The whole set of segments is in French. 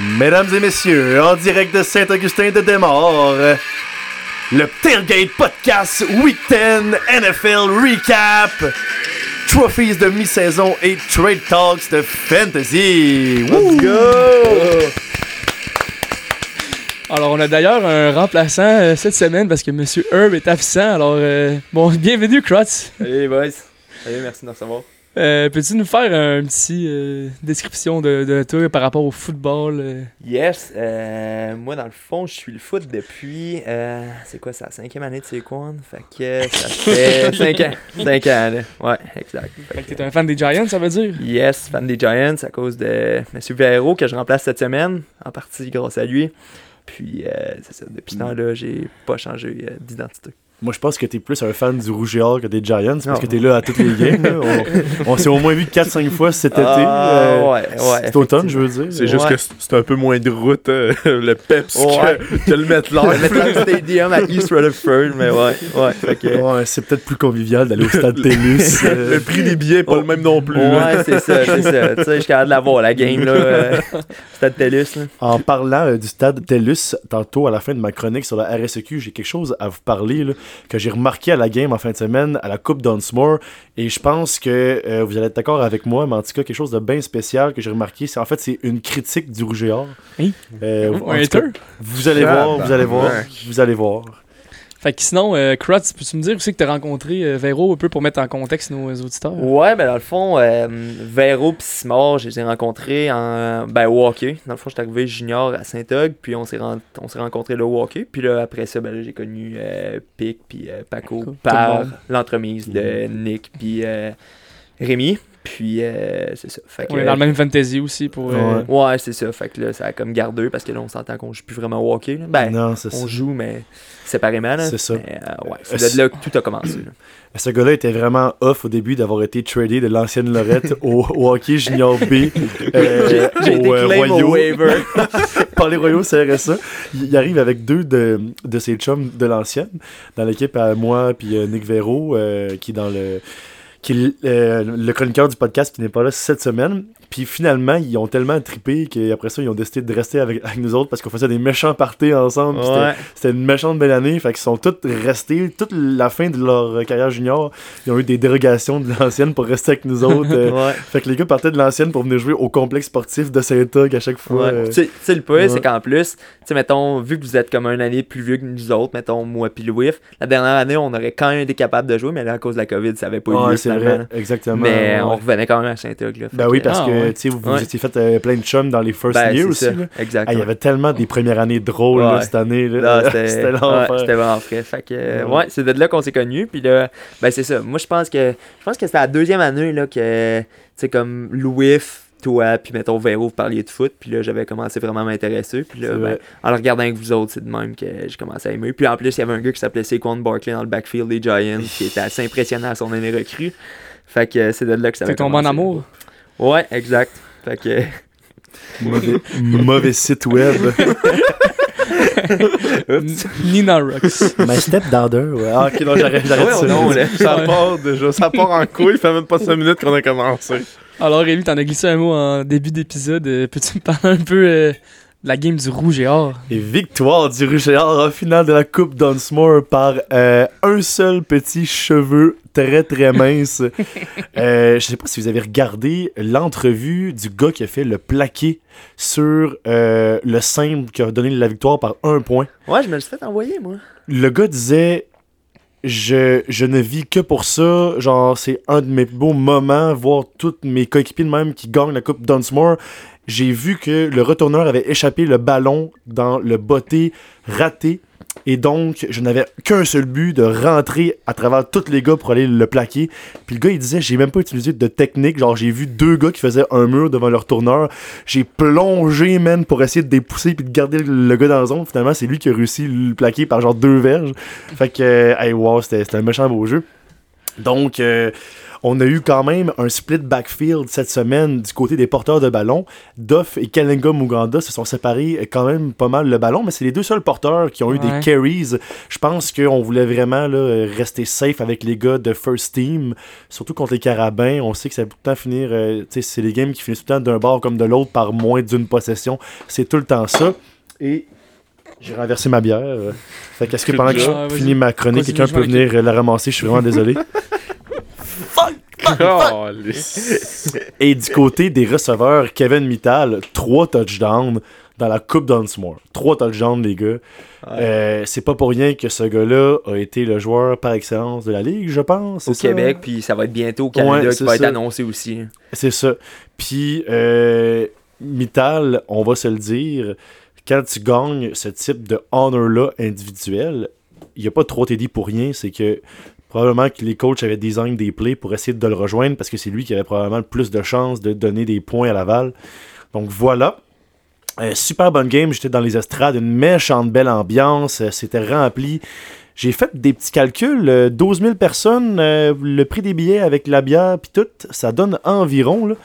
Mesdames et messieurs, en direct de Saint-Augustin de Desmaures, le Tailgate Podcast Week 10 NFL Recap, Trophies de mi-saison et Trade Talks de Fantasy. Let's go! Alors, on a d'ailleurs un remplaçant euh, cette semaine parce que Monsieur Herb est absent. Alors, euh, bon, bienvenue, Krotz. Salut, boys. Salut, merci de nous recevoir. Euh, Peux-tu nous faire un petit euh, description de, de toi par rapport au football? euh? Yes, moi dans le fond, je suis le foot depuis, c'est quoi ça, cinquième année de Saquon, fait que ça fait 5 ans, 5 ans, là. ouais, exact. Fait que t'es un fan des Giants, ça veut dire? Yes, fan des Giants à cause de M. Vero que je remplace cette semaine, en partie grâce à lui. Puis, c'est ça, depuis ce temps-là, j'ai pas changé d'identité. Moi, je pense que t'es plus un fan du Rouge et Or que des Giants parce Non. que t'es là à toutes les games. là. On, on s'est au moins vu 4-5 fois cet été. Ah, euh, ouais, ouais. cet automne, je veux dire. C'est juste Ouais. que c'est- un peu moins de route, euh, le peps Ouais. que, que le mettre Le Stadium à East Rutherford, mais ouais, ouais. Ouais, c'est peut-être plus convivial d'aller au stade tennis. euh, Le prix des billets est pas le même non plus. Ouais, c'est ça, c'est ça. Tu sais, je suis capable de la voir, la game, là. euh, Stade TELUS, là. En parlant euh, du stade TELUS, tantôt à la fin de ma chronique sur la RSEQ, j'ai quelque chose à vous parler là, que j'ai remarqué à la game en fin de semaine à la Coupe Dunsmore. Et je pense que euh, vous allez être d'accord avec moi, mais en tout cas, quelque chose de bien spécial que j'ai remarqué, c'est en fait c'est une critique du Rouge et Or. Hein? Euh, cas, hater? vous allez voir, vous allez voir, vous allez voir. Fait que sinon, euh, peux-tu me dire aussi que t'as rencontré euh, Vero un peu pour mettre en contexte nos auditeurs? Ouais, ben dans le fond, euh, Vero pis Simard, je les ai rencontrés en. Ben, au hockey. Dans le fond, j'étais arrivé junior à Saint-Og, puis on s'est on s'est rencontrés là au hockey. Puis là, après ça, ben là, j'ai connu euh, Pic puis euh, Paco par l'entremise de Nick puis euh, Rémi. Puis euh, c'est ça. Fait que, On est dans le même fantasy aussi pour. euh, Ouais, c'est ça. Fait que là, ça a comme gardé parce que là, on s'entend qu'on joue plus vraiment au hockey. là. Ben, non, c'est on ça. joue, mais séparément. là. C'est ça. Mais, euh, ouais, Euh, c'est de là que tout a commencé. là. Ce gars-là était vraiment off au début d'avoir été tradé de l'ancienne Lorette au, au hockey junior B. euh, J'ai été au, euh, waiver. par les Royaux CRSA. Il, il arrive avec deux de, de ses chums de l'ancienne, dans l'équipe à moi puis euh, Nick Véro, euh, qui est dans le qui euh, le chroniqueur du podcast qui n'est pas là cette semaine. Puis finalement, ils ont tellement trippé qu'après ça, ils ont décidé de rester avec, avec nous autres parce qu'on faisait des méchants parties ensemble. c'était- Ouais. C'était une méchante belle année. Fait qu'ils sont tous restés. Toute la fin de leur carrière junior, ils ont eu des dérogations de l'ancienne pour rester avec nous autres. euh, Ouais. fait que les gars partaient de l'ancienne pour venir jouer au complexe sportif de Saint-Og à chaque fois. Ouais. euh, Tu sais- le ouais. c'est qu'en plus, tu sais, mettons, vu que vous êtes comme un année plus vieux que nous autres, mettons, moi puis Louis, la dernière année, on aurait quand même été capable de jouer, mais là, à cause de la COVID, ça avait pas eu lieu finalement. exactement. Mais ouais. on revenait quand même à là. Fait Ben oui, parce Ah, que ouais. tu sais, vous vous Ouais. étiez fait euh, plein de chums dans les first ben, years aussi. Ah, il y avait tellement des premières années drôles là, cette année. Là. C'était l'enfer. c'était vraiment frais. Fait que, Ouais. ouais, c'est de là qu'on s'est connus. Puis là, ben c'est ça. Moi, je pense que je pense que c'était la deuxième année là, que, tu sais, comme Louis, toi, puis mettons Véro, vous parliez de foot. Puis là, j'avais commencé vraiment à m'intéresser. Puis là, C'est ben, en le regardant avec vous autres, c'est de même que j'ai commencé à aimer. Puis en plus, il y avait un gars qui s'appelait Saquon Barkley dans le backfield des Giants, qui était assez impressionnant à son année recrue. Fait que euh, c'est de là que ça tombé en commencé. amour? Ouais, exact. Fait que. Mauvais, mauvais site web. Nina Rocks. My stepdaughter. Ouais. Ah, ok, non, j'arrête, j'arrête Ouais, ça. non, là. Ça part déjà, ça part en couille, fait même pas 5 minutes qu'on a commencé. Alors, Rémi, t'en as glissé un mot en début d'épisode. Euh, Peux-tu me parler un peu euh, de la game du rouge et or? Et victoire du Rouge-et-Or en finale de la Coupe Dunsmore par euh, un seul petit cheveu très très mince. euh, je sais pas si vous avez regardé l'entrevue du gars qui a fait le plaqué sur euh, le simple qui a donné la victoire par un point. Ouais, je me le suis fait envoyer, moi. Le gars disait je, ne vis que pour ça. Genre, c'est un de mes beaux moments, voir tous mes coéquipiers de même qui gagnent la Coupe Dunsmore. J'ai vu que le retourneur avait échappé le ballon dans le botté raté. Et donc, je n'avais qu'un seul but de rentrer à travers tous les gars pour aller le plaquer. Puis le gars, il disait, j'ai même pas utilisé de technique. Genre, j'ai vu deux gars qui faisaient un mur devant leur tourneur. J'ai plongé, man, pour essayer de dépousser puis de garder le gars dans la zone. Finalement, c'est lui qui a réussi à le plaquer par genre deux verges. Fait que, euh, hey, wow, c'était c'était un méchant beau jeu. Donc, euh, On a eu quand même un split backfield cette semaine du côté des porteurs de ballon. Duff et Kalenga Muganda se sont séparés quand même pas mal le ballon, mais c'est les deux seuls porteurs qui ont eu Ouais. des carries. Je pense qu'on voulait vraiment là, rester safe avec les gars de First Team, surtout contre les Carabins. On sait que ça peut tout le temps finir. euh, c'est les games qui finissent tout le temps d'un bord comme de l'autre par moins d'une possession. C'est tout le temps ça. Et j'ai renversé ma bière. euh. Fait qu'est-ce que pendant que je finis ma chronique, quelqu'un peut venir euh, la ramasser? Je suis vraiment désolé. Calisse. Et du côté des receveurs, Kevin Mittal, trois touchdowns dans la Coupe Dunsmore. Trois touchdowns, les gars. Euh, c'est pas pour rien que ce gars-là a été le joueur par excellence de la Ligue, je pense. Au ça? Québec, puis ça va être bientôt au Canada Ouais, qui va être annoncé aussi. C'est ça. Puis, euh, Mittal, on va se le dire, quand tu gagnes ce type de honor-là individuel, il n'y a pas trop TD pour rien. C'est que probablement que les coachs avaient design des plays pour essayer de le rejoindre parce que c'est lui qui avait probablement le plus de chances de donner des points à Laval. Donc voilà. Euh, super bonne game. J'étais dans les estrades. Une méchante belle ambiance. euh, C'était rempli. J'ai fait des petits calculs. euh, 12 000 personnes, euh, le prix des billets avec la bière puis tout, ça donne environ.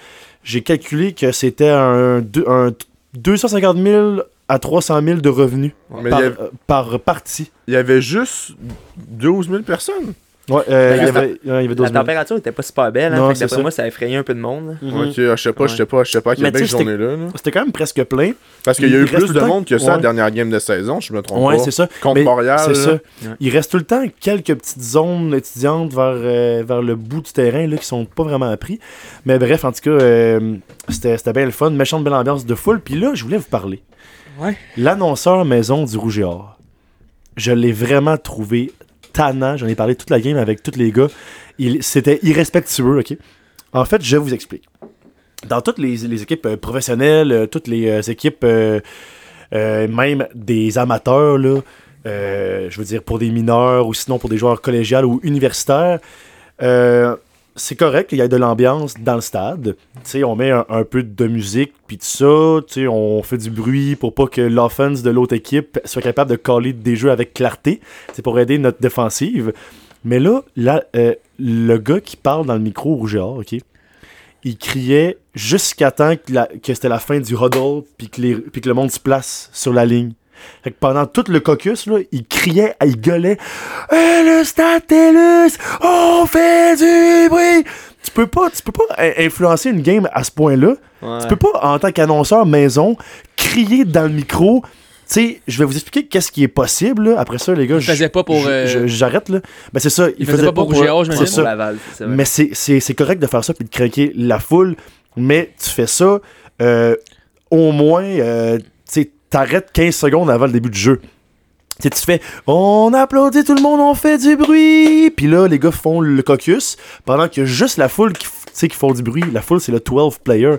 J'ai calculé que c'était un, un 250 000 à 300 000 de revenus par, avait, euh, par partie. il y avait juste 12 000 personnes. Ouais, euh, il y La- avait, ouais, il y avait 12 La 000. température était pas super belle. Hein, d'après ça. moi, ça a effrayé un peu de monde. là. Mhm. Ok, je sais pas, je sais pas, je sais pas à tu sais, c'était- journée-là. là. C'était quand même presque plein. Parce qu'il y il a eu plus de monde que ça ouais. la dernière game de saison, je me trompe Ouais, pas. c'est ça. Contre Mais Montréal. C'est là. ça. Il reste tout le temps quelques petites zones étudiantes vers, euh, vers le bout du terrain là, qui sont pas vraiment appris. Mais bref, en tout cas, euh, c'était c'était bien le fun. Méchante belle ambiance de foule. Puis là, je voulais vous parler. Ouais. L'annonceur maison du Rouge et Or. Je l'ai vraiment trouvé tannant. J'en ai parlé toute la game avec tous les gars. C'était irrespectueux, OK? En fait, je vous explique. Dans toutes les, équipes euh, professionnelles, euh, toutes les euh, équipes, même des amateurs, là, je veux dire pour des mineurs ou sinon pour des joueurs collégiales ou universitaires, euh, c'est correct qu'il y ait de l'ambiance dans le stade. Tu sais, on met un, peu de musique, puis tout ça. On fait du bruit pour pas que l'offense de l'autre équipe soit capable de caller des jeux avec clarté. C'est pour aider notre défensive. Mais là, là euh, le gars qui parle dans le micro rouge OK, il criait jusqu'à temps que, que c'était la fin du huddle, puis que le monde se place sur la ligne. Fait que pendant tout le caucus, là, il criait, il gueulait Eh, le on fait du bruit! Tu peux pas, tu peux pas in- influencer une game à ce point-là. Ouais. Tu peux pas, en tant qu'annonceur maison, crier dans le micro. Tu sais, je vais vous expliquer qu'est-ce qui est possible. là. Après ça, les gars, Il faisait pas pour, je- euh, je- J'arrête, là. Ben, c'est ça. il faisait pas pour. Pour Laval. Mais c'est- correct de faire ça puis de craquer la foule, mais tu fais ça euh, au moins, euh, tu sais, t'arrêtes 15 secondes avant le début du jeu. Tu tu fais on applaudit tout le monde, on fait du bruit. Puis là, les gars font le caucus pendant a juste la foule qui, qui font du bruit. La foule, c'est le 12 player.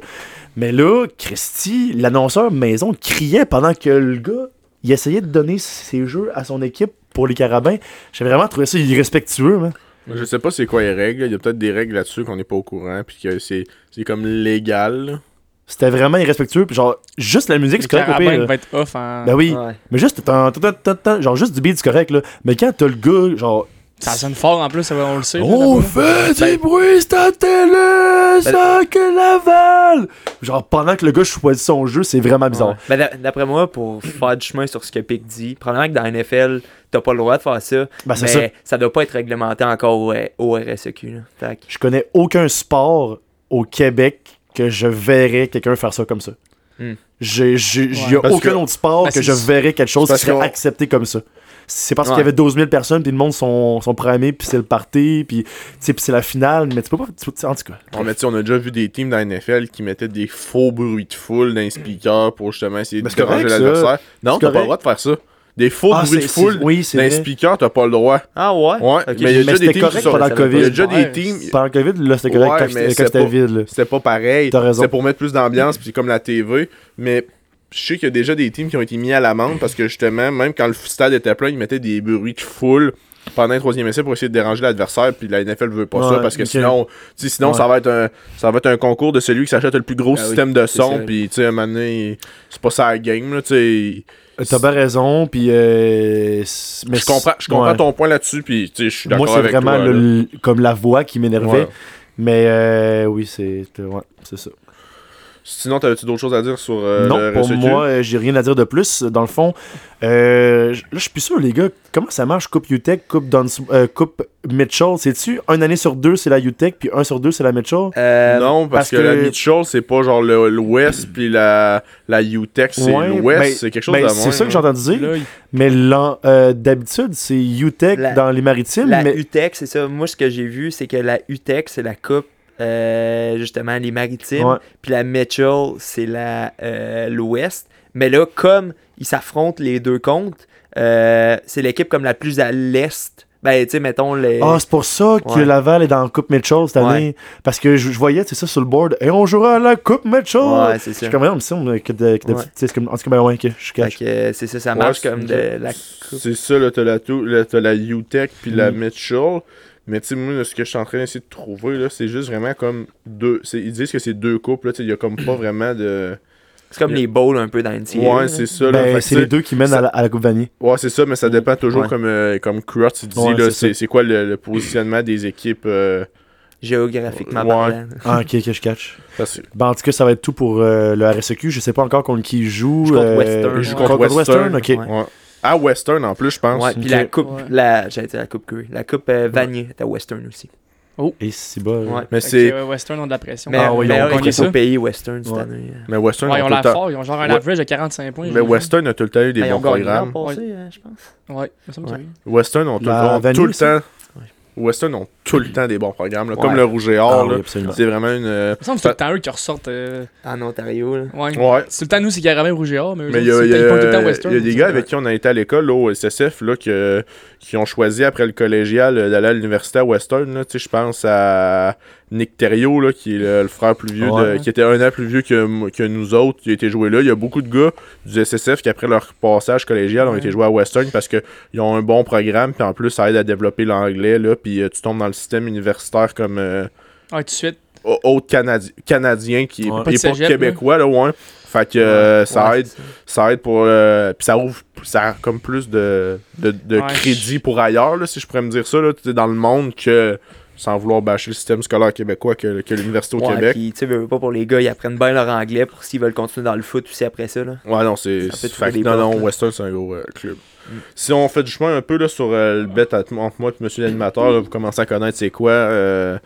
Mais là, Christy, l'annonceur maison criait pendant que le gars, il essayait de donner ses jeux à son équipe pour les carabins. J'ai vraiment trouvé ça irrespectueux, man. Je sais pas c'est quoi les règles. Il y a peut-être des règles là-dessus qu'on n'est pas au courant. Puis que c'est comme légal. C'était vraiment irrespectueux. Puis genre, juste la musique, c'est correct au pire. va être off en... Ben oui. Ouais. Mais juste, genre, juste du beat, c'est correct, là. Mais quand t'as le gars, genre, Ça sonne fort en plus, on le sait. on là-bas. fait du bruit, c'est à télé, ça que Laval! Genre, pendant que le gars choisit son jeu, c'est vraiment bizarre. Ouais. Ben, d'a- D'après moi, pour faire du chemin sur ce que Pic dit, probablement que dans la NFL, t'as pas le droit de faire ça. Ben, c'est mais ça. ça. doit pas être réglementé encore au, au RSEQ. Là. Je connais aucun sport au Québec que je verrais quelqu'un faire ça comme ça. Hmm. J'ai, j'ai, Ouais. y a Parce aucun que- autre sport Ben, que c'est- je verrais quelque chose qui parce serait accepté comme ça. C'est parce qu'il y avait 12 000 personnes, puis le monde sont, sont primés, puis c'est le party, puis c'est la finale, mais tu peux pas. en tout cas. On, a déjà vu des teams dans la NFL qui mettaient des faux bruits de foule dans les speakers pour justement essayer de c'est correct, déranger ça. l'adversaire. Non, t'as pas le droit de faire ça. Des faux Ah, bruits de foule oui, vrai. speakers, t'as pas le droit. Ah ouais? Ouais, mais il y a Mais déjà des teams sont... pendant le Il y a COVID. déjà Ouais. des teams... Pendant le COVID, là, c'était correct Ouais, quand, c'était- vide. là. C'était pas pareil. T'as raison. C'était pour mettre plus d'ambiance, puis comme la TV. Mais je sais qu'il y a déjà des teams qui ont été mis à l'amende parce que justement, même quand le stade était plein, ils mettaient des bruits de foule pendant un troisième essai pour essayer de déranger l'adversaire. Puis la NFL veut pas ça parce que sinon, sinon Ouais. ça, va être un, ça va être un concours de celui qui s'achète le plus gros Ah oui, système de son. Puis tu sais, à un moment donné, c'est pas ça la game. Là, tu sais. T'as bien raison, puis. euh, c'est- mais je comprends, je comprends ouais. ton point là-dessus, puis tu sais, je suis Moi, d'accord c'est avec vraiment toi. là. le- comme la voix qui m'énervait. Ouais. Mais euh, oui, c'est ouais, c'est ça. Sinon, t'avais-tu d'autres choses à dire sur euh, non, le pour RSEQ? moi, euh, j'ai rien à dire de plus. Dans le fond, euh, là, je suis plus sûr, les gars, comment ça marche, Coupe UTEC, Coupe, Duns, euh, coupe Mitchell? C'est-tu une année sur deux, c'est la UTEC, puis un sur deux, c'est la Mitchell? Euh, non, parce, parce que, que- la Mitchell, c'est pas genre le- l'Ouest, puis la, la UTEC, c'est Ouais, l'Ouest, ben- c'est quelque chose Ben, de c'est ça que hein. j'ai entendu dire. Là, il- Mais euh, d'habitude, c'est UTEC La- dans les maritimes. La mais... UTEC, c'est ça. Moi, ce que j'ai vu, c'est que la UTEC, c'est la coupe, euh, justement, les maritimes. Puis la Mitchell, c'est la euh, l'Ouest. Mais là, comme ils s'affrontent les deux comptes, euh, c'est l'équipe comme la plus à l'Est. Ben, tu sais, mettons les. Ah, c'est pour ça que Ouais. Laval est dans la Coupe Mitchell cette Ouais. année. Parce que je, je voyais, c'est ça, sur le board. Et on jouera à la Coupe Mitchell. ouais, c'est Je ça. suis comme, semble que de- que de- Ouais. tu sais, c'est comme, en tout cas, ben ouais, que je cache. c'est ça, ça marche c'est- comme de la coupe. C'est ça, là, t'as la, la UTEC puis la Mm. Mitchell. Mais tu sais, moi, ce que je suis en train d'essayer de trouver, là, c'est juste vraiment comme deux. Ils disent que c'est deux coupes, là, tu sais, il y a comme pas vraiment de. C'est comme les bowls un peu dans une Ouais, c'est ça. Ben, c'est les deux qui mènent ça- à, la, à la Coupe Vanille. Ouais, c'est ça, mais ça dépend toujours Ouais. comme, euh, comme dit, Ouais, là, c'est quoi le, le positionnement des équipes. euh, Géographiquement Ouais. parlant. Ah, ok, que je catch. Ben, en tout cas, ça va être tout pour euh, le RSEQ. Je sais pas encore contre qui il joue. Je joue contre euh, Western. il Je joue joue contre, contre Western. Western. ok. À Western en plus, je pense. Ouais, puis Ok. la coupe, Ouais. la, j'allais dire la coupe Curry. La coupe euh, Vanier était à Western aussi. Et c'est bas. Ouais. Mais c'est. euh, Western ont de la pression. Mais Ah ouais, ils ont ça. au pays, Western, cette Ouais. année. Mais Western Ouais, ils ont l'air temps. fort. Ils ont genre un Ouais. average de 45 points. Mais. Western a tout le temps eu des ils ont bons programmes. passé, hein, je pense. Ouais, me. Western ont tout, tout le temps. Western ont tout le temps des bons programmes. là. Comme Ouais. le Rouge et Or. Ah, oui. C'est vraiment une. euh, Il me semble que c'est tout le temps eux qui ressortent. euh, En Ontario, là. Ouais. Ouais. C'est tout le temps nous, c'est Caramel Rouge et Or, mais Mais il y, a, y a- Western. y a des gars avec qui on a été à l'école au SSF là, que- qui ont choisi après le collégial euh, d'aller à l'université à Western. là. Tu sais, Je pense à Nick Thériault, là, qui est le, le frère plus vieux, de- qui était un an plus vieux que, que nous autres, qui a été joué là. Il y a beaucoup de gars du SSF qui, après leur passage collégial, ont été joués à Western parce qu'ils ont un bon programme, puis en plus, ça aide à développer l'anglais, là, puis tu tombes dans le système universitaire comme euh, Ouais, tout de suite. au- autre Canadi- Canadien qui est, Ouais. Et pas cégep, québécois, là, ouais. Fait que euh, ça Ouais, aide ça. aide pour euh, puis ça ouvre ça a comme plus de, de, de Ouais, crédit pour ailleurs là, si je pourrais me dire ça là, dans le monde que sans vouloir bâcher le système scolaire québécois que, que l'université au Ouais, Québec puis tu sais, veux- veux pas pour les gars, ils apprennent bien leur anglais pour s'ils veulent continuer dans le foot aussi après ça, là. ouais non c'est non non là. Western c'est un gros euh, club Mm. si on fait du chemin un peu là sur euh, le bet entre moi et monsieur l'animateur là, vous commencez à connaître c'est quoi euh,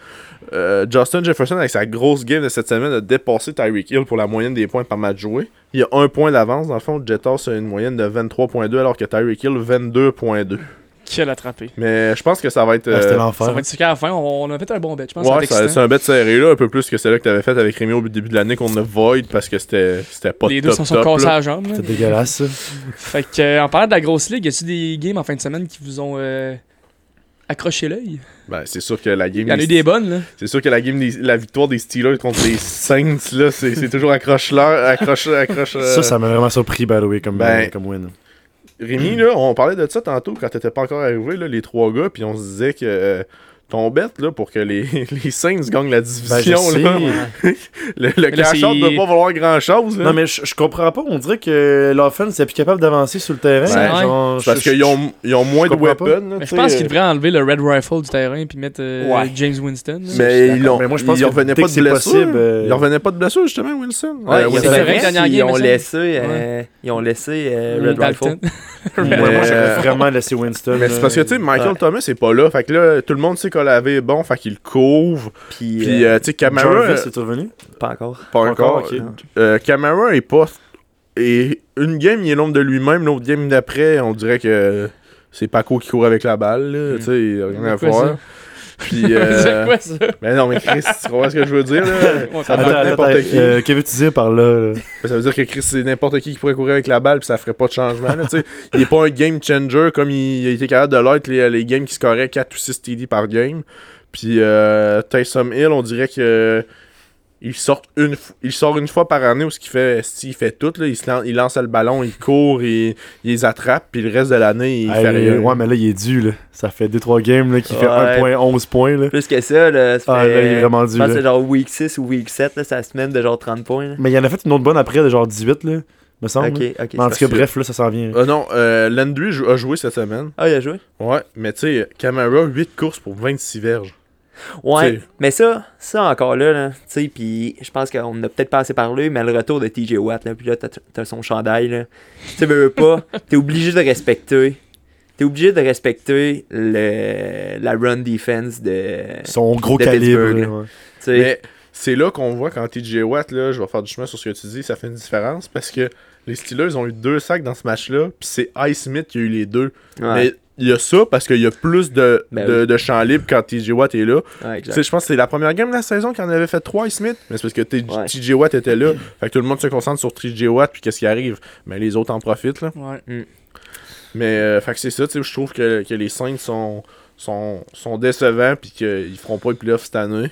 Justin Jefferson avec sa grosse game de cette semaine a dépassé Tyreek Hill pour la moyenne des points par match joué il y a un point d'avance dans le fond Jettas a une moyenne de 23.2 alors que Tyreek Hill 22.2 Qui a l'attrapé. Mais je pense que ça va être. Ah, C'était euh, Ça l'enfer. va être sûr à la fin, on, on a fait un bon bet. Je pense ça ouais, ça- c'est un bet serré là, un peu plus que celle-là que t'avais fait avec Rémi au début de l'année qu'on a void parce que c'était c'était pas Les deux top sont, sont top. cassés à la jambe. C'est dégueulasse, ça. Fait que, euh, en parlant de la grosse ligue, y a-tu des games en fin de semaine qui vous ont euh, accroché l'œil? Ben, c'est sûr que la game. Il y en a des- eu des bonnes, là. C'est sûr que la game des- la victoire des Steelers contre les Saints là, c'est c'est toujours accroche leur accroche accroche. euh, Ça, ça m'a vraiment surpris, by the way, comme, ben, comme win. Rémi là, on parlait de ça tantôt quand t'étais pas encore arrivé là, les trois gars, puis on se disait que euh, ton bet là pour que les, les Saints gagnent la Ben, division sais. là, le, le cash out c'est- doit pas valoir grand chose. Non, mais je, je comprends pas. On dirait que l'offense est plus capable d'avancer sur le terrain. Ouais. genre, parce qu'ils ont, ils ont moins de weapons. je pense qu'ils devraient enlever le Red Rifle du terrain puis mettre euh, Ouais. James Winston. là. Mais ils. Mais moi, je pense il que revenait dès pas de blessure. possible, euh, Il revenait pas de blessure, justement, Wilson. Ouais, Euh, vrai, ils ont laissé, euh, ils ont laissé Red. Rifle. Moi, j'aurais vraiment laissé Winston. Mais c'est parce que, tu sais, Michael. Thomas est pas là. Fait que là, tout le monde sait qu'Olave est bon. Fait qu'il couvre. Puis, Puis, euh, euh, tu sais, Camara. Jarvis, est revenu? pas encore. Pas encore. ok. Euh, Camara est pas. Et une game, il est l'ombre de lui-même. L'autre game d'après, on dirait que c'est Paco qui court avec la balle. là. Tu sais, il a rien à faire. Puis. Euh... quoi ça? Mais non, mais Chris, tu comprends ce que je veux dire, là? Ça peut n'importe qui. euh, que veux-tu dire par là? là? Ça veut dire que Chris, c'est n'importe qui qui pourrait courir avec la balle, puis ça ferait pas de changement. Là, tu sais. il est pas un game changer comme il, il a été capable de l'être les, les games qui scoraient 4 ou 6 TD par game. Puis euh, Taysom Hill, on dirait que il sort une, il sort une fois par année où ce qu'il fait, il fait tout. Là, il, se lance, il lance le ballon, il court, il, il les attrape, puis le reste de l'année, il Hey, fait rien. ouais, mais là, il est dû. Là. Ça fait 2-3 games là, qui fait Ouais. 1.11 points. Là. Plus que ça, là, ça Ah, fait, là, il est vraiment dû, Je pense que là. c'est genre week 6 ou week 7, là, sa semaine de genre 30 points. là. Mais il en a fait une autre bonne après, de genre 18, là, me semble. Ok, là. ok. Mais en tout cas, bref, là, ça s'en vient. Ah non, euh, Landry a joué cette semaine. Ah, il a joué? Ouais, mais tu sais, Camara, 8 courses pour 26 verges. Ouais, T'sais. mais ça, ça encore là, là tu sais, puis je pense qu'on en a peut-être pas assez parlé, mais le retour de TJ Watt, là, puis là, t'as, son chandail, là. Tu veux veux pas, t'es obligé de respecter. T'es obligé de respecter le, la run defense de. Son gros de calibre. Pittsburgh, là, ouais. c'est là qu'on voit quand TJ Watt, là, je vais faire du chemin sur ce que tu dis, ça fait une différence parce que les Steelers ont eu deux sacs dans ce match-là, puis c'est Ice Smith qui a eu les deux. Ouais, Mais il y a ça parce qu'il y a plus de, Ben de, oui. de champ libre quand TJ Watt est là. ouais, Tu exact. sais, je pense que c'est la première game de la saison qu'il en avait fait 3 Smith. Mais c'est parce que Ouais. TJ Watt était là. Fait que tout le monde se concentre sur TJ Watt puis qu'est-ce qui arrive? Mais les autres en profitent là. Ouais. Mais euh, fait que c'est ça, tu sais, je trouve que, que les Saints sont, sont, sont décevants puis qu'ils feront pas les playoffs cette année.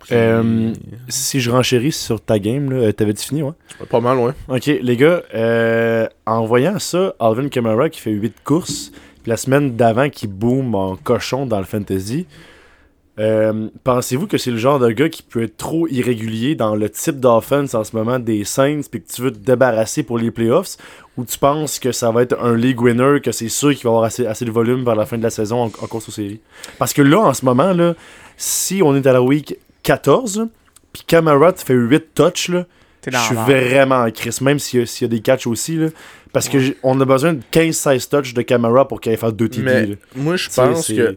Puis- Euh, Si je renchéris sur ta game, là, euh, t'avais-tu fini, ouais? Pas mal, ouais. Ok, les gars, euh, en voyant ça, Alvin Kamara qui fait 8 courses, la semaine d'avant qui boom en cochon dans le fantasy, euh, pensez-vous que c'est le genre de gars qui peut être trop irrégulier dans le type d'offense en ce moment des Saints, puis que tu veux te débarrasser pour les playoffs, ou tu penses que ça va être un league winner, que c'est sûr qu'il va avoir assez, de volume vers la fin de la saison en, course aux séries? Parce que là, en ce moment, là, si on est à la week 14, puis Kamara te fait 8 touches, là, je suis vraiment en crise, même s'il y, a- s'il y a des catchs aussi. Là, parce que j'ai- on a besoin de 15-16 touches de Camara pour qu'il aille faire 2 TD. Mais moi, je pense que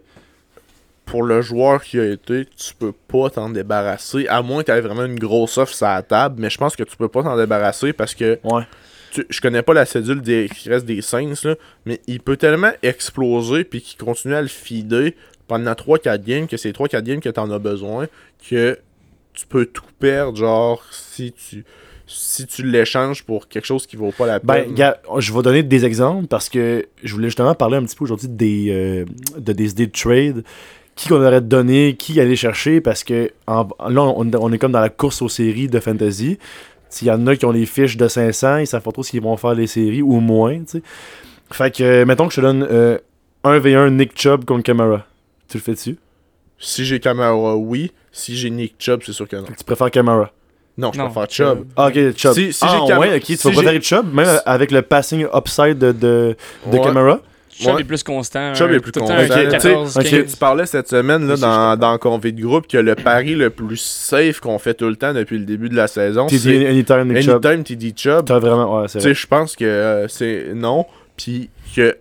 pour le joueur qui a été, tu peux pas t'en débarrasser, à moins que tu aies vraiment une grosse offre sur la table, mais je pense que tu peux pas t'en débarrasser parce que Ouais. tu- je connais pas la cédule des, qui reste des Saints, là, mais il peut tellement exploser puis qu'il continue à le feeder pendant 3-4 games, que c'est 3-4 games que t'en as besoin, que tu peux tout perdre, genre, si tu si tu l'échanges pour quelque chose qui vaut pas la Ben, peine. gars, je vais donner des exemples parce que je voulais justement parler un petit peu aujourd'hui des, euh, de des idées de trade. Qui qu'on aurait donné, qui aller chercher parce que en- là, on, on est comme dans la course aux séries de fantasy. S'il y en a qui ont des fiches de 500, ils savent pas trop s'ils vont faire les séries ou moins. tu sais. Fait que, mettons que je te donne euh, 1v1 Nick Chubb contre Camara. Tu le fais dessus Si j'ai Camara, oui. Si j'ai Nick Chubb, c'est sûr que non. Tu préfères Camara Non, je Non. préfère Chubb. Ah, ok, Chubb. Si- si ah, Cam- ouais, ok, tu si vas préférer Chubb, même avec le passing upside de, de, de Ouais. Camara. Chubb Ouais. est plus constant. Chubb euh, est plus tout le constant. temps, Ok, 14, ok. 15. Tu parlais cette semaine là, dans, dans le convie de groupe que le pari le plus safe qu'on fait tout le temps depuis le début de la saison, c'est anytime Nick Chubb. Anytime TD Chubb. T'as vraiment, ouais, c'est Tu sais, vrai. je pense que euh, c'est non. Puis que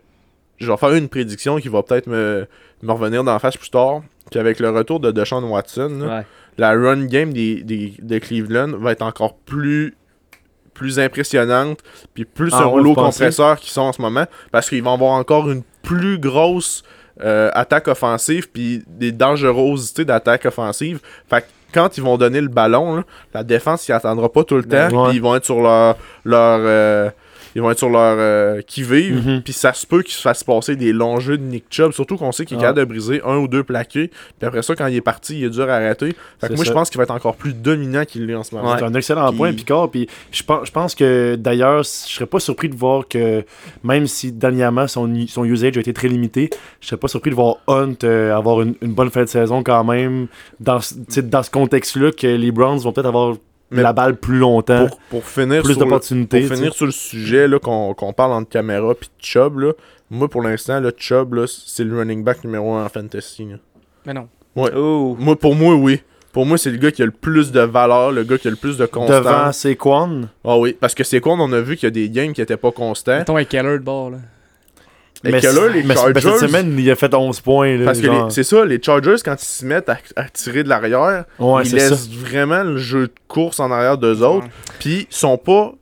je vais faire une prédiction qui va peut-être me, me revenir dans la face plus tard. Qu'avec le retour de Deshaun Watson, là, Ouais. la run game des, des- de Cleveland va être encore plus plus impressionnante puis plus Ah un rouleau compresseur qu'ils sont en ce moment parce qu'ils vont avoir encore une plus grosse euh, attaque offensive puis des dangerosités d'attaque offensive fait que quand ils vont donner le ballon là, la défense il attendra pas tout le temps Ouais. puis ils vont être sur leur leur euh, ils vont être sur leur euh, qui vive Mhm. puis ça se peut qu'ils se fassent passer des longs jeux de Nick Chubb surtout qu'on sait qu'il est Ah. capable de briser un ou deux plaqués puis après ça quand il est parti il est dur à arrêter fait que moi je pense qu'il va être encore plus dominant qu'il l'est en ce moment Ouais. C'est un excellent Puis- point, Picard. Puis je pense, je pense que d'ailleurs, je serais pas surpris de voir que même si dernièrement son, son usage a été très limité, je serais pas surpris de voir Hunt euh, avoir une, une bonne fin de saison quand même dans, dans ce contexte-là que les Browns vont peut-être avoir Mais la balle plus longtemps, pour, pour finir plus sur le- d'opportunités. Pour finir sur le sujet là, qu'on qu'on parle entre caméra puis Chubb, là, moi pour l'instant, le Chubb, là, c'est le running back numéro 1 en fantasy. là. Mais non. Oh. Moi, pour moi, oui. Pour moi, c'est le gars qui a le plus de valeur, le gars qui a le plus de constance. Devant Saquon. Ah oui, parce que c'est quoi, on a vu qu'il y a des games qui étaient pas constants. Mettons avec Keller de bord, là. Et Mais, que là, les mais- Chargers- cette semaine, il a fait 11 points. là, Parce que c'est ça, les Chargers, quand ils se mettent à, à tirer de l'arrière, Ouais, ils ça. laissent vraiment le jeu de course en arrière d'eux autres. Puis ils sont pas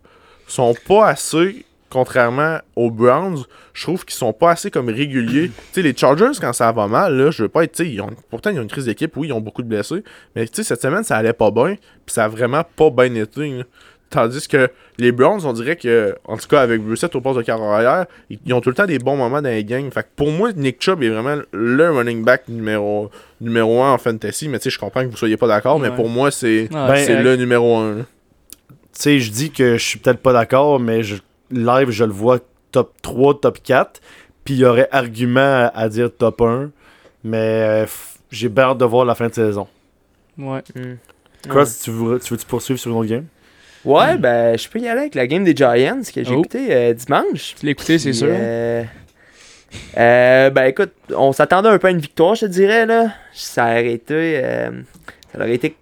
sont pas assez contrairement aux Browns, je trouve qu'ils sont pas assez comme réguliers. tu sais les Chargers quand ça va mal là, je veux pas être tu sais ils ont pourtant ils ont une crise d'équipe, oui, ils ont beaucoup de blessés, mais tu sais cette semaine ça allait pas bien, puis ça a vraiment pas bien été. là. Tandis que les Browns, on dirait que, en tout cas avec Brissett au poste de carrière, ils, ils ont tout le temps des bons moments dans les games. Fait que pour moi, Nick Chubb est vraiment le running back numéro, numéro 1 en fantasy. Mais tu sais, je comprends que vous soyez pas d'accord, mais Ouais. pour moi, c'est Ah, Ben, le numéro 1. Tu sais, je dis que je suis peut-être pas d'accord, mais je, live, je le vois top 3, top 4. Puis il y aurait argument à, à dire top 1. Mais euh, j'ai hâte de voir la fin de saison. Ouais. Hmm. Cross, tu veux, tu veux-tu poursuivre sur une autre game? Ouais, ben, je peux y aller avec la game des Giants que j'ai Oh. écouté euh, dimanche. Tu l'as écouté, c'est sûr. euh, Euh, ben écoute, on s'attendait un peu à une victoire, je te dirais. Là. Ça aurait été, euh, ça aurait été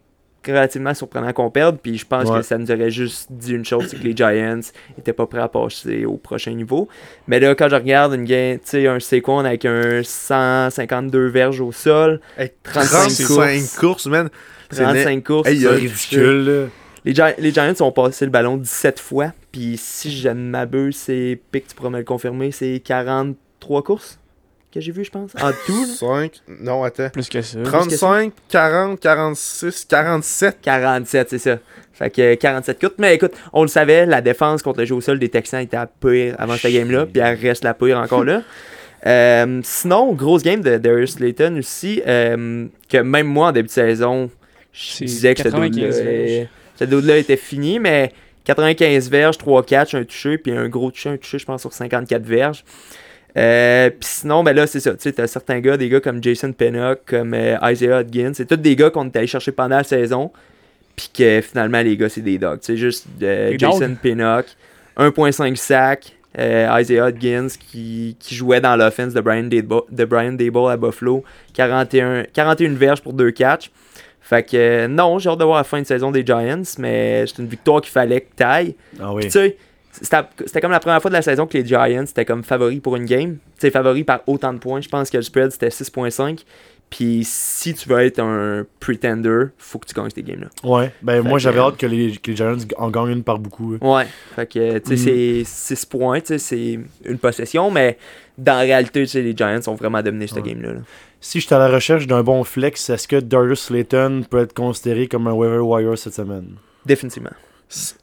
relativement surprenant qu'on perde. Puis je pense Ouais. que ça nous aurait juste dit une chose, c'est que les Giants étaient pas prêts à passer au prochain niveau. Mais là, quand je regarde une game, tu sais, un Saquon avec un 152 verges au sol, Hey, 35 courses. courses, man. C'est 35 courses. Hey, il y ça, a C'est ridicule, là. Les, Gi- les Giants ont passé le ballon 17 fois. Puis si je ne m'abuse, c'est Pic, tu pourras me le confirmer, c'est 43 courses que j'ai vu, je pense. En tout, là. 5, non, attends. Plus que ça. 35, 40, 46, 47. 47, c'est ça. Fait que 47 courses. Mais écoute, on le savait, la défense contre le jeu au sol des Texans était à pire avant cette game-là. Puis elle reste la pire encore là. Euh, sinon, grosse game de Darius Slayton aussi. euh, que même moi, en début de saison, je disais que ce 95 dude-là verges. est- ce dude-là était fini. Mais 95 verges, 3 catchs, un touché, puis un gros touché, un touché, je pense, sur 54 verges. Euh, puis sinon, ben là, c'est ça. Tu sais, t'as certains gars, des gars comme Jason Pennock, comme euh, Isaiah Hodgins. C'est tous des gars qu'on est allé chercher pendant la saison. Puis que finalement, les gars, c'est des dogs. Tu sais, juste euh, Jason dogs? Pinnock, 1.5 sac. Isaiah Hodgins qui, qui jouait dans l'offense de Brian Dable, de Brian Dable à Buffalo. 41, 41 verges pour deux catchs. Fait que euh, non, j'ai hâte de voir la fin de saison des Giants, mais c'est une victoire qu'il fallait que t'ailles. Ah oui. Tu sais, c'était c'était comme la première fois de la saison que les Giants étaient comme favoris pour une game. Tu sais, favoris par autant de points. Je pense que le spread c'était 6.5. Puis si tu veux être un pretender, faut que tu gagnes ces games-là. Ouais. Ben, Fait moi, j'avais euh, hâte que les, que les Giants en gagnent une par beaucoup. hein. Ouais. Fait que, tu sais, Mm. c'est 6 points, tu sais, c'est une possession, mais dans la réalité, tu sais, les Giants ont vraiment dominé cette Ouais. game-là. là. Si j'étais à la recherche d'un bon flex, est-ce que Darius Slayton peut être considéré comme un waiver wire cette semaine? Définitivement.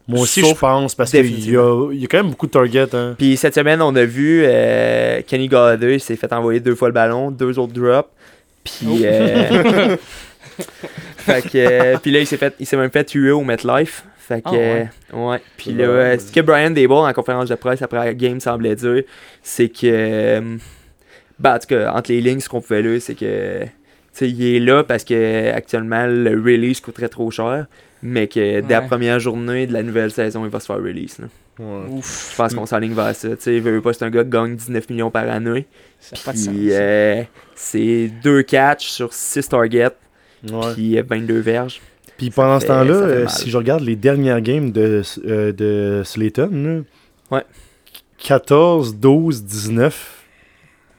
Moi aussi, Sauf- je pense, parce qu'il y a, il y a quand même beaucoup de targets. Hein. Puis cette semaine, on a vu euh, Kenny Galladay s'est fait envoyer deux fois le ballon, deux autres drops. Puis, Oh. euh, fait que, euh, puis là, il s'est fait, il s'est même fait tuer au MetLife. Fait que, Ah ouais? euh, ouais. Puis là, ce que Brian Dable en conférence de presse après la game semblait dire, c'est que, ben, en tout cas, entre les lignes, ce qu'on pouvait lire, c'est que, tu sais, il est là parce que actuellement le release coûterait trop cher, mais que dès la première journée de la nouvelle saison, il va se faire release. là. Ouais. Ouf. Je pense qu'on s'aligne vers ça. Tu sais, il veut pas, c'est un gars qui gagne 19 millions par année. Ça a pas de sens. Puis euh, c'est deux catchs sur 6 targets, puis euh, 22 verges. Puis pendant ce temps-là, euh, si je regarde les dernières games de, euh, de Slayton, là, Ouais. 14, 12, 19,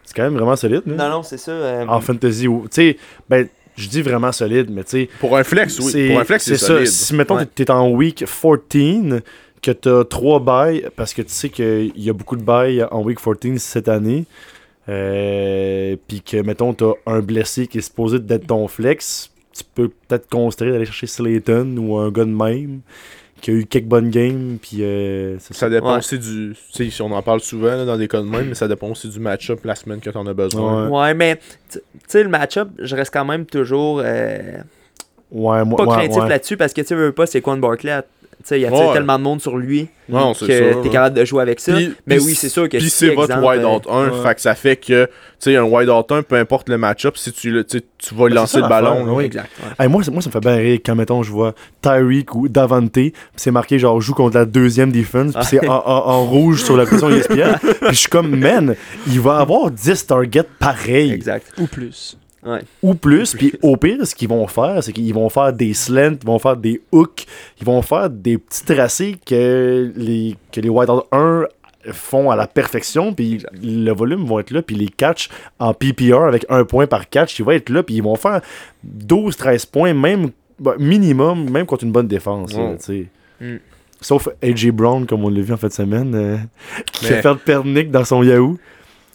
c'est quand même vraiment solide. là. Non, non, c'est ça. euh, En fantasy, tu sais, ben, je dis vraiment solide, mais tu sais, Pour un flex, oui. c'est Pour un flex, c'est ça. solide. Si, mettons, Ouais. t'es t'es en week 14, que t'as 3 bails, parce que tu sais qu'il y a beaucoup de bails en week 14 cette année, euh, puis que, mettons, t'as un blessé qui est supposé d'être ton flex, tu peux peut-être considérer d'aller chercher Slayton ou un gars de même qui a eu quelques bonnes games, puis euh, ça. Ça dépend Ouais. aussi du. Tu sais, si on en parle souvent là, dans des cas de même, mais ça dépend aussi du match-up la semaine que t'en as besoin. Ouais. Ouais, mais tu tu sais, le match-up, je reste quand même toujours euh, Ouais, moi, pas ouais, craintif ouais. là-dessus parce que tu sais, veux pas, c'est Quan Barkley. Tu sais, il y a Ouais. tellement de monde sur lui Non, que t'es ouais. capable de jouer avec ça. Puis- mais oui, c'est sûr que Puis si, c'est votre exemple, wide out 1, ouais. fait que ça fait que, tu sais, un wide out 1, peu importe le match-up, si tu, le- tu vas Ben, lancer le ballon. oui. Exact. ouais. Hey, moi, ça- moi, ça me fait bien rire quand, mettons, je vois Tyreek ou Davante, c'est marqué genre joue contre la deuxième defense, puis c'est en, en- en rouge sur la pression ESPN. puis je suis comme, man, il va avoir 10 targets pareils Exact. Ou plus. Ou plus. Puis au pire, ce qu'ils vont faire, c'est qu'ils vont faire des slants, ils vont faire des hooks, ils vont faire des petits tracés que les, que les White 1 font à la perfection, puis le volume va être là, puis les catchs en PPR avec un point par catch, ils vont être là, puis ils vont faire 12-13 points, même bah, minimum, même contre une bonne défense. là. Mm. Sauf AJ Brown, comme on l'a vu en fin de semaine, euh, qui Mais- fait perdre Nick dans son Yahoo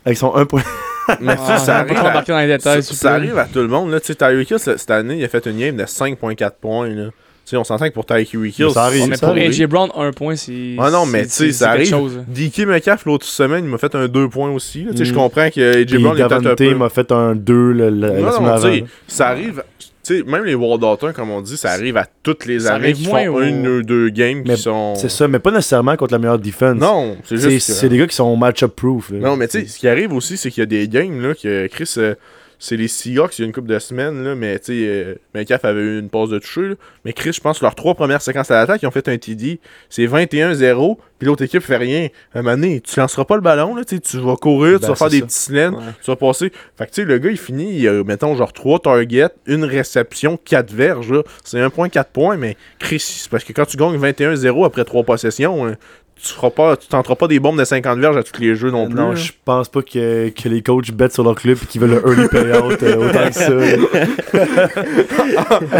avec son 1 point. Mais Ah, ça va arrive. pas à- dans les Ça, détails. ça plaît. arrive à tout le monde. Là. Tu sais, Tyreek Hill, cette année, il a fait une game de 5.4 points. Là. Tu sais, on s'entend que pour Tyreek Hill, Mais ça arrive. Mais ça pour. AJ Brown, un point, c'est. Ah non, mais c'est- tu sais, ça arrive. chose. DK Metcalf, l'autre semaine, il m'a fait un 2 points aussi. sais, Je Mm. comprends que AJ Brown est peut-être un peu... m'a fait un 2 le, le- la Non, semaine non, avant. ça arrive... Sais, même les Wild Out comme on dit, ça arrive à toutes les Ça années qui font une ou deux games Mais qui sont... C'est ça, mais pas nécessairement contre la meilleure defense. Non, c'est juste... c'est des gars qui sont match-up proof. là. Non, mais tu sais, ce qui arrive aussi, c'est qu'il y a des games, là, que Chris, euh, c'est les Seahawks il y a une couple de semaines, là, mais tu sais, euh, Metcalf avait eu une pause de toucher. là. Mais Chris, je pense que leurs trois premières séquences à l'attaque, ils ont fait un TD. C'est 21-0, puis l'autre équipe fait rien. À un moment donné, tu lanceras pas le ballon, là, tu vas courir, tu Ben, vas faire des petits Ouais. tu vas passer. Fait que tu sais, le gars, il finit, il a, mettons, genre 3 targets, une réception, 4 verges. C'est 1.4 points, mais Chris, c'est parce que quand tu gagnes 21-0 après 3 possessions, hein, tu feras pas, tu tenteras pas des bombes de 50 verges à tous les jeux non plus. Non, je pense pas que, que les coachs bettent sur leur club et qu'ils veulent un early payout euh, autant que ça.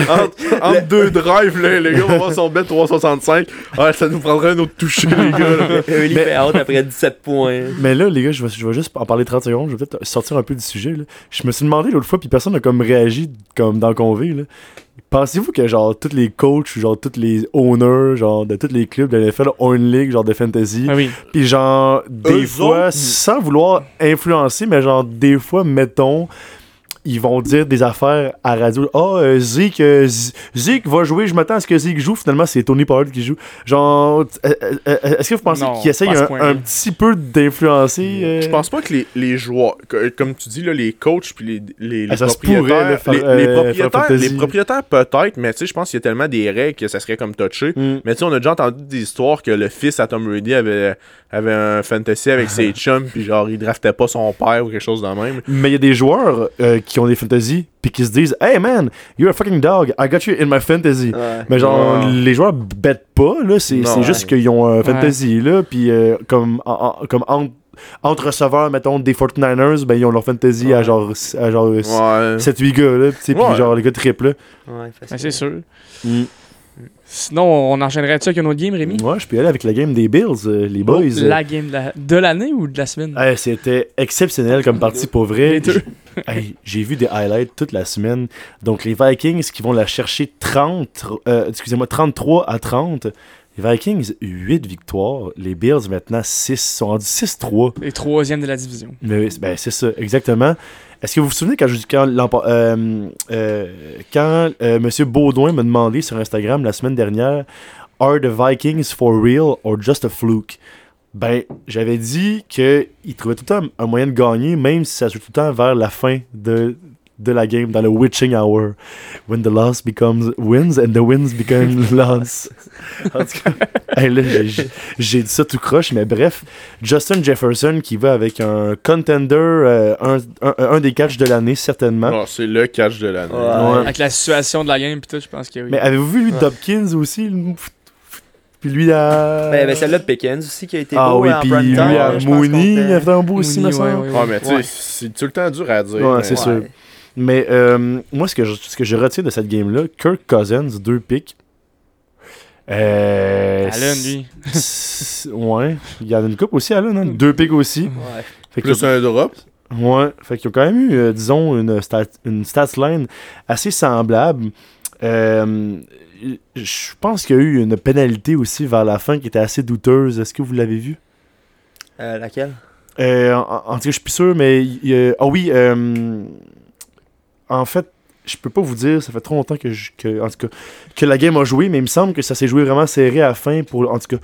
entre, entre deux drives, là, les gars vont voir son bet 365. Ouais, ça nous prendrait un autre toucher, les gars. là. Early Mais- payout après 17 points. Mais là, les gars, je vais, je vais juste en parler 30 secondes. Je vais peut-être sortir un peu du sujet. là. Je me suis demandé l'autre fois, puis personne n'a comme réagi comme dans le convé. Pensez-vous que genre tous les coachs, genre tous les owners, genre de tous les clubs de l'NFL ont une ligue genre de fantasy? Ah oui. Puis genre, des Eux fois, autres, sans vouloir influencer, mais genre, des fois, mettons, ils vont dire des affaires à radio. Ah, euh, Zeke, euh, Z- Zeke va jouer, je m'attends à ce que Zeke joue. Finalement, c'est Tony Pollard qui joue. Genre, euh, euh, euh, est-ce que vous pensez qu'il essaye un, petit peu d'influencer euh, Je pense pas que les, les joueurs, que- comme tu dis, là, les coachs puis les, les, les Ah, ça se propriétaires, pourrait, les, euh, propriétaires, propriétaires peut-être, mais tu sais, je pense qu'il y a tellement des règles que ça serait comme touché. Hmm. Mais tu sais, on a déjà entendu des histoires que le fils à Tom Brady avait, avait un fantasy avec ses chums, puis genre, il draftait pas son père ou quelque chose de même. Mais il y a des joueurs euh, qui ont des fantasy puis qui se disent Hey man, you're a fucking dog, I got you in my fantasy. Ouais. Mais genre, Ouais. les joueurs bêtent pas, là, c'est juste qu'ils ont un Ouais. fantasy, là, puis euh, comme, en- en- comme entre, entre receveurs, mettons, des 49ers, ben ils ont leur fantasy à genre, à genre Ouais. 7-8 gars, là, tu sais, puis Ouais. genre les gars triple, là. Ouais, Ben, c'est sûr. Mm. Sinon, on enchaînerait ça avec un autre game, Rémi? Ouais, je peux y aller avec la game des Bills, euh, les boys. Oh, la game de la- de l'année ou de la semaine? Hey, C'était exceptionnel comme partie pour vrai. Les deux. Hey, J'ai vu des highlights toute la semaine. Donc les Vikings qui vont la chercher 30, euh, excusez-moi, 33 à 30. Les Vikings, 8 victoires. Les Bills maintenant 6, sont rendus 6-3. Les troisièmes de la division. Mais ben, c'est ça, exactement. Est-ce que vous vous souvenez quand, quand, euh, euh, quand euh, M. Baudouin m'a demandé sur Instagram la semaine dernière Are the Vikings for real or just a fluke? Ben, j'avais dit qu'il trouvait tout le temps un moyen de gagner, même si ça se tout le temps vers la fin de, de la game, dans le witching hour. When the loss becomes wins and the wins become loss. En tout cas, hey, là, j'ai- dit ça tout croche, mais bref, Justin Jefferson qui va avec un contender, euh, un, un, un des catchs de l'année, certainement. Ah, c'est le catch de l'année. Ouais. Avec la situation de la game, pis tout, je pense que oui. Mais avez-vous vu lui, Ouais. Dobkins aussi? le- Puis lui à. Ben, ben, celle-là de Pickens aussi qui a été Ah beau oui, en puis lui à Mooney, il fait- a fait un beau aussi, me semble. ouais, ouais, Ouais, mais tu sais, Ouais. c'est tout le temps dur à dire. Ouais, mais- c'est sûr. Mais euh, moi, ce que, je, ce que je retiens de cette game-là, Kirk Cousins, deux picks. Euh, Allen, lui. ouais. Il y en a une coupe aussi, Allen, hein? Deux picks aussi. Ouais. Fait que- Plus un drop. Ouais, fait qu'ils ont quand même eu, euh, disons, une, stat, une stats line assez semblable. Euh, je pense qu'il y a eu une pénalité aussi vers la fin qui était assez douteuse. Est-ce que vous l'avez vu? Euh, laquelle? Euh, en, en tout cas, je suis plus sûr, mais... Ah oui, euh, en fait, je peux pas vous dire, ça fait trop longtemps que, je- que, en tout cas, que la game a joué, mais il me semble que ça s'est joué vraiment serré à la fin, pour, en tout cas,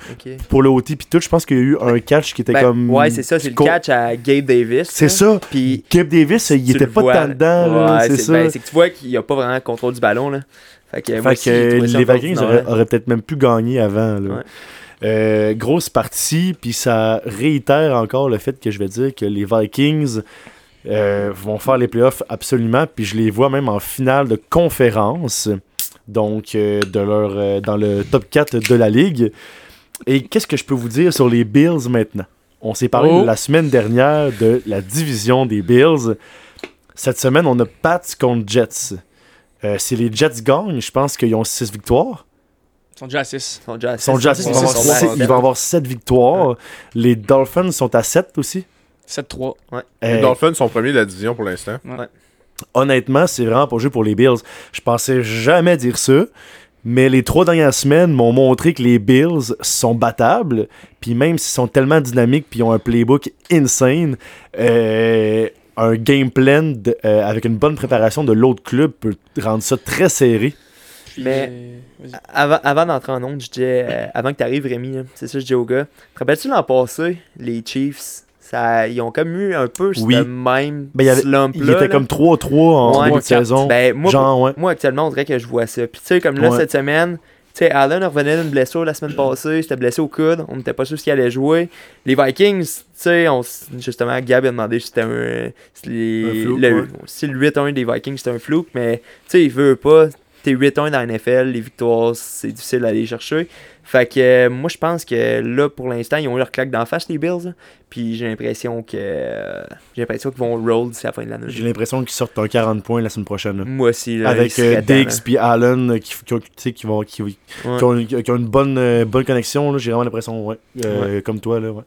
pour le OT puis tout. Je pense qu'il y a eu un catch qui était Ben, comme... ouais, c'est ça, c'est le catch à Gabe Davis. C'est ça. Puis Gabe Davis, il était pas tant dedans, ouais, c'est ça. ben, c'est que tu vois qu'il n'y a pas vraiment le contrôle du ballon. Là. Fait que, Fait les Vikings auraient, auraient peut-être même pu gagner avant. là. Ouais. Euh, grosse partie, puis ça réitère encore le fait que je vais dire que les Vikings euh, vont faire les playoffs absolument, puis je les vois même en finale de conférence, donc euh, de leur, euh, dans le top 4 de la ligue. Et qu'est-ce que je peux vous dire sur les Bills maintenant? On s'est parlé Oh. la semaine dernière de la division des Bills. Cette semaine, on a Pats contre Jets. Euh, si les Jets gagnent, je pense qu'ils ont 6 victoires. Ils sont déjà à 6. Ils sont déjà à Ils sont déjà à six, six, ils avoir vont avoir 7 victoires. Les Dolphins sont à 7 aussi. 7-3. Les Euh, Dolphins sont premiers de la division pour l'instant. honnêtement, c'est vraiment pas joué pour les Bills. Je pensais jamais dire ça. Mais les trois dernières semaines m'ont montré que les Bills sont battables. Puis même s'ils sont tellement dynamiques puis ils ont un playbook insane, euh, un game plan de- euh, avec une bonne préparation de l'autre club peut rendre ça très serré. Mais- euh. Avant, avant d'entrer en onde, je disais, euh, avant que tu arrives, Rémi, là, c'est ça, je dis au gars. Te rappelles-tu l'an passé, les Chiefs, ça, ils ont comme eu un peu Oui. ce même Ben, il y avait- slump-là. Il était comme 3-3 en Ouais. début de saison. Ben, moi, Genre, ouais. moi, actuellement, on dirait que je vois ça. Puis, tu sais, comme là, Ouais. cette semaine, tu sais, Allen revenait d'une blessure la semaine passée. J'étais blessé au coude. On n'était pas sûr s'il allait jouer. Les Vikings, tu sais, justement, Gab a demandé si c'était un. Si, les- Un fluke, le, ouais. si le 8-1 des Vikings, c'était un flou. Mais, tu sais, il veut pas. T'es 8-1 dans la NFL, les victoires, c'est difficile d'aller chercher. Fait que euh, moi, je pense que là, pour l'instant, ils ont eu leur claque d'en face, les Bills. là. Puis j'ai l'impression que. euh, j'ai l'impression qu'ils vont roll d'ici la fin de l'année. J'ai l'impression qu'ils sortent un 40 points la semaine prochaine. là. Moi aussi, là. Avec euh, Diggs puis Allen euh, qui, qui, ont- qui, vont, qui, Ouais. qui ont, une- qui ont une bonne, bonne connexion. J'ai vraiment l'impression, ouais. Euh, Comme toi, là, ouais.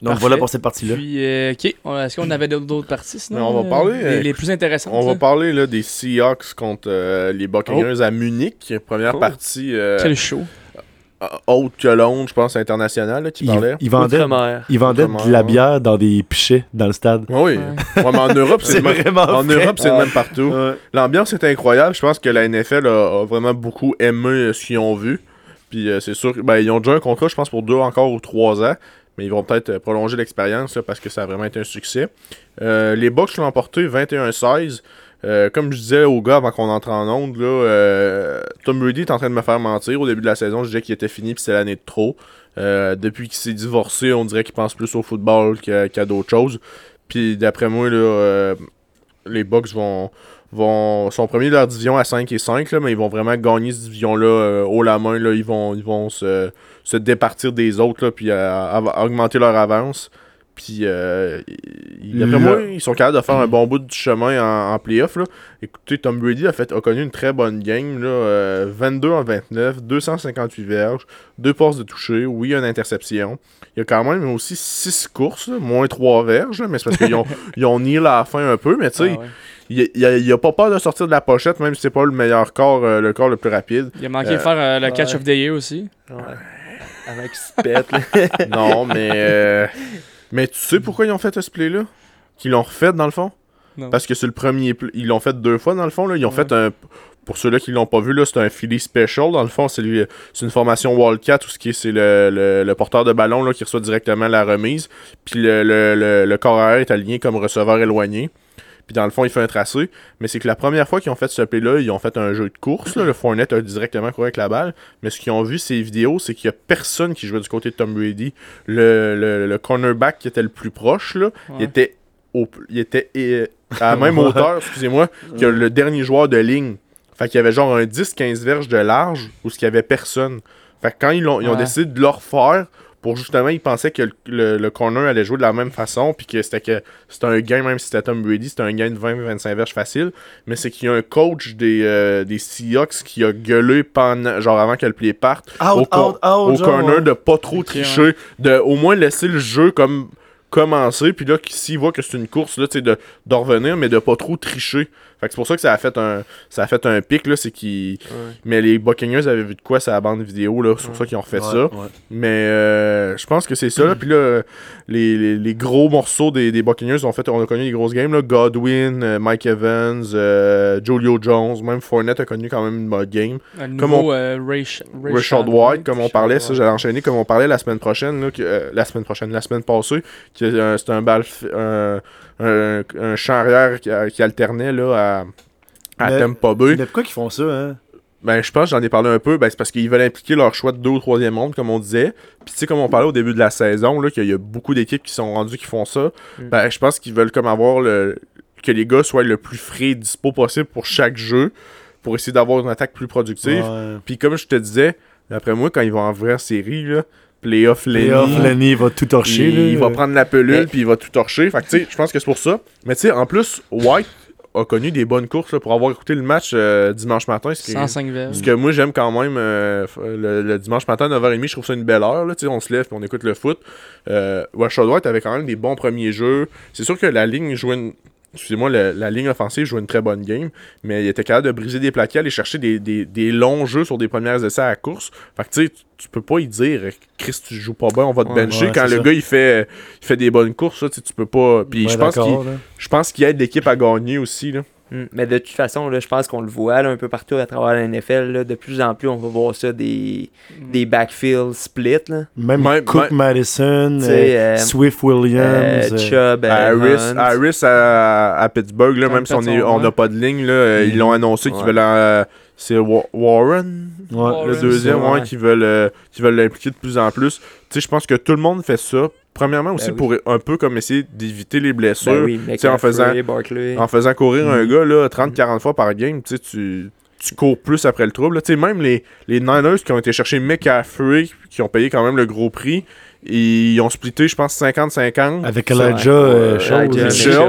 Donc Parfait. voilà pour cette partie-là. Puis, euh, ok, On- est-ce qu'on avait d'autres parties sinon? Mais on va parler, Les, euh, les plus intéressantes. On va parler là, des Seahawks contre euh, les Buccaneers à Munich. Première Oh. partie euh, Quel show. haute que Londres, je pense, internationale, là, qui Ils, parlait. ils vendaient, vendaient Outre-mer, de la ouais. bière dans des pichets dans le stade. Ouais, oui. Ouais. Ouais, mais en Europe, c'est C'est le même. vraiment En vrai. Europe, c'est le même partout. Ouais. L'ambiance est incroyable. Je pense que la NFL a, a vraiment beaucoup aimé ce qu'ils ont vu. Puis euh, c'est sûr, ben, ils ont déjà un contrat, je pense, pour deux encore ou trois ans. Mais ils vont peut-être euh, prolonger l'expérience parce que ça a vraiment été un succès. Euh, les Bucks l'ont emporté 21-16. Euh, comme je disais aux gars avant qu'on entre en onde, là, Tom Brady est en train de me faire mentir. Au début de la saison, je disais qu'il était fini puis c'est l'année de trop. Depuis qu'il s'est divorcé, on dirait qu'il pense plus au football qu'à d'autres choses. Puis d'après moi, les Bucks vont, vont sont premiers de leur division à 5 et 5, là, mais ils vont vraiment gagner cette division-là euh, haut la main. Là, ils vont, ils vont se, se départir des autres, là, puis euh, av- augmenter leur avance. Puis, euh, ils- Le- moi, ils sont capables de faire un bon bout du chemin en, en playoff. Écoutez, Tom Brady a, fait, a connu une très bonne game. Là, euh, 22 en 29, 258 verges, 2 passes de toucher, oui, une interception. Il y a quand même aussi 6 courses, là, moins 3 verges, là, mais c'est parce qu'ils ont, ils ont nié la fin un peu. Mais tu sais, Ah ouais. Il, il, a- il a pas peur de sortir de la pochette, même si c'est pas le meilleur corps, euh, le corps le plus rapide. Il a manqué Euh, de faire euh, le catch ouais. of the year aussi. Ouais. Avec Spet, là. non, mais. euh, mais tu sais pourquoi ils ont fait ce play-là Qu'ils l'ont refait dans le fond? Non. Parce que c'est le premier play. Ils l'ont fait deux fois dans le fond. Là. Ils ont Ouais. fait un. Pour ceux-là qui l'ont pas vu, là, c'est un Philly Special. Dans le fond, c'est lui- c'est une formation Wildcat où ce qui est, c'est le, le- le porteur de ballon là, qui reçoit directement la remise. Puis le, le, le, le corps arrière est aligné comme receveur éloigné. Puis dans le fond, il fait un tracé. Mais c'est que la première fois qu'ils ont fait ce play-là, ils ont fait un jeu de course. Là. Le Fournette a directement couru avec la balle. Mais ce qu'ils ont vu, ces vidéos, c'est qu'il y a personne qui jouait du côté de Tom Brady. Le, le, le cornerback qui était le plus proche, là, il était, au, il était euh, à la même hauteur, excusez-moi, que le dernier joueur de ligne. Fait qu'il y avait genre un 10-15 verges de large où il y avait personne. Fait que quand ils, l'ont- ils ont Ouais. décidé de le refaire, pour justement, ils pensaient que le, le- le corner allait jouer de la même façon, puis que c'était que c'était un gain, même si c'était Tom Brady, c'était un gain de 20-25 verges facile. Mais c'est qu'il y a un coach des, euh, des Seahawks qui a gueulé pendant, genre avant que le play parte, au, Out, cor- out, out. au genre, corner ouais. de pas trop tricher, de au moins laisser le jeu comme commencer, puis là, s'il voit que c'est une course, là, tu sais, de, de revenir, mais de pas trop tricher. Fait que c'est pour ça que ça a fait un, ça a fait un pic, là, c'est qu'ils... Mais les Buccaneers avaient vu de quoi sur la bande vidéo, là, c'est pour ça qu'ils ont refait Ouais, ça. ouais. Mais euh, je pense que c'est ça. Là. Puis là, les, les, les gros morceaux des, des Buccaneers ont fait, on a connu des grosses games. Là. Godwin, euh, Mike Evans, euh, Julio Jones, même Fournette a connu quand même une bonne game. Un Comme nouveau euh, Rashad White, comme on parlait, ça j'allais enchaîner, comme on parlait la semaine prochaine, là, que, euh, la semaine prochaine, la semaine passée, que euh, c'était un bal, un, un, champ arrière qui, qui alternait là, à, à Mais- Tampa Bay. Mais pourquoi qu'ils font ça, hein? Ben, je pense, j'en ai parlé un peu, ben, c'est parce qu'ils veulent impliquer leur choix de deux ou troisième monde, comme on disait. Puis, tu sais, comme on parlait au début de la saison, là, qu'il y a beaucoup d'équipes qui sont rendues qui font ça. Mm. Ben, je pense qu'ils veulent comme avoir le, que les gars soient le plus frais et dispo possible pour chaque jeu, pour essayer d'avoir une attaque plus productive. Ouais. Puis, comme je te disais, d'après moi, quand ils vont en vraie série, là, playoff Lenny, Playoff, Lenny va tout torcher. il, va prendre la pelule puis il va tout torcher. Fait que, tu sais, je pense que c'est pour ça. Mais, tu sais, en plus, White a connu des bonnes courses là, pour avoir écouté le match euh, dimanche matin. ce qui est- 105 verges. ce que moi j'aime quand même euh, le, le dimanche matin à 9h30, je trouve ça une belle heure. Là, tu sais, on se lève et on écoute le foot. Euh, Rashad White avait quand même des bons premiers jeux. C'est sûr que la ligne jouait une. Excusez-moi, la ligne offensive jouait une très bonne game, mais il était capable de briser des plaqués, aller chercher des, des- des longs jeux sur des premières essais à la course. Fait que tu sais, tu- peux pas y dire, Chris, tu joues pas bien, on va te Ouais, bencher. ouais, Quand le ça. gars il fait, il fait des bonnes courses, là, tu peux pas. Puis Ouais, je pense qu'il je pense qu'il aide l'équipe à gagner aussi. Là. Mm. Mais de toute façon, là, je pense qu'on le voit là, un peu partout à travers la NFL. là. de plus en plus, on va voir ça des, des backfield splits. Là. Même Même- Cook même- Madison, euh, euh, Swift Williams. Euh, euh, Chubb, euh, Harris, Hunt. Harris à, à Pittsburgh, là, même si on est- Petson, on n'a pas de ligne, là, ils l'ont annoncé qu'ils Ouais. veulent. C'est Wa- Warren, ouais. Warren, le deuxième, ouais, ouais. qui veulent euh, qui veulent l'impliquer de plus en plus. Tu sais, je pense que tout le monde fait ça. Premièrement aussi oui. pour un peu comme essayer d'éviter les blessures. Ben oui, sais, en faisant-. En faisant courir un Mhm. gars là, 30-40 fois par game, tu tu cours plus après le trouble. là. Tu sais, même les, les Niners qui ont été chercher McCaffrey, qui ont payé quand même le gros prix, ils ont splitté, je pense, 50-50. Avec Elijah euh, Ouais, Shaw,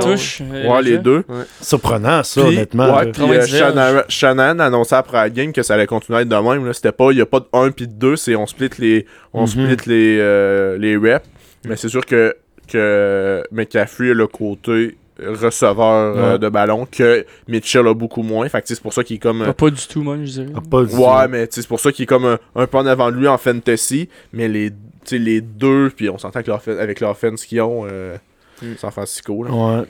Ouais, les deux. Surprenant, ça, Puis- honnêtement. Ouais, puis euh, c'est Shanahan, Shanahan annonçait après la game que ça allait continuer à être de même. là. C'était pas, il y a pas de 1 puis de 2, c'est on split les, on Mhm. split les, euh, les reps. Mais c'est sûr que, que McCaffrey a le côté receveur euh, de ballon que Mitchell a beaucoup moins. Fait c'est pour ça qu'il est comme. Pas, pas du tout, moi, je dirais. Ah, pas du Ouais, tout. mais tu sais, c'est pour ça qu'il est comme un, un peu en avant de lui en fantasy. Mais les, sais, les deux, puis on s'entend avec l'offense qu'ils ont, euh, Mm. San Francisco. Là. Ouais.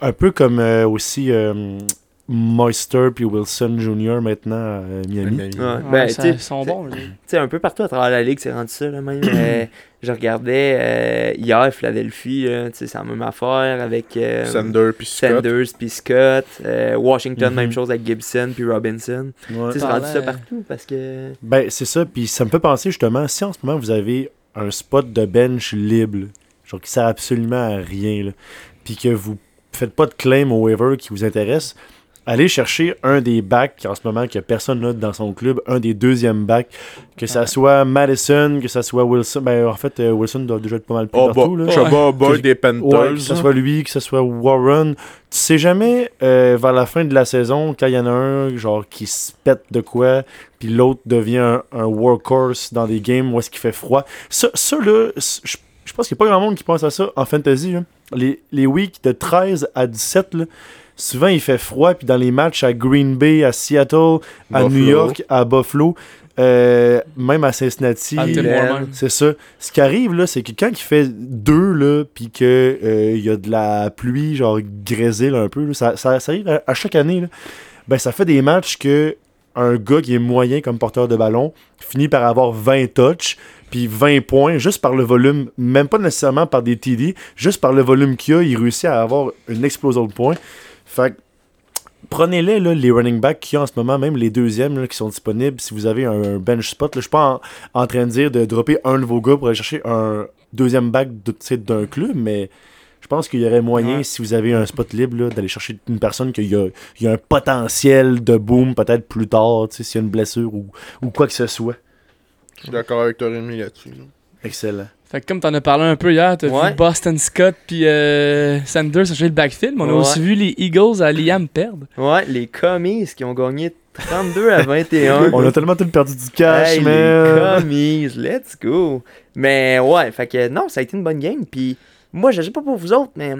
Un peu comme euh, aussi euh, Moister puis Wilson Jr. maintenant à euh, Miami. Ouais. Ouais, Ben, ça- tu sais, ils sont bons. un peu partout à travers la ligue, c'est rendu ça. Là, même, euh, je regardais euh, hier Philadelphie, là, tu sais, c'est la même affaire avec euh, puis Scott. Sanders puis Scott. euh, Washington, Mhm. même chose avec Gibson puis Robinson. Ouais. Tu sais, c'est rendu ça partout parce que. Ben, c'est ça. Puis ça me fait penser justement, si en ce moment vous avez un spot de bench libre, genre qui sert absolument à rien, là, puis que vous faites pas de claim au waiver qui vous intéresse, allez chercher un des backs en ce moment que personne n'a dans son club, un des deuxièmes backs, que ça soit Madison, que ça soit Wilson. Ben, en fait, euh, Wilson doit déjà être pas mal plus Oh, partout. bah, là. Boy Que- des Panthers. Ouais, que ce soit lui, que ce soit Warren. Tu sais jamais euh, vers la fin de la saison, quand il y en a un genre qui se pète de quoi, puis l'autre devient un, un workhorse dans des games où est-ce qu'il fait froid. Ça, ça là, je je pense qu'il n'y a pas grand monde qui pense à ça en fantasy. là. Les, les weeks de 13 à 17, là, souvent il fait froid, puis dans les matchs à Green Bay, à Seattle, à Buffalo. New York, à Buffalo, euh, même à Cincinnati. C'est ça. Ce qui arrive, là, c'est que quand il fait deux, là, pis que euh, il y a de la pluie, genre grésil un peu, là, ça, ça, ça arrive à, à chaque année, là, ben ça fait des matchs que un gars qui est moyen comme porteur de ballon finit par avoir 20 touches, puis 20 points, juste par le volume, même pas nécessairement par des TD, juste par le volume qu'il a, il réussit à avoir une explosion de points. Fait que, prenez-les, là, les running backs a en ce moment, même les deuxièmes là, qui sont disponibles. Si vous avez un bench spot, là, je suis pas en, en train de dire de dropper un de vos gars pour aller chercher un deuxième back de- d'un club, mais je pense qu'il y aurait moyen, Ouais. si vous avez un spot libre, là, d'aller chercher une personne qui a, y a un potentiel de boom peut-être plus tard, tu sais, s'il y a une blessure ou, ou quoi que ce soit. Je suis d'accord avec toi, Rémi, là-dessus. là. Excellent. Fait que comme t'en as parlé un peu hier, t'as Ouais. vu Boston Scott puis euh, Sanders chercher le backfield, mais on a aussi vu les Eagles à Liam perdre. Ouais, les commis qui ont gagné 32 à 21. On a tellement tout perdu du cash, Hey, man. les commis, let's go. Mais ouais, fait que non, ça a été une bonne game. Puis moi, je sais pas pour vous autres, mais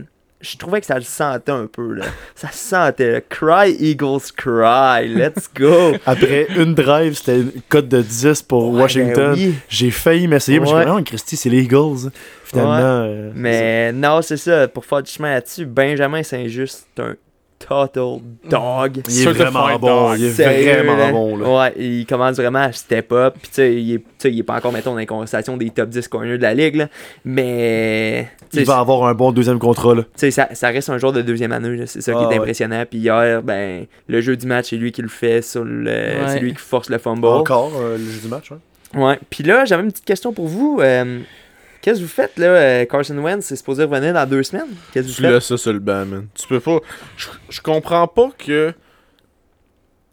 je trouvais que ça le sentait un peu. là. Ça se sentait. là. Cry Eagles Cry, let's go. Après une drive, c'était une cote de 10 pour Ouais, Washington. ben oui. J'ai failli m'essayer, mais je me Ouais. suis dit, non, Christy, c'est les Eagles. Finalement. euh, Mais non, c'est ça. Pour faire du chemin là-dessus, Benjamin Saint-Just, c'est un total dog. il est vraiment bon. dog. Il est Sérieux, vraiment là. bon. Là. Ouais, il commence vraiment à step up. Puis, tu sais, il il est pas encore, mettons, dans les conversations des top 10 corners de la ligue, là. Mais, Il va avoir un bon deuxième contrat. Là. tu sais, ça, ça reste un joueur de deuxième année, c'est ça qui Ah, est ouais. impressionnant. Puis hier, ben, le jeu du match, c'est lui qui le fait, sur le, c'est lui qui force le fumble. Encore euh, le jeu du match. hein. Ouais. Puis là, j'avais une petite question pour vous. Euh, Qu'est-ce que vous faites, là? euh, Carson Wentz, c'est supposé revenir dans deux semaines. Qu'est-ce que Tu vous faites? laisses ça sur le banc, man. Tu peux pas. Je, je comprends pas que.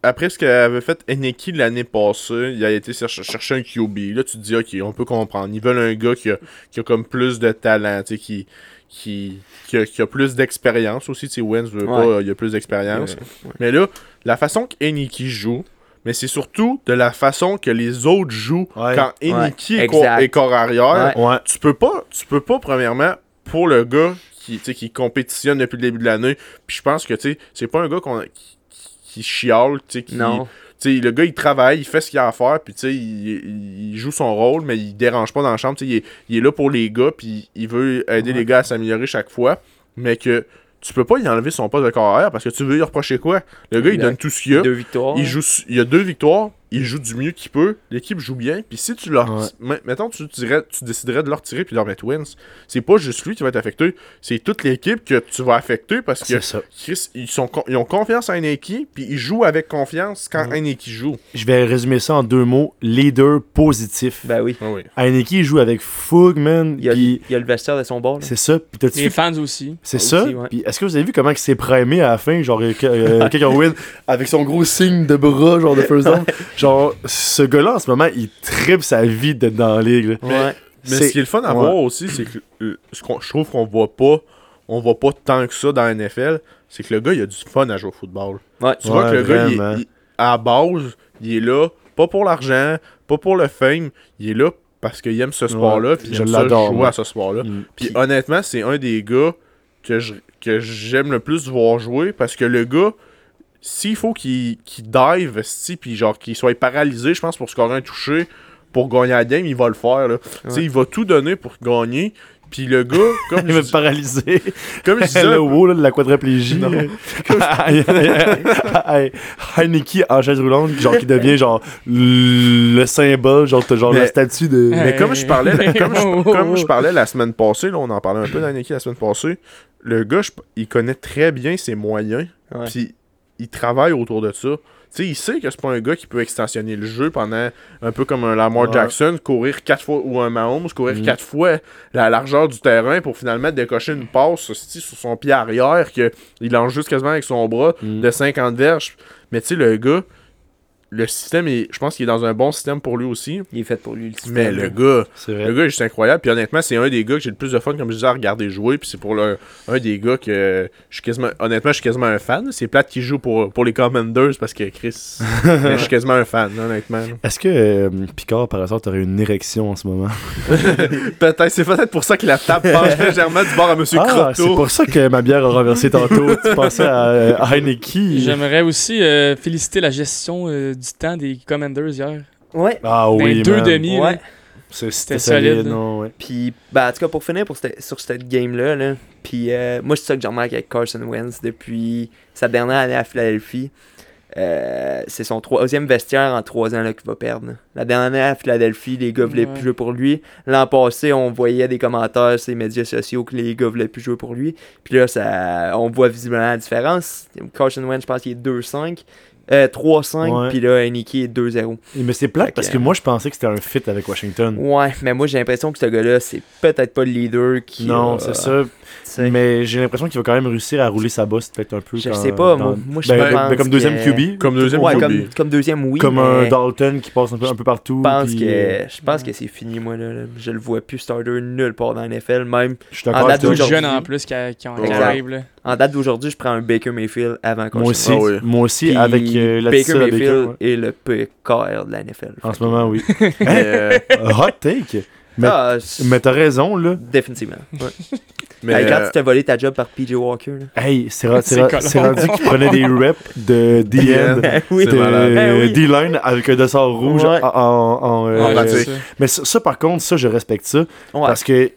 Après ce qu'avait fait Eneki l'année passée, il a été chercher, chercher un QB. Là, tu te dis, ok, on peut comprendre. Ils veulent un gars qui a, qui a comme plus de talent, tu sais, qui, qui, qui, a, qui a plus d'expérience aussi. Tu sais, Wentz veut Ouais. pas, il a plus d'expérience. Ouais, ouais. Mais là, la façon qu'Eneki joue, mais c'est surtout de la façon que les autres jouent Ouais. quand Ouais, est, corps, exact. est corps arrière Ouais. Tu peux pas tu peux pas premièrement pour le gars qui tu sais, qui compétitionne depuis le début de l'année puis je pense que tu sais c'est pas un gars qu'on qui, qui chiale tu sais qui Non. tu sais le gars il travaille il fait ce qu'il a à faire puis tu sais il, il joue son rôle mais il dérange pas dans la chambre tu sais il est, il est là pour les gars puis il veut aider Ouais. les gars à s'améliorer chaque fois mais que tu peux pas y enlever son poste de carrière parce que tu veux lui reprocher quoi? Le gars, il donne tout ce qu'il a. Deux victoires. Il, joue, il a deux victoires, il joue du mieux qu'il peut, l'équipe joue bien, puis si tu leur. Ouais. Mettons, tu, dirais, tu déciderais de leur tirer puis de leur mettre wins, c'est pas juste lui qui va être affecté, c'est toute l'équipe que tu vas affecter parce que C'est ça. Chris, ils, sont, con- ils ont confiance en Heineken, puis ils jouent avec confiance quand Ouais. Heineken joue. Je vais résumer ça en deux mots. Leader positif. Ben oui. Ah oui. Heineken joue avec Foog, man. Il y a, puis il y a le vestiaire de son bord. C'est ça. Puis Les fans aussi. C'est Aussi, ça. ouais. Puis est-ce que vous avez vu comment il s'est primé à la fin, genre euh, euh, Kick or win, avec son gros signe de bras, genre de first down? Genre, ce gars-là, en ce moment, il tripe sa vie d'être dans la ligue. là. Ouais. Mais C'est- ce qui est le fun à ouais. voir aussi, c'est que euh, ce qu'on- je trouve qu'on voit pas, on voit pas tant que ça dans la NFL, c'est que le gars, il a du fun à jouer au football. Ouais. Tu vois que le gars, il à la base, il est là, pas pour l'argent, pas pour le fame, il est là parce qu'il aime ce sport-là, puis il je aime ça l'adore, jouer à ce sport-là. Mm. Puis honnêtement, c'est un des gars que je- que j'aime le plus voir jouer parce que le gars, s'il faut qu'il qu'il dive, si, puis genre qu'il soit paralysé, je pense, pour scorer un toucher, pour gagner la game, il va le faire. Là. Tu sais, Ouais. Il va tout donner pour gagner. Puis le gars, comme Il va me dis- paralyser. comme je disais, le wow là, de la quadriplégie. Heineken en chaise roulante, genre qui devient genre le symbole, genre genre Mais- la statue de. Mais comme je parlais, comme je, oh, comme je parlais la semaine passée, là, on en parlait un peu Nike la semaine passée, le gars, je- il connaît très bien ses moyens, puis il travaille autour de ça. Tu sais, il sait que c'est pas un gars qui peut extensionner le jeu pendant un peu comme un Lamar Ouais. Jackson, courir quatre fois, ou un Mahomes, courir Mhm. quatre fois la largeur du terrain pour finalement décocher une passe sur son pied arrière, que il lance juste quasiment avec son bras Mm. de 50 verges. Mais tu sais, le gars, le système, est, je pense qu'il est dans un bon système pour lui aussi. Il est fait pour lui. Le système, Mais le gars, C'est le vrai. gars est juste incroyable. Puis honnêtement, c'est un des gars que j'ai le plus de fun, comme je disais, à regarder jouer. Puis c'est pour le, un des gars que je suis quasiment. Honnêtement, je suis quasiment un fan. C'est plate qu'il joue pour, pour les Commanders parce que Chris. mais je suis quasiment un fan, honnêtement. Est-ce que euh, Picard, par hasard, t'aurais une érection en ce moment? peut-être, c'est peut-être pour ça que la table penche légèrement du bord à Monsieur Ah, c'est pour ça que ma bière a renversé tantôt. tu pensais à, à Heineken. J'aimerais aussi euh, féliciter la gestion euh, du temps des Commanders hier. Ouais. Ah Dans oui, les deux man. demi. Ouais. C'était solide, non, ouais. Puis, ben, en tout cas, pour finir pour cette- sur cette game-là, là, puis euh, moi, c'est ça que j'ai remarqué avec Carson Wentz depuis sa dernière année à Philadelphie. Euh, c'est son troisième vestiaire en trois ans là, qu'il va perdre. La dernière année à Philadelphie, les gars voulaient Ouais. plus jouer pour lui. L'an passé, on voyait des commentaires sur les médias sociaux que les gars voulaient plus jouer pour lui. Puis là, ça, on voit visiblement la différence. Carson Wentz, je pense qu'il est 2-5. Euh, 3-5, Ouais. puis là, Heineken est 2-0. Et- Mais c'est plate Fait parce que- que moi, je pensais que c'était un fit avec Washington. Ouais, mais moi, j'ai l'impression que ce gars-là, c'est peut-être pas le leader qui. Non, a- c'est ça. Mais j'ai l'impression qu'il va quand même réussir à rouler sa bosse peut-être un peu. Je quand- sais pas, dans- moi, moi je ben, ben, pense ben, comme deuxième que- QB. Comme deuxième ouais, QB. comme, comme deuxième, oui. comme mais un Dalton qui passe un peu, un peu partout. Je pense puis, que, euh, je pense que c'est fini, moi. Là. Je le vois plus starter nulle part dans la NFL. Même je suis en d'accord date avec jeunes en plus qui, a- qui, ont- qui. Là. en date d'aujourd'hui, je prends un Baker Mayfield avant Carson Moi aussi, Ah oui. moi aussi Puis avec euh, à Baker, Mayfield ouais. est le PKR de la NFL. En ce moment, oui. Euh, Hot take. Mais, Ah, mais t'as raison, là. définitivement. Ouais. mais, Hey, quand euh, tu t'es volé ta job par PJ Walker. Là. Hey, c'est rendu qu'il prenait des reps de oui. Malade. Ben de oui. D-line avec un dessert rouge Ouais. en, en-. Mais ça, ça, par contre, ça, je respecte ça. Ouais. Parce que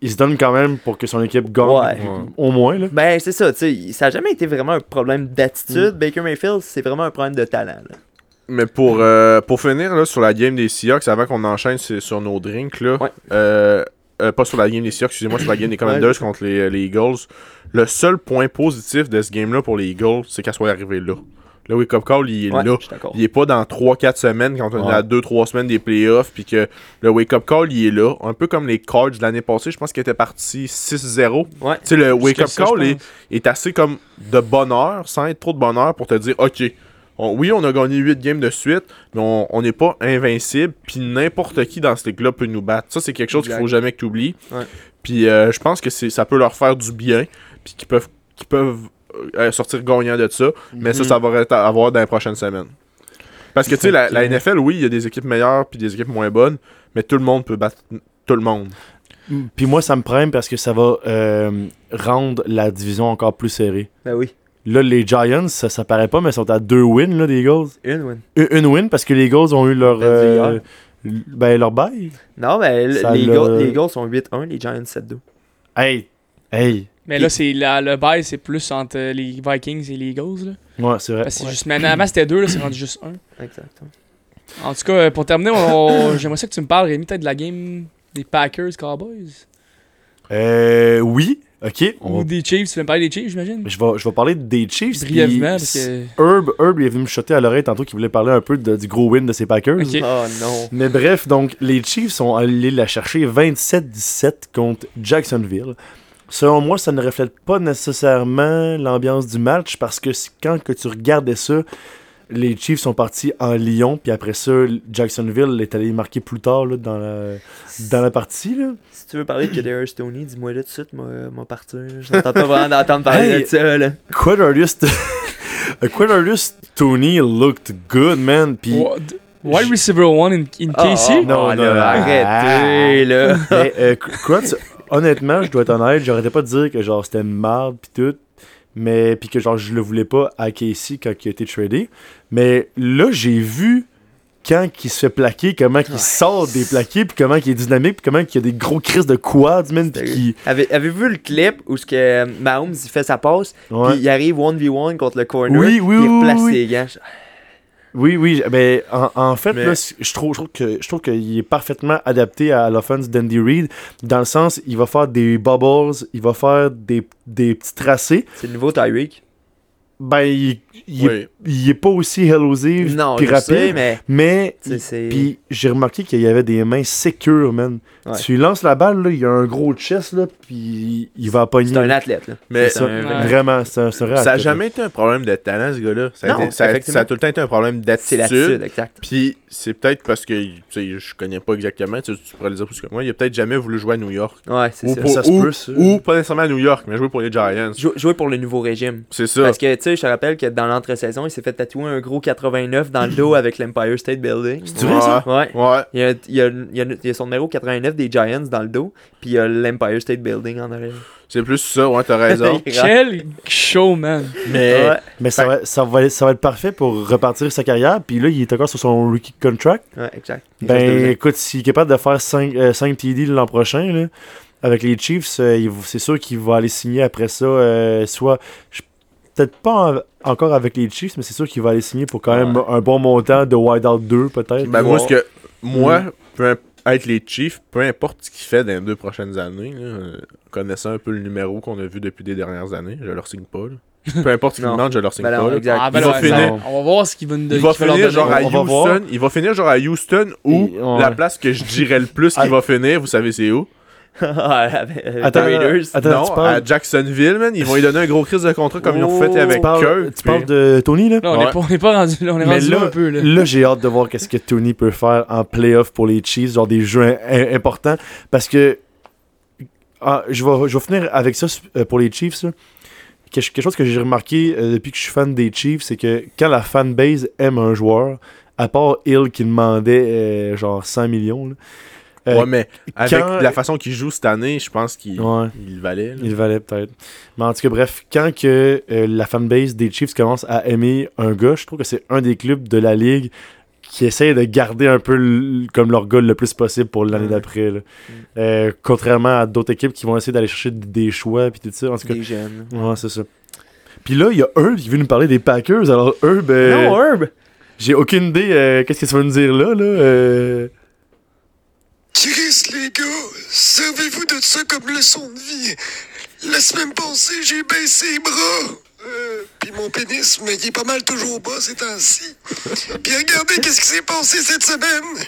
il se donne quand même pour que son équipe gagne Ouais. au moins. Là. Ben, c'est ça, tu sais, ça a jamais été vraiment un problème d'attitude. Mm. Baker Mayfield, c'est vraiment un problème de talent. là. Mais pour, euh, pour finir là, sur la game des Seahawks, avant qu'on enchaîne sur, nos drinks, là, Ouais. euh, euh, pas sur la game des Seahawks, excusez-moi, sur la game des Commanders Ouais. contre les, les Eagles, le seul point positif de ce game-là pour les Eagles, c'est qu'elle soit arrivée là. Le wake-up call, il est Ouais, là. Il est pas dans 3-4 semaines quand on est Ouais. à 2-3 semaines des playoffs, puis que le wake-up call, il est là. Un peu comme les Cards de l'année passée, je pense qu'il était parti 6-0. Ouais. Tu sais, le wake-up call est, est assez comme de bonheur, sans être trop de bonheur, pour te dire, OK, on- oui, on a gagné 8 games de suite, mais on n'est pas invincible, puis n'importe qui dans cette ligue-là peut nous battre. Ça, c'est quelque chose qu'il faut jamais que tu oublies. Puis euh, je pense que ça peut leur faire du bien, puis qu'ils peuvent, qu'ils peuvent sortir gagnants de ça, mais ça, Mhm. ça va être à voir dans les prochaines semaines. Parce que, tu sais, la, NFL, oui, il y a des équipes meilleures, puis des équipes moins bonnes, mais tout le monde peut battre tout le monde. Puis moi, ça me prime parce que ça va euh, rendre la division encore plus serrée. Ben oui. Là, les Giants, ça, ça paraît pas, mais ils sont à deux wins, là, des Eagles. Une win. Une, une win parce que les Eagles ont eu leur. Euh, ben, leur bail. Non, mais Ça les, Eagles, les Eagles sont 8-1, les Giants 7-2. Hey, hey, Mais là, c'est la, le bail, c'est plus entre les Vikings et les Eagles. Là. Ouais, c'est vrai. Parce que juste, maintenant, avant, c'était deux, là, c'est rendu juste un. Exactement. En tout cas, pour terminer, on- j'aimerais ça que tu me parles, Rémi, peut-être de la game des Packers Cowboys. Euh, oui, ok. on Ou va- des Chiefs. Tu veux me parler des Chiefs, j'imagine? Je vais, je vais parler des Chiefs. Brièvement, parce que. Herb, Herb, il est venu me chuter à l'oreille tantôt qu'il voulait parler un peu de- du gros win de ses Packers. Ok. Oh non. Mais bref, donc les Chiefs sont allés la chercher 27-17 contre Jacksonville. Selon moi, ça ne reflète pas nécessairement l'ambiance du match parce que quand que tu regardais ça, les Chiefs sont partis en Lyon, puis après ça, Jacksonville est allé marquer plus tard là, dans, la, dans la partie. Là. Si tu veux parler de Kadarius Tony, dis-moi là tout de suite, moi, moi partir. Je n'entends pas vraiment d'entendre parler Hey. de ça, là. Quadarius, Quadarius Tony looked good, man. Puis Wide receiver one in, in Ah, KC. Non, ah, non, là, non. arrêtez, là. Mais, euh, Krutz, honnêtement, je dois être honnête, j'arrêtais pas de dire que genre c'était marde pis tout, mais puis que genre je le voulais pas à Casey quand il a été tradé. Mais là, j'ai vu quand il se fait plaquer, comment il sort des plaqués, puis comment il est dynamique, puis comment il y a des gros crises de quads, man, qui... Avez- Avez-vous vu le clip où ce que Mahomes il fait sa passe, puis il arrive 1v1 contre le corner, Oui, oui, puis il replace oui. ses gants. Oui, oui, ben, en, en fait, Mais- là, je trouve, je trouve que je trouve qu'il est parfaitement adapté à l'offense d'Andy Reid, dans le sens, il va faire des bubbles, il va faire des, des petits tracés, C'est le nouveau Tyreek. ben, il, il est Oui. il est pas aussi explosif Non, puis rapide, sais, mais puis j'ai remarqué qu'il y avait des mains sécures, man. Ouais. Tu lui lances la balle, là, il y a un gros chest, là, puis il va pogner. C'est un athlète, là. Mais ça, un-. Vraiment, c'est un, c'est un vrai ça n'a athlète, jamais été un problème de talent, ce gars-là. Ça, a Non, été- ça a- ça a tout le temps été un problème C'est l'attitude, d'attitude. exact. Puis c'est peut-être parce que, tu sais, je connais pas exactement, tu, pourrais le dire plus que moi, il a peut-être jamais voulu jouer à New York. Ouais, c'est Ou, ça. pour- Ça se ou- peut, ça. ou pas nécessairement à New York, mais jouer pour les Giants. Jou- Jouer pour le nouveau régime. C'est ça. Parce que, tu sais, je te rappelle que dans l'entre-saison, il s'est fait tatouer un gros 89 dans le dos avec l'Empire State Building. C'est vrai, ça? Ouais. Ouais. Il y, a, il, y a, il y a- il y a son numéro 89 des Giants dans le dos, puis il y a l'Empire State Building en arrière. C'est plus ça, ouais, t'as raison. Quel show, man. mais Ouais. Mais ça va, ça, va, ça va être parfait pour repartir sa carrière, puis là, il est encore sur son rookie contract. Ouais, exact. Ben, écoute, s'il est capable de faire 5, 5 TD l'an prochain, là, avec les Chiefs, euh, c'est sûr qu'il va aller signer après ça, euh, soit. je- Peut-être pas en- encore avec les Chiefs, mais c'est sûr qu'il va aller signer pour quand même Ouais. un bon montant de Wideout 2, peut-être. ben, moi, ce que. Moi, peu imp- être les Chiefs, peu importe ce qu'il fait dans les deux prochaines années, là, euh, connaissant un peu le numéro qu'on a vu depuis des dernières années, je leur signe pas. là. Peu importe ce qu'ils demandent, je leur signe Ben pas. Ah, ben Il va finir- On va voir ce qu'il va nous Il donner. va qu'il leur finir donner. genre à va. Houston. Il va finir genre à Houston ou ouais. la place que je dirais le plus qu'il va finir, vous savez c'est où? Avec- Attends, Raiders. attends, non, tu parles- à Jacksonville, man. Ils vont lui donner un gros crise de contrat comme ils l'ont fait Oh. avec tu parles, Kirk. tu puis- parles de Tony, là? On Ouais. n'est pas, on est pas rendu là, on est Mais rendu là, là, un peu. Là. là, j'ai hâte de voir qu'est-ce que Tony peut faire en playoff pour les Chiefs, genre des jeux im- im- importants. Parce que ah, je, vais, je vais finir avec ça euh, pour les Chiefs. là. Quelque, quelque chose que j'ai remarqué euh, depuis que je suis fan des Chiefs, c'est que quand la fanbase aime un joueur, à part Hill qui demandait euh, genre 100 millions, là, euh, Ouais, mais avec quand- la façon qu'il joue cette année, je pense qu'il ouais, il le valait. là. il valait peut-être. Mais en tout cas, bref, quand que euh, la fanbase des Chiefs commence à aimer un gars, je trouve que c'est un des clubs de la ligue qui essaie de garder un peu comme leur gars le plus possible pour l'année Ouais. d'après. là. Euh, contrairement à d'autres équipes qui vont essayer d'aller chercher des choix puis tout ça. En tout cas, Des jeunes. ouais, c'est ça. Puis là, il y a Herb qui veut nous parler des Packers. Alors, Herb, euh, Non, Herb! j'ai aucune idée euh, qu'est-ce que tu vas nous dire là. là euh. Chris, les gars, servez-vous de ça comme leçon de vie. La semaine passée, j'ai baissé les bras. Euh, puis mon pénis, mais il est pas mal toujours bas ces temps-ci. Puis regardez qu'est-ce qui s'est passé cette semaine?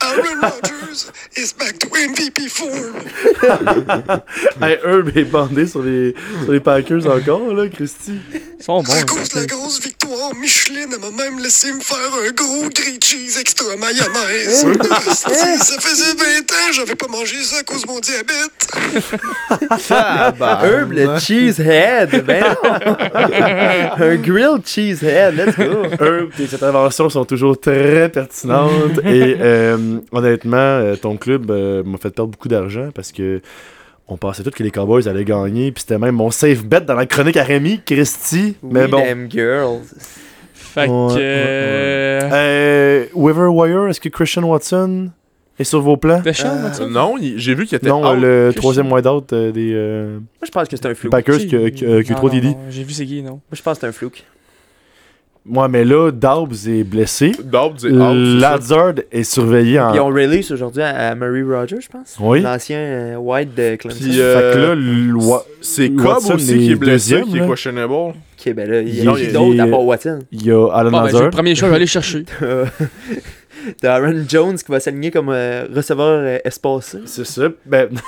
Aaron Rodgers is back to MVP form. Hey, Herb est bandé sur les, sur les Packers encore, là, Christy. Ils sont bons. À hein. cause de la grosse victoire, Micheline elle m'a même laissé me faire un gros grilled cheese extra mayonnaise. Ça faisait 20 ans, j'avais pas mangé ça à cause de mon diabète. Ah, bah, Herb, le cheesehead! Ben non! un grilled cheesehead, let's go! Herb, tes interventions sont toujours très pertinentes et euh, honnêtement, euh, ton club euh, m'a fait perdre beaucoup d'argent parce que on pensait tous que les Cowboys allaient gagner, puis c'était même mon safe bet dans la chronique à Rémi, Christy. Mais We bon. them girls. Fait Ouais, que. ouais, Euh, Waiver Wire, est-ce que Christian Watson est sur vos plans? Deschamps, Euh, Mathieu? Non, il- j'ai vu qu'il était Non, out. le que troisième wideout euh, des euh, Moi, je pense que c'est un flou. Packers qui, qui a eu Non, trop non, TD. non, J'ai vu c'est qui, non. Moi, je pense que c'est un flou. Ouais, mais là, Daubs est blessé. Dobbs est out. c'est ça. Lazard est surveillé en. Ils ont release aujourd'hui à, à Murray Rogers, je pense. Oui. L'ancien euh, White de Clemson. Puis, euh, Fait que là, le- wa- C'est Cobb Watson aussi qui est est blessé, deuxième, qui est là. questionable. Ok, ben là, il y Il a qui d'autre il à est- part Watson? il y a Alan Bon, ben, j'ai Lazard. le premier choix, je vais aller chercher. T'as t'as Aaron Jones qui va s'aligner comme euh, receveur euh, espacé. C'est ça. Ben...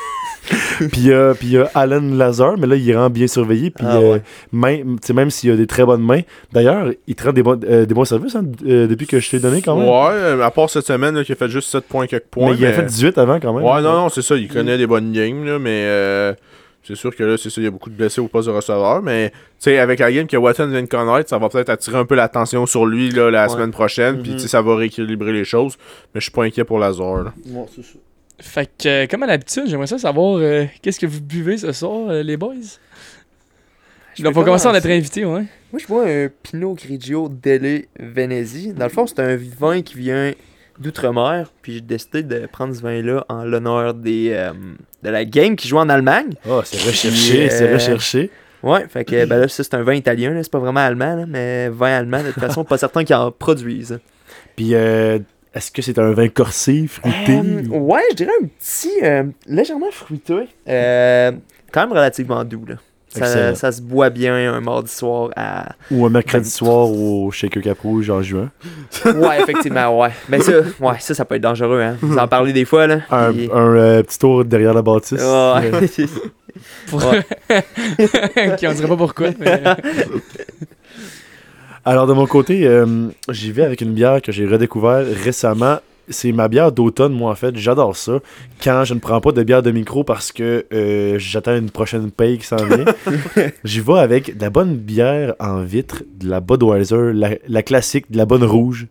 puis euh, puis il y a Alan Lazar, mais là, il rend bien surveillé. Puis Ah, euh, ouais. même, s'il a des très bonnes mains. D'ailleurs, il te rend des, bons- euh, des bons services hein, euh, depuis que je t'ai donné quand même. Ouais, euh, à part cette semaine là, qui a fait juste 7 points quelques points. mais il a fait 18 avant quand même. Ouais, non, non, c'est ça. Il connaît des bonnes games, là, mais euh, c'est sûr que là, c'est ça. Il y a beaucoup de blessés au poste de receveur. Mais, tu sais, avec la game que Watson vient de connaître, ça va peut-être attirer un peu l'attention sur lui là, la Ouais. semaine prochaine. Puis, Mhm. tu sais, ça va rééquilibrer les choses. Mais je suis pas inquiet pour Lazare. là. Fait que, euh, comme à l'habitude, j'aimerais ça savoir euh, qu'est-ce que vous buvez ce soir, euh, les boys? Je Donc, on commencer à notre invité, ouais. Moi, je vois un Pinot Grigio Dele Venezi. Dans le fond, c'est un vin qui vient d'outre-mer. Puis j'ai décidé de prendre ce vin-là en l'honneur des euh, de la game qui joue en Allemagne. Oh, c'est recherché, Puis, c'est euh, recherché. Ouais, fait que ben là, ça, c'est un vin italien. C'est pas vraiment allemand, là, mais vin allemand, de toute façon, pas certain qu'ils en produisent. Puis, euh, est-ce que c'est un vin corsé, fruité? Euh, ouais, je dirais un petit, euh, légèrement fruité. Euh, quand même relativement doux, là. Ça, ça se boit bien un mardi soir à. ou un mercredi soir au Shaker Cap Rouge en juin Ouais, effectivement, ouais. Mais ça, ouais, ça, ça peut être dangereux, hein. Vous en parlez des fois, là. Un, puis- un, euh, petit tour derrière la bâtisse. Ouais. Pour... Ouais. qui on dirait pas pourquoi. mais- Alors, de mon côté, euh, j'y vais avec une bière que j'ai redécouvert récemment. C'est ma bière d'automne, moi, en fait. J'adore ça. Quand je ne prends pas de bière de micro parce que euh, j'attends une prochaine paye qui s'en vient, j'y vais avec de la bonne bière en vitre, de la Budweiser, la, la classique, de la bonne rouge.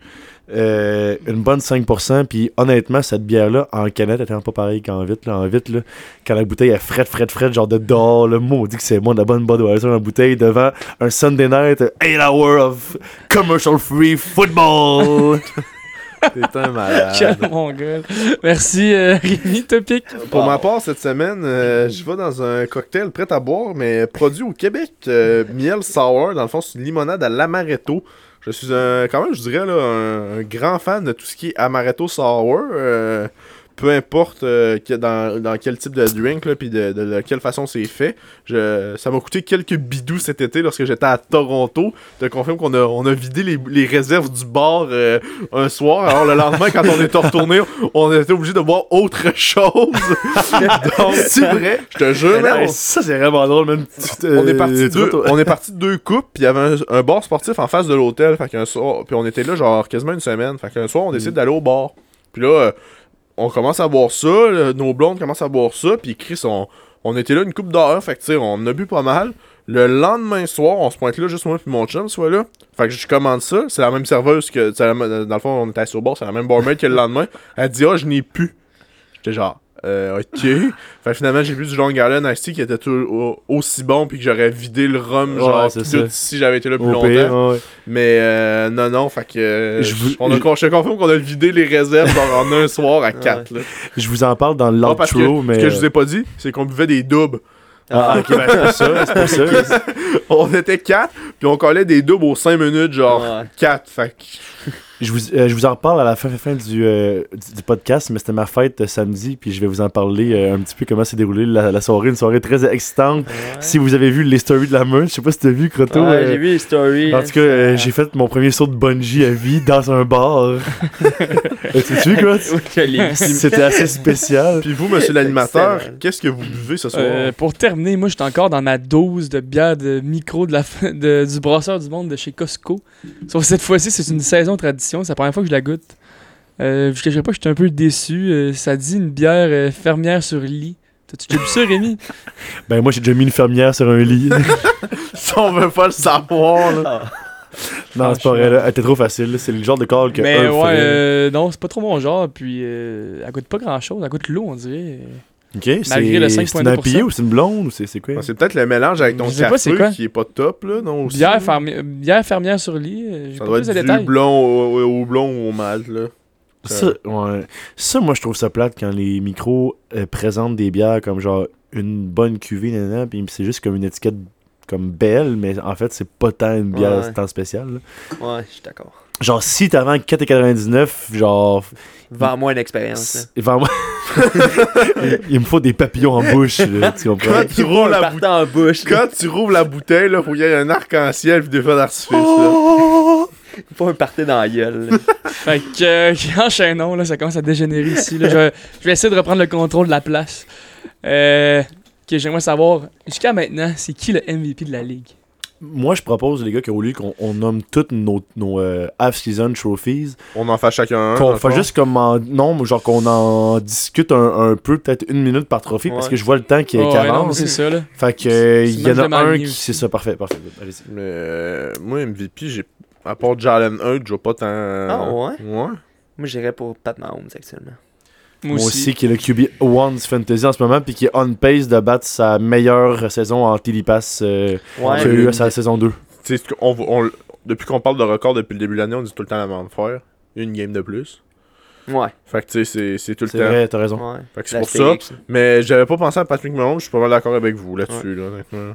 Euh, une bonne 5%. Puis honnêtement, cette bière-là, en canette, elle était pas pareil qu'en vitre. Là. En vitre, là, quand la bouteille est frette, frette, frette, genre de dehors, le mot dit que c'est bon, de la bonne Budweiser en bouteille devant un Sunday night, 8 hours of commercial free football. T'es un malade. Quel mongol. Merci, euh, Rémi Topic. Pour ma part, cette semaine, euh, je vais dans un cocktail prêt à boire, mais produit au Québec. euh, miel sour, dans le fond, c'est une limonade à l'amaretto. Je suis un, quand même, je dirais, là, un, un grand fan de tout ce qui est amaretto sour. Euh, peu importe euh, que- dans, dans quel type de drink, là, puis de, de- de quelle façon c'est fait. Je, ça m'a coûté quelques bidous cet été lorsque j'étais à Toronto. Je te confirme qu'on a, on a vidé les, les réserves du bar euh, un soir. Alors le lendemain, quand on est retourné, on était obligé de boire autre chose. Donc, c'est vrai, je te jure. Non, on- ça, c'est vraiment drôle, même. on est parti Euh, deux, on est parti de deux coupes, puis il y avait un, un bar sportif en face de l'hôtel, fait qu'un soir, puis on était là genre quasiment une semaine, fait qu'un soir on décide d'aller au bar. Puis là euh, on commence à boire ça, nos blondes commencent à boire ça, puis Chris on, on était là une coupe d'heure, fait que on a bu pas mal. Le lendemain soir, on se pointe là juste moi puis mon chum soit là. Fait que je commande ça, c'est la même serveuse que dans le fond on était au bar, c'est la même barmaid que le lendemain. Elle dit "Ah, je n'ai plus." J'étais genre euh, ok. fait que finalement, j'ai bu du Long Island Ice Tea qui était tout, au- aussi bon puis que j'aurais vidé le rhum Ouais, genre tout ça. si j'avais été là plus Au longtemps. pire, ouais. Mais euh, non, non, fait que euh, Je vous- on a, je- je te confirme qu'on a vidé les réserves genre en un soir à 4. là. Je vous en parle dans l'outro, mais. ce que je vous ai pas dit, c'est qu'on buvait des doubles. Ah, ok, ben, c'est pour ça, c'est pour ça. on était 4, puis on collait des doubles aux 5 minutes, genre Ouais. 4. Fait que Je vous, euh, je vous en reparle à la fin, fin, fin du, euh, du, du podcast, mais c'était ma fête euh, samedi, puis je vais vous en parler euh, un petit peu comment s'est déroulée la, la soirée, une soirée très excitante. Si vous avez vu les stories de la meute, je sais pas si t'as vu, Croto. Ouais, euh, j'ai vu les stories. en tout cas, euh, j'ai fait mon premier saut de bungee à vie dans un bar. Tu vu. C'était assez spécial. Puis vous, monsieur l'animateur, qu'est-ce que vous buvez ce soir? Euh, pour terminer, moi, j'étais encore dans ma dose de bière de micro de la de- du brasseur du monde de chez Costco. Sauf que cette fois-ci, c'est une saison C'est la première fois que je la goûte. Euh, je ne cacherai pas que j'étais un peu déçu. Euh, ça dit une bière euh, fermière sur lit. T'as-tu déjà vu ça, Rémi? Ben, moi, j'ai déjà mis une fermière sur un lit. Si on veut pas le savoir, là. Ah. non, c'est pas vrai, là. Elle était trop facile. là. C'est le genre de call que. Mais Herb ouais, euh, non, c'est pas trop mon genre. Puis, euh, elle goûte pas grand-chose. Elle goûte l'eau, on dirait. Ok, malgré le c'est c'est une 5,2%. IPA ou c'est une blonde ou c'est quoi? Ah, C'est peut-être le mélange avec ton Je sais pas c'est café quoi. qui est pas top, là, non? aussi, Bière, là? fermi- bière fermière sur lit. euh, J'ai Ça pas doit plus de être du détails. blond au, blond ou au malt, là. Ça, ouais. ça, moi, je trouve ça plate quand les micros euh, présentent des bières comme genre une bonne cuvée, nanana, puis c'est juste comme une étiquette comme belle, mais en fait, c'est pas tant une bière Ouais. tant spéciale. là. Ouais, je suis d'accord. Genre, si t'as vends 4,99, genre. Vends-moi une expérience. Vends-moi. il, me faut des papillons en bouche, là, tu comprends? Quand tu roules la bouteille. Partant en bouche. là. Quand tu rouvres la bouteille, là, faut qu'il y ait un arc-en-ciel puis des feux d'artifice. Oh! Pas un party dans la gueule. là. Fait que, euh, enchaînons, là, ça commence à dégénérer ici. Là. Je, vais- je vais essayer de reprendre le contrôle de la place. Euh, ok, j'aimerais savoir, jusqu'à maintenant, c'est qui le MVP de la ligue? Moi, je propose, les gars, qu'au lieu qu'on on nomme toutes nos, nos euh, half-season trophies, On en fait chacun un. qu'on fait juste comme en. Non, genre qu'on en discute un, un peu, peut-être une minute par trophée, parce que je vois le temps qui, Oh, ouais, mais avance. c'est ça, là. Fait que euh, il y en a un qui. C'est ça, parfait, parfait. Allez-y. Mais euh, moi, MVP, j'ai. À part Jalen Hurd, je vois pas tant. Ah, ouais? Ouais. Moi, j'irais pour Pat Mahomes actuellement. Moi Moi aussi. aussi, qui est le QB One du Fantasy en ce moment, puis qui est on pace de battre sa meilleure saison en Telepass euh, Ouais. qu'il a eu à sa saison 2. Tu sais, on, on- depuis qu'on parle de record depuis le début de l'année, on dit tout le temps la même affaire. Une game de plus. Ouais. Fait que tu sais, c'est- c'est tout le C'est temps. vrai, t'as raison. Ouais. Fait que c'est pour ça. Mais j'avais pas pensé à Patrick Mahomes, je suis pas mal d'accord avec vous là-dessus, là, honnêtement.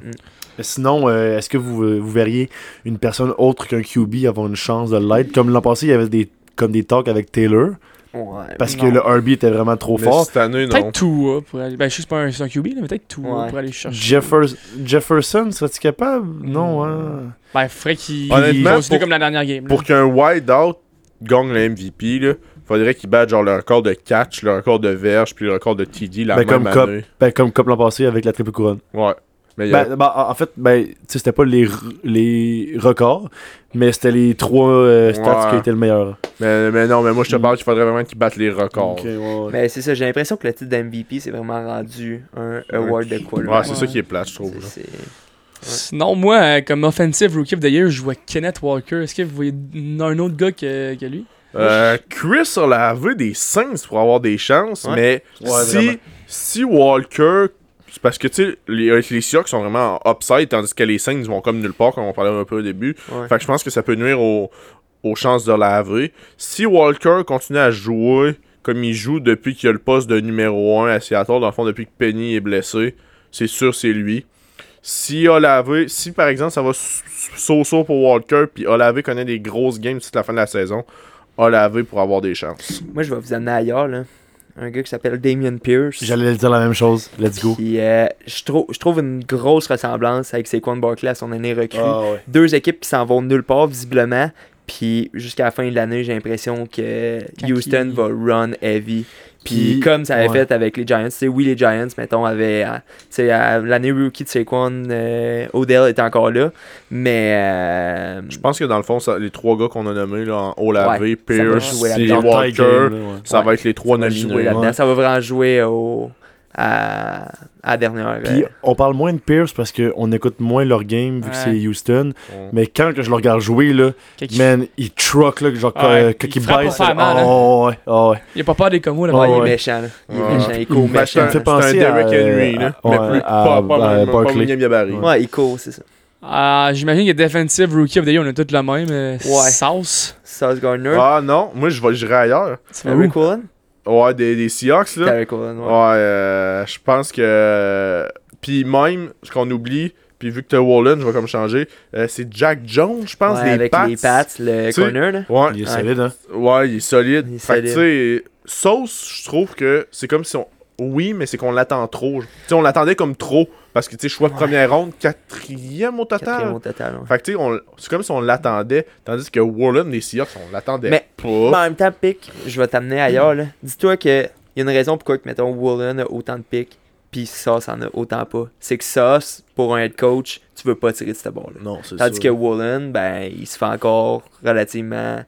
Mais Sinon, euh, est-ce que vous, vous verriez une personne autre qu'un QB avoir une chance de l'être? Comme l'an passé, il y avait des, comme des talks avec Taylor, Ouais. parce que Non. le RB était vraiment trop Mais fort. cette année, non. Peut-être Tua pour aller. Ben, je sais que pas un, c'est un QB, là, mais peut-être Tua Ouais. pour aller chercher. Jeffers- Jefferson, serais-tu capable? Non, hein. Ben, faudrait qu'il Honnêtement, continue pour- comme la dernière game. là. Pour qu'un wide out gagne le MVP, là, faudrait qu'il batte genre le record de catch, le record de verge, puis le record de TD la Ben, même comme Cup. année. Ben, comme Cop l'an passé avec la triple couronne. Ouais. Mais il y a- Ben, ben, en fait, ben, c'était pas les, les records, mais c'était les trois euh, stats Ouais. qui étaient le meilleur. mais, mais non, mais moi je te Mm. parle qu'il faudrait vraiment qu'il batte les records. Ouais, ouais. Mais c'est ça, j'ai l'impression que le titre d'MVP, c'est vraiment rendu un award de Ouais, quarterback. c'est Ouais. ça qui est plate, je trouve. Sinon, moi, euh, comme offensive rookie of the year, je vois Kenneth Walker. Est-ce que vous voyez un autre gars que, que lui? Euh, Chris a lavé des Saints pour avoir des chances, Ouais. mais Ouais, si, si Walker. C'est parce que, tu sais, les, les Seahawks sont vraiment en upside, tandis que les Saints vont comme nulle part, comme on parlait un peu au début. Ouais. Fait que je pense que ça peut nuire aux, aux chances de laver. Si Walker continue à jouer comme il joue depuis qu'il a le poste de numéro 1 à Seattle, dans le fond, depuis que Penny est blessé, c'est sûr c'est lui. Si Olave, si par exemple ça va so-so pour Walker, puis Olave connaît des grosses games jusqu'à la fin de la saison, Olave pour avoir des chances. Moi, je vais vous amener ailleurs, là. Un gars qui s'appelle Damien Pierce. J'allais dire la même chose. Let's go. Puis, euh, je, trouve, je trouve une grosse ressemblance avec Saquon Barkley à son année recrue. Ah, ouais. Deux équipes qui s'en vont nulle part, visiblement. Puis, jusqu'à la fin de l'année, j'ai l'impression que Quand Houston il- va run heavy. Puis, Puis, comme ça avait ouais. fait avec les Giants, tu sais, oui, les Giants, mettons, avaient. euh, tu sais, à l'année rookie de Saquon, euh, Odell était encore là. Mais. euh, Je pense que dans le fond, ça- les trois gars qu'on a nommés, là, en Ouais, Pierce et Walker, tie game, là, ouais. ça va être les trois nominés. Ça va vraiment jouer au, à, à la dernière. Puis euh, on parle moins de Pierce parce qu'on écoute moins leur game vu que c'est Houston. Ouais. Mais quand que je le regarde jouer, là, il- man, il truck, là, genre, Ouais, quand, euh, il quand il baisse. mal. Oh, ouais, oh, ouais. Il a pas peur des combos, là. ouais, il est méchant. là. Il est Ouais. méchant. Il court c'est méchant. un- me fait c'est un penser Derrick à, Henry, là. à- mais ouais, plus, pas, pas. Ouais. Il court, c'est ça. Ah, J'imagine que Defensive Rookie of the Year, on a tous le même. euh, Ouais. Sauce. Sauce Gardner. Ah non, moi je vais j'irai ailleurs. Ça va Terry où? Cullen. Ouais, des, des Seahawks là. Ouais, ouais. euh, je pense que. Puis même, ce qu'on oublie, puis vu que t'as Wallen, je vais comme changer, euh, c'est Jack Jones, je pense, Ouais, les avec Pats. les Pats, le corner, là. Ouais, Il est solide, hein. ouais, il est solide. Il est fait que tu sais, Sauce, je trouve que c'est comme si on. Oui, mais c'est qu'on l'attend trop. Tu sais, on l'attendait comme trop. Parce que, tu sais, choix de Ouais. première ronde, quatrième au total. Quatrième au total, ouais. Fait que, tu sais, c'est comme si on l'attendait. Tandis que Wallen, les Seahawks, on l'attendait Mais- pas. Mais en même temps, pick, je vais t'amener ailleurs, là. Dis-toi qu'il y a une raison pourquoi, que, mettons, Woolen a autant de picks, puis Sauce en a autant pas. C'est que Sauce, pour un head coach, tu veux pas tirer de cette balle-là. Non, c'est Tandis que Woolen, ben, il se fait encore relativement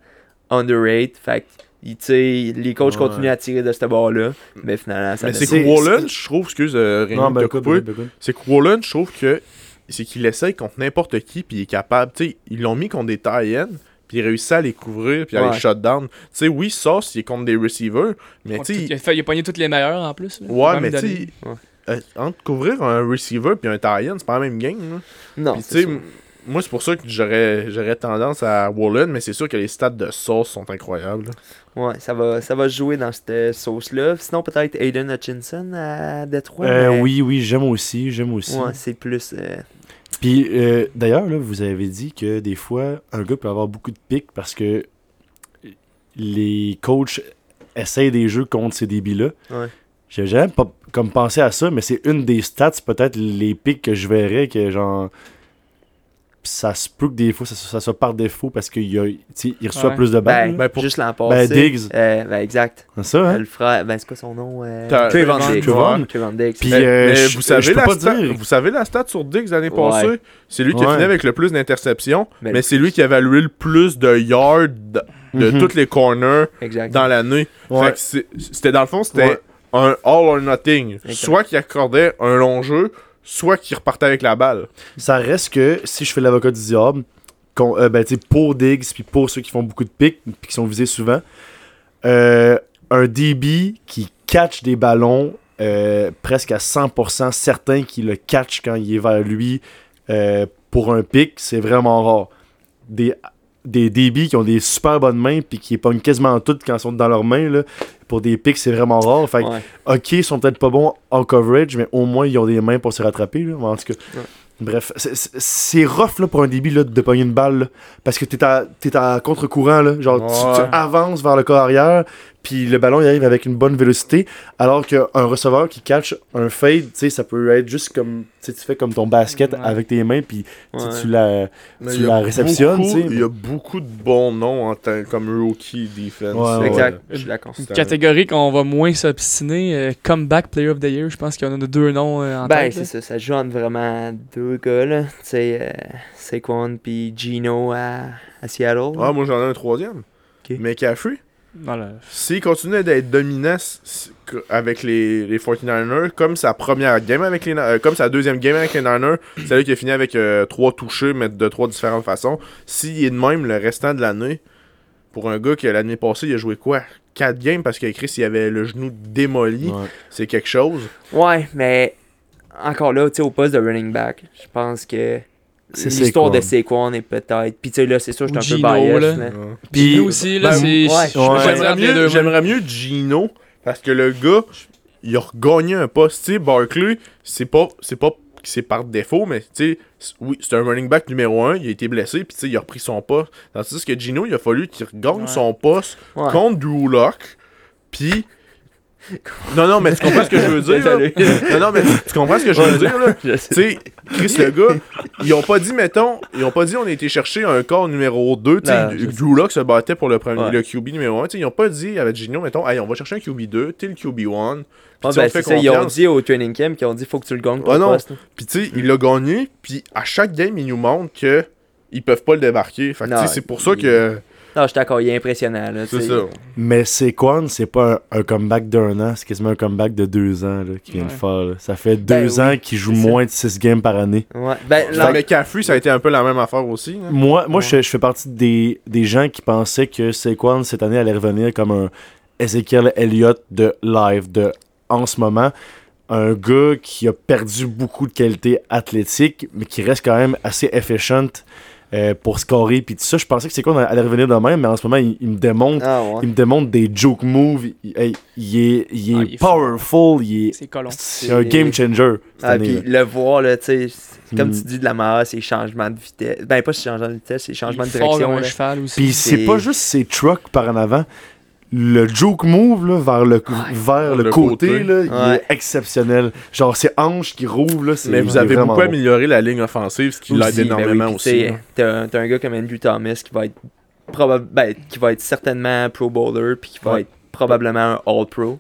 underrated. Fait que, il- les coachs Ouais. continuent à tirer de cette barre-là, mais finalement, ça Mais c'est pas. que Wallen, je trouve, excuse, euh, Rémi, Non, de ben, c'est que Wallen, je trouve que c'est qu'il essaye contre n'importe qui, puis il est capable. Tu sais, ils l'ont mis contre des tie puis il réussit à les couvrir, puis à Ouais. les shut down. Tu sais, oui, Sauce, il est contre des receivers, mais Ouais, tu tout- il, sais, a fait- il a pogné toutes les meilleures en plus. là. Ouais, mais tu sais, Ouais. euh, entre couvrir un receiver puis un tie c'est pas la même game. là. Non, Puis tu c'est sais, ça. Moi, c'est pour ça que j'aurais j'aurais tendance à Wallen, mais c'est sûr que les stats de sauce sont incroyables. Ouais, ça va, ça va jouer dans cette sauce-là. Sinon, peut-être Aiden Hutchinson à Détroit. Euh, mais- Oui, oui, j'aime aussi, j'aime aussi. Ouais, c'est plus. euh, Puis euh, d'ailleurs, là, vous avez dit que des fois, un gars peut avoir beaucoup de pics parce que les coachs essayent des jeux contre ces débits-là. Ouais. J'ai jamais pas comme pensé à ça, mais c'est une des stats, peut-être les pics que je verrais que genre. Ça se peut que des fois ça, ça soit par défaut parce qu'il y a- tu sais, il reçoit Ouais. plus de balles. ben. Ben, pour- juste l'an Ben, passé. Diggs. euh, ben, exact. C'est ça, hein? Le frère, ben, c'est quoi son nom euh... Diggs. Puis, euh, mais vous, savez la stat, dire. vous savez la stat sur Diggs l'année Ouais. passée? C'est lui qui a fini avec le plus d'interceptions, Mais c'est lui qui a évalué le plus de yards de, de Mhm. toutes les corners Exact. dans l'année. Ouais. C'était dans le fond, c'était Ouais. un all or nothing. Exact. Soit qu'il accordait un long jeu, soit qu'il repartait avec la balle. Ça reste que si je fais l'avocat du diable, euh, ben, pour Diggs, puis pour ceux qui font beaucoup de pics, puis qui sont visés souvent, euh, un DB qui catch des ballons euh, presque à 100% certain qu'il le catch quand il est vers lui pour un pic, c'est vraiment rare. Des DB qui ont des super bonnes mains puis qui pognent quasiment toutes quand ils sont dans leurs mains, là, pour des pics, c'est vraiment rare. Fait Ouais. ok, ils sont peut-être pas bons en coverage, mais au moins ils ont des mains pour se rattraper. Là. En tout cas, Ouais. bref, c'est- rough là, pour un débit là, de pogner une balle là, parce que t'es à, t'es à contre-courant. Genre, tu- avances vers le corps arrière, puis le ballon il arrive avec une bonne vélocité, alors qu'un receveur qui catch un fade, tu sais, ça peut être juste comme tu fais comme ton basket Ouais. avec tes mains, puis tu sais, Ouais. tu la. Mais Tu la réceptionnes, tu sais, Il y a beaucoup de bons noms en tant- comme rookie defense. Ouais, ouais. Exact. Je suis d'accord. Une C'est un- catégorie qu'on va moins s'obstiner. euh, comeback Player of the Year, je pense qu'il y en a deux noms euh, en Ben, c'est ça. Ça joue entre vraiment deux gars, là. Tu sais, euh, Saquon puis Gino à, à Seattle. Ah, moi j'en ai un troisième. Ok. McCaffrey. Voilà. S'il continue d'être dominant avec les, les 49ers, comme sa première game avec les euh, comme sa deuxième game avec les Niners, c'est là qui a fini avec euh, trois touchés, mais de trois différentes façons. S'il est de même le restant de l'année, pour un gars qui l'année passée, il a joué quoi? 4 games parce que Chris il avait le genou démoli, Ouais. c'est quelque chose. Ouais, mais encore là, tu sais, au poste de running back, je pense que l'histoire de Saquon. Est peut-être. Puis tu sais, là, c'est sûr, je suis un peu Gino, biased. là. mais- Puis- Nous aussi, là, ben, c'est. ouais, J'aimerais mieux, j'aimerais mieux Gino parce que le gars, il a regagné un poste. Tu sais, Barkley, c'est pas, c'est pas que c'est par défaut, mais tu sais, oui, c'est un running back numéro 1, il a été blessé, puis tu sais, il a repris son poste. Tandis que Gino, il a fallu qu'il regagne Ouais. son poste Ouais. contre Drew Lock, puis. Non, non, mais tu comprends ce que je veux dire, là? Non, non, mais tu, comprends ce que je veux dire. Tu sais, Chris, le gars, ils ont pas dit, mettons, ils ont pas dit on a été chercher un corps numéro 2. Tu sais. Drew Lock se battait pour le, premier, Ouais. le QB numéro 1. Tu sais, ils ont pas dit avec Gino, mettons, hey, on va chercher un QB 2, t'es le QB 1. Puis Ah, tu sais, ben, ça, ils ont dit au training camp qu'ils ont dit faut que tu le gagnes ton Ah non. Puis tu sais, il l'a gagné, puis à chaque game, il nous montre que ils peuvent pas le débarquer. Fait c'est pour ça il- que. Non, je suis d'accord, il est impressionnant. C'est ça. Mais Saquon, c'est pas un, un comeback d'un an, c'est quasiment un comeback de deux ans là, qu'il vient de faire. là. Ça fait Ben deux oui, ans qu'il joue moins de six games par année. Ouais. Ben, là, que McCaffrey, ça a été un peu la même affaire aussi. hein. Moi, moi Ouais. je, je fais partie des, des gens qui pensaient que Saquon cette année allait revenir comme un Ezekiel Elliott de live, de en ce moment. Un gars qui a perdu beaucoup de qualité athlétique, mais qui reste quand même assez efficient euh, pour scorer. Puis tout ça, je pensais que Saquon allait revenir de même, mais en ce moment, il, il me démontre. ah, ouais. Il me démontre des joke moves. Il, hey, il est, il est Ah, il est powerful. Il est, C'est c'est un game changer. cette Ah, année, puis le voir, là, tu sais, c'est comme Mm. tu dis de la meilleure, c'est changements de vitesse. Ben, pas changement de vitesse, c'est changement de direction. comme un là. cheval aussi. Puis c'est c'est- pas juste ses trucks par en avant. Le joke move là, vers le, vers le, Le côté, côté. là, il Ouais. est exceptionnel. Genre, ses hanches qui rouvrent. Là, c'est- Mais vous avez beaucoup bon. amélioré la ligne offensive, ce qui l'aide ben oui, énormément aussi. T'as un- un gars comme Andrew Thomas qui va être probable ben, qui va être certainement pro bowler puis qui va Ouais. être probablement un all pro.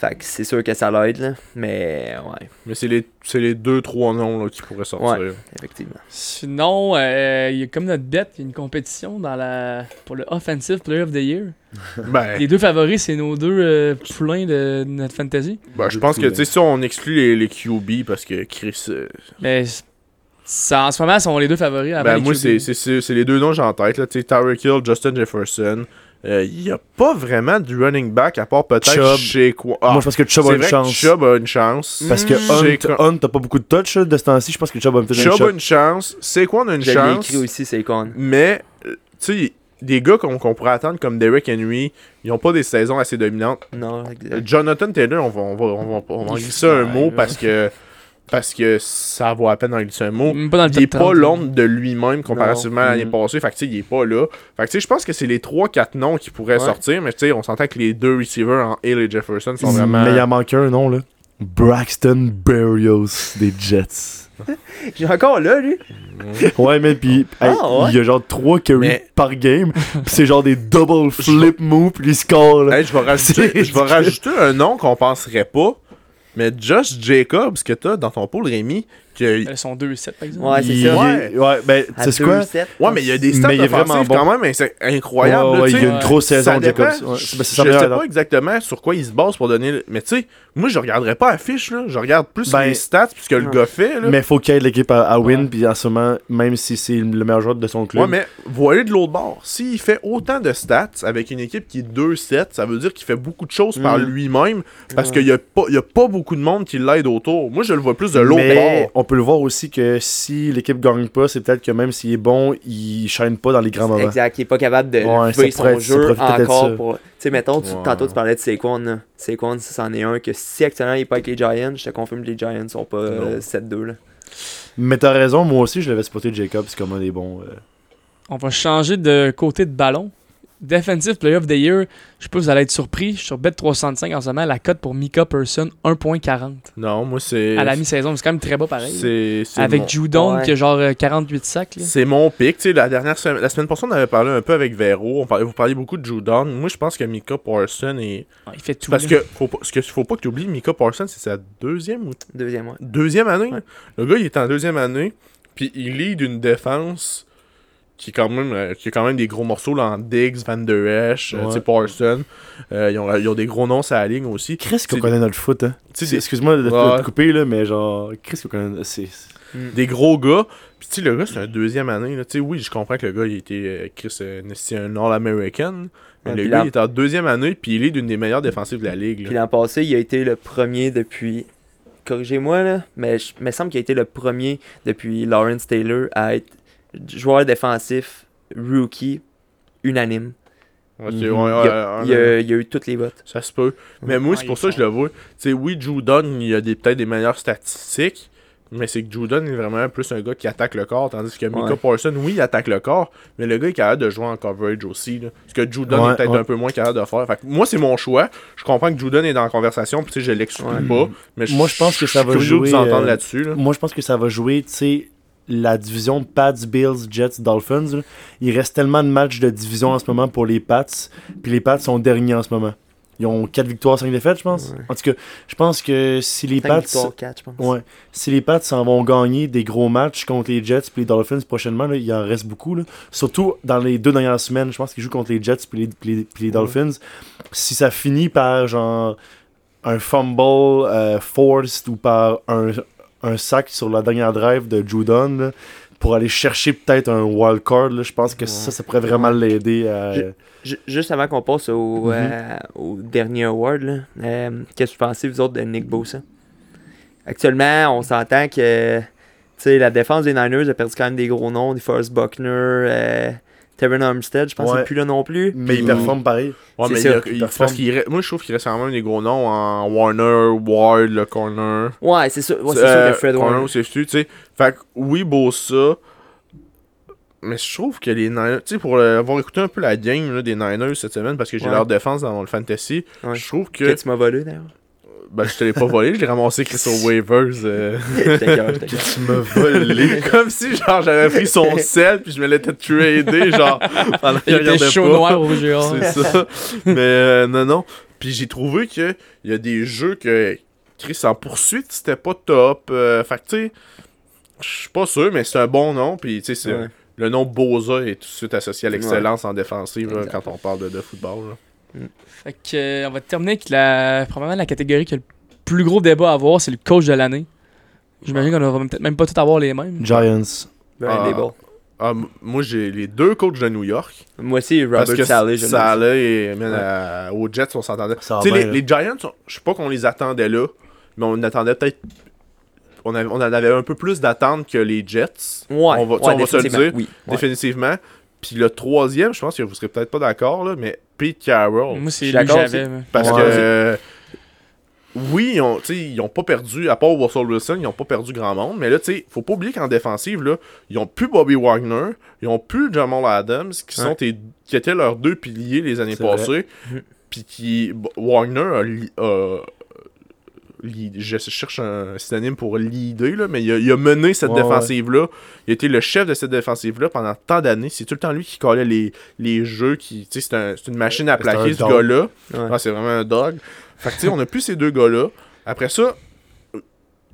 Fait que c'est sûr que ça l'aide là, mais ouais, Mais c'est les, c'est les deux, trois noms là, qui pourraient sortir. effectivement. Sinon, euh, il y a comme notre bête, il y a une compétition dans la pour le Offensive Player of the Year. Ben, Les deux favoris, c'est nos deux euh, poulains de notre fantasy. ben, je pense que tu sais, si on exclut les, les QB parce que Chris. euh, Mais ça, en ce moment, sont les deux favoris. avant ben, les moi, QB. c'est, c'est, c'est, c'est les deux noms que j'ai en tête. Tyreek Hill, Justin Jefferson. Euh, il n'y a pas vraiment de running back à part peut-être Chubb. chez quoi? Ah, Moi, je pense que Chubb a une chance. Chubb a une chance. Parce que Hunt, Hunt t'as pas beaucoup de touch de ce temps-ci. Je pense que Chubb a peut-être un Chubb a une chance. Saquon a une chance? écrit aussi, c'est con. Mais, euh, tu sais, des gars qu'on qu'on pourrait attendre comme Derrick Henry, ils ont pas des saisons assez dominantes. Non, Euh, exact. Jonathan Taylor, on va, on va, on va, on va en glisser un mot parce que, parce que ça vaut à peine d'en glisser un mot. Même pas dans le Il est pas 30. l'ombre de lui-même comparativement à l'année Mhm. passée. Fait que tu sais, il est pas là. Fait que tu sais, je pense que c'est les 3-4 noms qui pourraient Ouais. sortir. Mais tu sais, on s'entend que les deux receivers en Hill et Jefferson sont vraiment. Mais il en manque un nom là. Braxton Berrios des Jets. J'ai encore là, lui. Ouais, mais puis hey, Ah, ouais? il y a genre 3 carries Mais- par game. Pis c'est genre des double flip moves pis il score là. Hey, je vais rajouter, C'est je vais rajouter un nom qu'on penserait pas. Mais Josh Jacobs que t'as dans ton pool, Rémi, que Elles sont 2-7 par exemple. Ouais, c'est Il- ça. Ouais. Ouais, ben, À tu sais quoi? 2-7. Ouais, mais il y a des stats Mais il est vraiment offensives bon. quand même inc- incroyables. Ouais, là, ouais, tu il y a une grosse saison, dépend. Jacobs. Ouais, Je c'est je sa sais pas exactement sur quoi il se base pour donner. le- Mais tu sais, moi je regarderais pas la fiche, là. Je regarde plus Ben, les stats puis ce que le gars fait. Là. Mais faut qu'il aide l'équipe à, à win, puis en ce moment, même si c'est le meilleur joueur de son club. Ouais, mais voyez de l'autre bord. S'il fait autant de stats avec une équipe qui est 2-7, ça veut dire qu'il fait beaucoup de choses par Mm. lui-même parce qu'il y a, pas- il y a pas beaucoup de monde qui l'aide autour. Moi, je le vois plus de l'autre bord. On peut le voir aussi que si l'équipe gagne pas, c'est peut-être que même s'il est bon, il shine pas dans les grands moments. Exact, il est pas capable de Ouais, pourrait- son jeu encore pour. Tu sais, mettons, tu- tantôt tu parlais de Saquon. Saquon, ça, c'en est un que si actuellement il est pas avec les Giants, je te confirme que les Giants sont pas euh, Non. 7-2. Là. Mais t'as raison, moi aussi, je l'avais spoté Jacobs comme un des bons. euh. On va changer de côté de ballon. Defensive Player of the Year, je sais pas, vous allez être surpris. Je suis sur Bet365 en ce moment. La cote pour Mika Person, 1.40 Non, moi, c'est. à la mi-saison. C'est quand même très bas pareil. C'est. Avec mon- Judon Ouais. qui a genre euh, 48 sacs. là. C'est mon pic. Tu sais, la dernière semaine, la semaine passée, on avait parlé un peu avec Vero. On parlait, vous parliez beaucoup de Judon. Moi, je pense que Mika Parson est. Il fait tout. Parce là. que, faut pas, ce que faut pas que tu oublies, Mika Parson, c'est sa deuxième ou Deuxième, ouais. deuxième année? Ouais. Le gars, il est en deuxième année. Puis il lead une défense qui est quand même, euh, qui a quand même des gros morceaux là, en Diggs, Van Der Esch, euh, Ouais. Parson. Euh, ils, ont, ils ont des gros noms sur la ligne aussi. Chris qu'on connaît notre foot, hein. Tu sais, des- Excuse-moi de, de Ouais. te couper, là, mais genre, Chris qu'on connaît. C'est. des gros gars. Puis tu sais, le gars, c'est un deuxième année. là. Tu sais, oui, je comprends que le gars, il était euh, Chris, euh, c'est un All-American. Mais Ouais, le gars, il est en deuxième année, puis il est d'une des meilleures défensives de la ligue. Puis l'an passé, il a été le premier depuis. Corrigez-moi, là, mais je- il me semble qu'il a été le premier depuis Lawrence Taylor à être joueur défensif rookie unanime. Ouais, il, ouais, a, ouais, il a- il a eu toutes les votes. Ça se peut. Mais moi, c'est pour ça que je le vois. Tu sais, oui, Judon, il a des- peut-être des meilleures statistiques. Mais c'est que Judon est vraiment plus un gars qui attaque le corps. Tandis que Mika Ouais. Parson, oui, il attaque le corps. Mais le gars est capable de jouer en coverage aussi. Là. Ce que Judon Ouais, est peut-être ouais. un peu moins capable de faire. Fait que moi, c'est mon choix. Je comprends que Judon est dans la conversation. Puis tu sais, je l'exclus Ouais. pas. Mais Moi, je pense que ça va je suis curieux de jouer, euh, là-dessus. Là. Moi, je pense que ça va jouer, tu sais, la division Pats, Bills, Jets, Dolphins. là. Il reste tellement de matchs de division en ce moment pour les Pats. Puis les Pats sont derniers en ce moment. Ils ont 4 victoires, 5 défaites, je pense. Ouais. En tout cas, je pense que si les Pats. Ouais. Si les Pats s'en vont gagner des gros matchs contre les Jets puis les Dolphins prochainement, là, il en reste beaucoup. là. Surtout dans les deux dernières semaines, je pense qu'ils jouent contre les Jets puis les, puis les, puis les Dolphins. Si ça finit par genre un fumble euh, forced ou par un, un sac sur la dernière drive de Judon là, pour aller chercher peut-être un wild card, là, je pense que ça, ça pourrait vraiment l'aider à. Juste avant qu'on passe au, Mhm. euh, au dernier award, euh, qu'est-ce que vous pensez, vous autres, de Nick Bosa? Actuellement, on s'entend que la défense des Niners a perdu quand même des gros noms, des Forrest Buckner, euh, Terran Armstead, je pense qu'il Ouais. n'est plus là non plus. Mais il performe pareil. Ouais, c'est mais ça. il qu'il moi, je trouve qu'il reste quand même des gros noms en Warner, Ward, le corner. Ouais, c'est sûr, ouais, c'est Euh, sûr que Fred corner Warner. ou safety, tu sais. Fait que oui, beau ça. Mais je trouve que les Niners, tu sais, pour avoir écouté un peu la game là, des Niners cette semaine, parce que j'ai Ouais. leur défense dans le fantasy, Ouais. je trouve Que que. tu m'as volé d'ailleurs. Ben, je te l'ai pas volé, je l'ai ramassé Chris au waivers. euh. Tu m'as volé. Comme si, genre, j'avais pris son sel, puis je me l'étais tradé, genre, pendant qu'il regardait chaud pas. noir au géant. C'est ça. Mais euh, non, non. Puis j'ai trouvé que il y a des jeux que Chris en poursuite, c'était pas top. Euh, fait que tu sais, je suis pas sûr, mais c'est un bon nom. Puis tu sais, c'est- Ouais. le nom Boza est tout de suite associé à l'excellence en défensive là, quand on parle de, de football. là. Fait que, euh, on va terminer avec la, probablement la catégorie qui a le plus gros débat à avoir, c'est le coach de l'année. J'imagine qu'on va peut-être même pas tout avoir les mêmes. Giants. Brian Ah. Dable. Ah, moi, j'ai les deux coachs de New York. Moi aussi, Parce Robert que Saleh, je Saleh et man, Ouais. euh, aux Jets, on s'entendait. Les, les Giants, je sais pas qu'on les attendait là, mais on attendait peut-être. On, en avait un peu plus d'attente que les Jets. Ouais, on va, tu sais, ouais, on va se le dire. Oui, ouais. Définitivement. Puis le troisième, je pense que vous serez peut-être pas d'accord, là, mais Pete Carroll. Moi, c'est lui que d'accord j'avais. mais- Parce Ouais. que. euh, oui, ils ont, ils ont pas perdu, à part Russell Wilson, ils ont pas perdu grand monde. Mais là, tu sais, faut pas oublier qu'en défensive, là, ils ont plus Bobby Wagner, ils ont plus Jamal Adams, qui, Ouais. sont tes- qui étaient leurs deux piliers les années passées. Puis qui. Wagner a. je cherche un synonyme pour leader, là, mais il a, il a mené cette Ouais, défensive-là. Il a été le chef de cette défensive-là pendant tant d'années. C'est tout le temps lui qui collait les, les jeux. Qui, c'est un- c'est une machine à un plaquer, ce gars-là. Ouais. Ah, c'est vraiment un dog. Fait que, tu sais, on a plus ces deux gars-là. Après ça,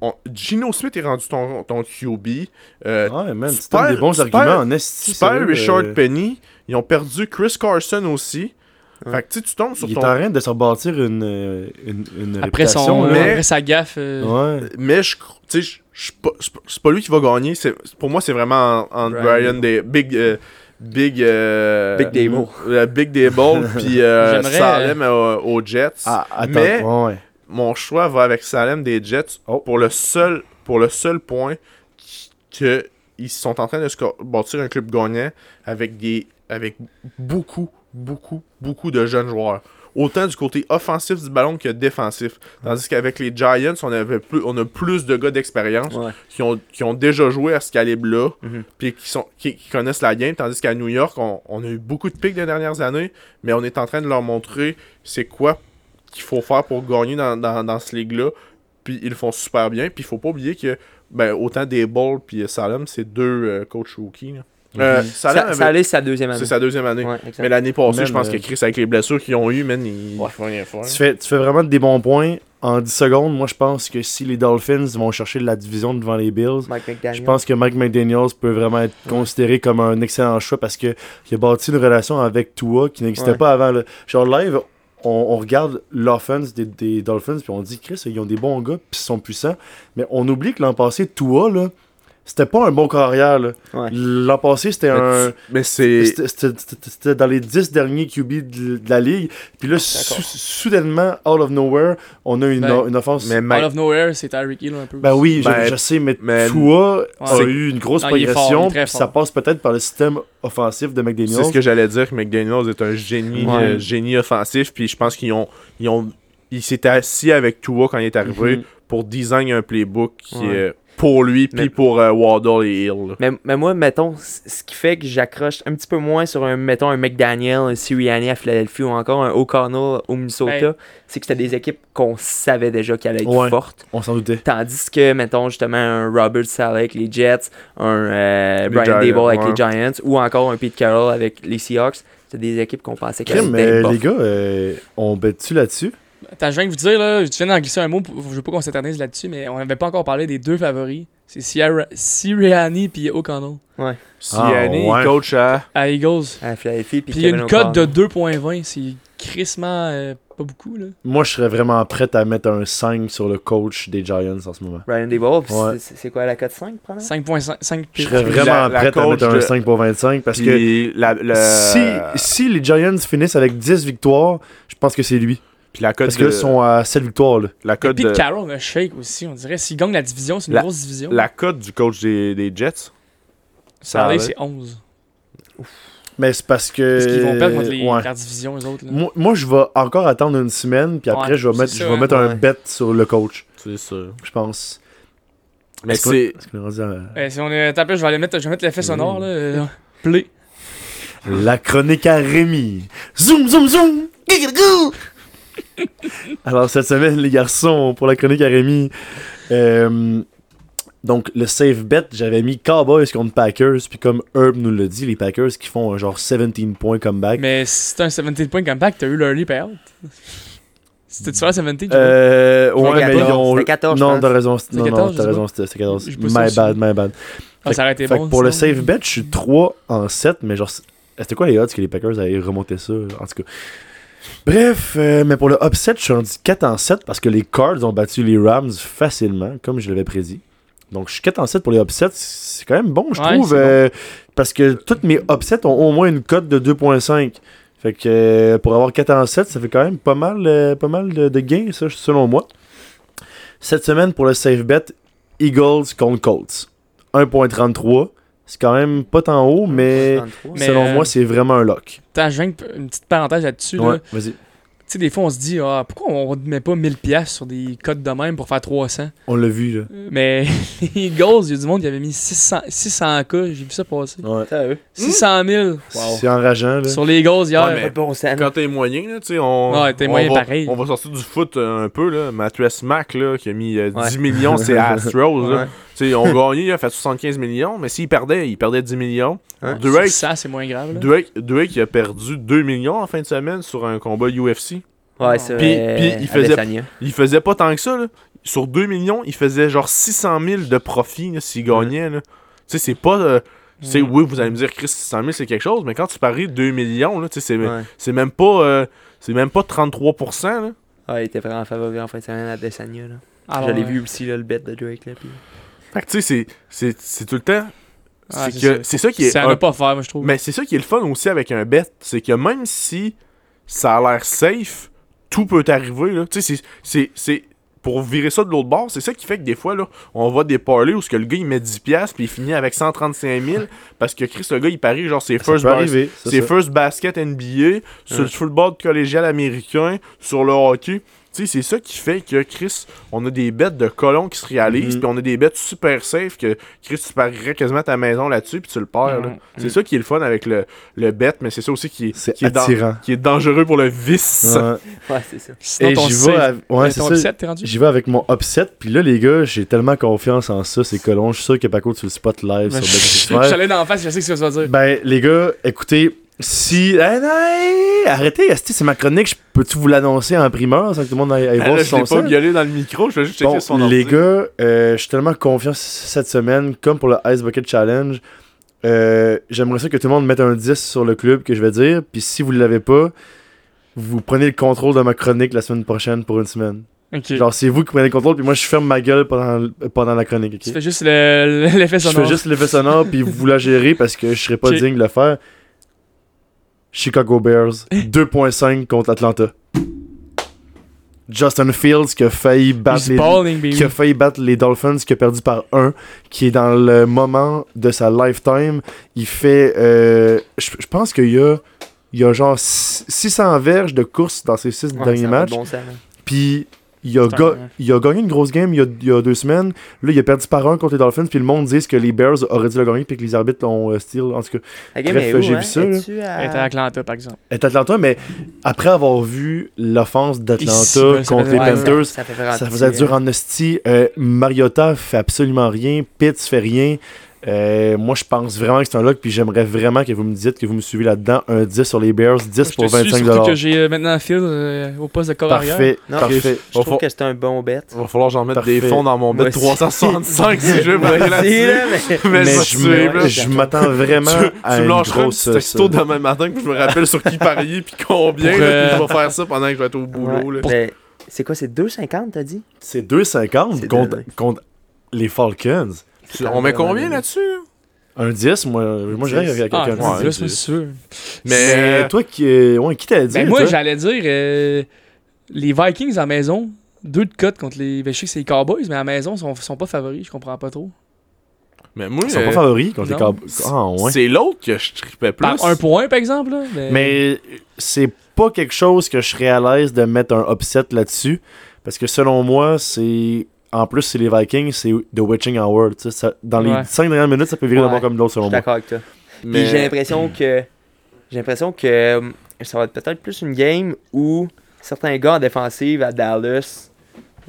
on- Gino Smith est rendu ton, ton QB. Euh, Ouais, man, tu Super- des bons super- arguments en esti. Super Richard euh, Penny. Ils ont perdu Chris Carson aussi. Ouais. Fait que, tu sais, tu tombes sur Il est en train de se rebâtir une, euh, une, une Après, réputation, son, là. mais- après sa gaffe. euh, Ouais. Mais je tu sais, je- je suis pas- c'est pas- lui qui va gagner. c'est- Pour moi, c'est vraiment en- Brian Brian Day. Big. euh, Big. euh, Big Dable. Big Dable. puis euh, Salem euh, aux Jets. Ah, attends. Mais- ouais, mon choix va avec Salem des Jets Oh. pour le seul pour le seul point que ils sont en train de bâtir un club gagnant avec des avec beaucoup beaucoup beaucoup de jeunes joueurs autant du côté offensif du ballon que défensif tandis qu'avec les Giants on avait plus on a plus de gars d'expérience Ouais. qui ont, qui ont déjà joué à ce calibre là Mhm. puis qui sont qui, qui connaissent la game tandis qu'à New York on, on a eu beaucoup de pics des dernières années mais on est en train de leur montrer c'est quoi qu'il faut faire pour gagner dans, dans, dans ce ligue-là. Puis ils le font super bien. Puis il faut pas oublier que ben, autant Dable puis Salem, c'est deux euh, coachs rookies. là. Euh, Salem Ça, avait- ça allait sa deuxième année. c'est sa deuxième année. Ouais. Mais l'année passée, Même, je pense euh, que Chris, avec les blessures qu'ils ont eues, man, il Ouais. faut rien faire. Tu fais, tu fais vraiment des bons points. En 10 secondes, moi, je pense que si les Dolphins vont chercher la division devant les Bills, je pense que Mike McDaniels peut vraiment être considéré comme un excellent choix parce que il a bâti une relation avec Tua qui n'existait Ouais. pas avant. là. Genre, live, on, on regarde l'offense des, des Dolphins puis on dit, Chris, ils ont des bons gars puis ils sont puissants. Mais on oublie que l'an passé, Tua, là, c'était pas un bon carrière. Ouais. L'an passé, c'était un. mais c'est. C'était- dans les 10 derniers QB de, de la ligue. Puis là, sou- soudainement, out of nowhere, on a une, Ben, une offense. Mais Out of nowhere, c'est Tyreek Hill un peu. Ben oui, je- Ben, je, sais, mais, mais- Tua a eu une grosse Non, fort, progression. ça passe peut-être par le système offensif de c'est McDaniels. ce que j'allais dire que McDaniels est un génie, Ouais. euh, génie offensif. Puis je pense qu'ils ont. Ils ont il s'était assis avec Tua quand il est arrivé Mhm. pour design un playbook qui Ouais. est pour lui, puis pour euh, Waddle et Hill. Mais, mais moi, mettons, ce qui fait que j'accroche un petit peu moins sur un, mettons, un McDaniel, un Sirianni à Philadelphie ou encore un O'Connell au Minnesota, c'est que c'était des équipes qu'on savait déjà qu'elles allaient être Ouais. fortes. On s'en doutait. Tandis que, mettons, justement, un Robert Saleh avec les Jets, un euh, Brian Giants, Dable avec ouais. les Giants, ou encore un Pete Carroll avec les Seahawks, c'est des équipes qu'on pensait qu'elles mais bof. les gars, euh, on bête-tu là-dessus? Attends, je viens de vous dire, là, je viens d'en glisser un mot, pour- je veux pas qu'on s'éternise là-dessus, mais on n'avait pas encore parlé des deux favoris. C'est Sierra- Sirianni puis O'Connell. Sirianni, ouais. il coach à. À Eagles. À Philadelphie, puis Puis il y a une cote de O'Connell. 2.20, c'est crissement euh, pas beaucoup, là. Moi, je serais vraiment prêt à mettre un 5 sur le coach des Giants en ce moment. Brian Ouais. c'est quoi la cote 5, probablement? 5.5 5 Je serais vraiment la- la prêt à mettre un de- 5 pour 25 parce que la, si, si les Giants finissent avec 10 victoires, je pense que c'est lui. Puis la cote Parce de, sont à 7 victoires. Là. la Et cote de- Carroll me shake aussi, on dirait. S'il gagne la division, c'est une La- grosse division. la cote du coach des, des Jets. Ça c'est 11. Mais c'est parce que. Parce qu'ils vont perdre contre les, ouais. la division, eux autres. Là. Moi, moi, je vais encore attendre une semaine, puis après, Ouais, je vais mettre, je ça, vais hein. mettre un bet sur le coach, C'est sûr. je pense. Mais c'est. Eh, si on est tapé, je vais aller mettre, je vais mettre l'effet sonore, là. euh, play. La chronique à Rémi. Zoom, zoom, zoom. Alors, cette semaine, les garçons, pour la chronique à Rémi, euh, donc le safe bet, j'avais mis Cowboys contre Packers, puis comme Herb nous l'a dit, les Packers qui font un genre 17 points comeback. Mais si t'as un 17 point comeback, t'as eu l'early payout. C'était sur la 17, je Euh, ouais, mais ils 14, ont. c'était 14, je non, t'as raison. C'était Non, 14, non, t'as raison, c'était c'était 14. J'ai pas ça My bad, my bad. Ah, ça Fait bon. que pour le safe bet, je suis 3 en 7, mais genre, c'était quoi les odds que les Packers allaient remonter ça, en tout cas? Bref, euh, mais pour le upset, je suis rendu 4 en 7 parce que les Cards ont battu les Rams facilement, comme je l'avais prédit. Donc, je suis 4 en 7 pour les upsets. C'est quand même bon, je Ouais, trouve. bon. euh, parce que toutes mes upsets ont au moins une cote de 2.5. Fait que euh, pour avoir 4 en 7, ça fait quand même pas mal, euh, pas mal de, de gains, ça, selon moi. Cette semaine, pour le safe bet, Eagles contre Colts. 1.33. C'est quand même pas tant haut, mais, 33. Mais, selon euh, moi, c'est vraiment un lock. Attends, je viens une petite parenthèse là-dessus. là. Vas-y. Tu sais, des fois, on se dit, ah, pourquoi on ne met pas 1000$ piastres sur des codes de même pour faire 300 On l'a vu, là. Mais les Eagles, il y a du monde qui avait mis 600, 600K, j'ai vu ça passer. Ouais. Sérieux? 600 000 C'est enrageant, là. sur les Eagles hier. Ouais, bon. Quand t'es moyen, là, tu sais, on, Ouais, t'es on moyen va, pareil. on va sortir du foot euh, un peu, là. Mattress Mac, là, qui a mis euh, 10 Ouais. millions, c'est Astros, là. Ouais. Tu sais, on gagné, il a fait 75 millions, mais s'il perdait, il perdait 10 millions. Hein? Drake, Ça, c'est moins grave. Là. Drake, Drake, il a perdu 2 millions en fin de semaine sur un combat UFC. Ouais, c'est Puis- vrai. puis il faisait- Adesanya. Il faisait pas tant que ça, là. Sur 2 millions, il faisait genre 600 000 de profit, s'il gagnait, là. Tu sais, c'est pas... euh, tu sais, Mm. oui, vous allez me dire, Chris, 600 000, c'est quelque chose, mais quand tu paries 2 millions, là, tu sais, c'est Ouais. c'est même pas... euh, c'est même pas 33%, là. Ouais, il était vraiment favori en fin de semaine à Adesanya. Là. Alors, je l'ai euh, vu aussi, là, le bet de Drake. Là, puis... Fait que tu sais, c'est- tout le temps. Ah, c'est ça. c'est ça qui est. Ça un- va pas faire, moi, je trouve. Mais c'est ça qui est le fun aussi avec un bet, c'est que même si ça a l'air safe, tout peut arriver. là. Tu sais, c'est- c'est- c'est. Pour virer ça de l'autre bord, c'est ça qui fait que des fois, là, on voit des parlays où ce que le gars il met 10$ puis il finit avec 135 000 parce que Chris, le gars il parie genre ses first, bas- arriver. ses first basket NBA sur le football collégial américain, sur le hockey. Sais, c'est ça qui fait que Chris, on a des bêtes de colons qui se réalisent, Mhm. puis on a des bêtes super safe que Chris, tu parierais quasiment ta maison là-dessus, puis tu le perds. là. Mhm. C'est ça qui est le fun avec le, le bet, mais c'est ça aussi qui est, C'est qui est, qui est dangereux pour le vice. Ouais. Ouais, c'est ça. Sinon, Et ton j'y vais. avec- Ouais, c'est ton ça. upset, t'es rendu? J'y vais avec mon upset. Puis là, les gars, j'ai tellement confiance en ça. C'est colons. Je suis sûr que Paco, tu le spot live Ben, sur je- J'allais d'en face, je sais ce que tu vas dire. Ben, les gars, écoutez, si. Ah, non, arrêtez, esti, c'est ma chronique. Je Peux-tu vous l'annoncer en primeur sans que tout le monde aille, aille Ah, voir là, sur je son pas violé dans le micro, je vais juste checker Bon, son les ordi. gars, euh, je suis tellement confiant cette semaine, comme pour le Ice Bucket Challenge. euh, J'aimerais ça que tout le monde mette un 10 sur le club que je vais dire. Puis si vous ne l'avez pas, vous prenez le contrôle de ma chronique la semaine prochaine pour une semaine. Ok. Genre, c'est vous qui prenez le contrôle, puis moi je ferme ma gueule pendant, pendant la chronique. ok? Tu fais juste le- le- l'effet Je sonore. fais juste l'effet sonore, puis vous la gérez parce que je serais pas digne de le faire. Chicago Bears, 2.5 contre Atlanta. Justin Fields qui a failli battre les, balling, qui a failli battre les Dolphins, qui a perdu par 1, qui est dans le moment de sa lifetime. Il fait. euh, je pense qu'il y a, il y a genre six- 600 verges de course dans ses 6 Ouais, derniers matchs. Bon là. Puis il a, C'est ga- un- il a gagné une grosse game il y, a, il y a deux semaines. Là, il a perdu par 1 contre les Dolphins. Puis le monde dit que les Bears auraient dû le gagner, puis que les arbitres l'ont euh, steal. En tout cas, Bref, j'ai hein? vu ça. Es-tu à- Elle était à Atlanta, par exemple. est Atlanta, mais après avoir vu l'offense d'Atlanta ça contre les Panthers, Ça, Ça un faisait dur en hostie. Euh, Mariota fait absolument rien. Pitts fait rien. Euh, moi, je pense vraiment que c'est un lock. Puis j'aimerais vraiment que vous me dites que vous me suivez là-dedans. Un 10 sur les Bears, 10 pour Je te suis, 25 surtout que j'ai euh, maintenant Field euh, au poste de corps arrière. Parfait. Non, parfait. Je trouve que c'est un bon bet. Il va falloir que j'en mette Parfait. des fonds dans mon bet aussi. 365 si je veux là-dessus. là, mais- je me- m'attends vraiment tu, à tu me une lâcheras un grosse... petit texto demain matin que je me rappelle sur qui parier puis combien. Pour, là, euh, puis je vais faire ça pendant que je vais être au boulot. Ouais. là. Mais C'est quoi, c'est 2,50 t'as dit? C'est 2,50 C'est contre, dingue. contre les Falcons. Tu- On met combien là-dessus? là? Un 10, moi, moi je rêve avec Ah, quelqu'un. c'est Ouais, plus, c'est- c'est sûr. Mais Mais toi, qui, euh, ouais, qui t'allais dire? Ben moi, j'allais dire euh, les Vikings à la maison, deux de cotes contre les. Ben, je sais que c'est les Cowboys, mais à la maison, ils sont, sont pas favoris, je comprends pas trop. Mais moi, Ils sont euh, pas favoris contre les. Cowboys. Ah, ouais. c'est l'autre que je tripais plus. Par un point, par exemple. Là, mais... Mais c'est pas quelque chose que je serais à l'aise de mettre un upset là-dessus. Parce que selon moi, c'est. En plus, c'est les Vikings, c'est The Witching Hour. ça- dans les Ouais. 5 dernières minutes, ça peut virer Ouais. comme l'autre, Je selon suis moi. d'accord avec toi. Puis Mais j'ai l'impression que. J'ai l'impression que euh, ça va être peut-être plus une game où certains gars en défensive à Dallas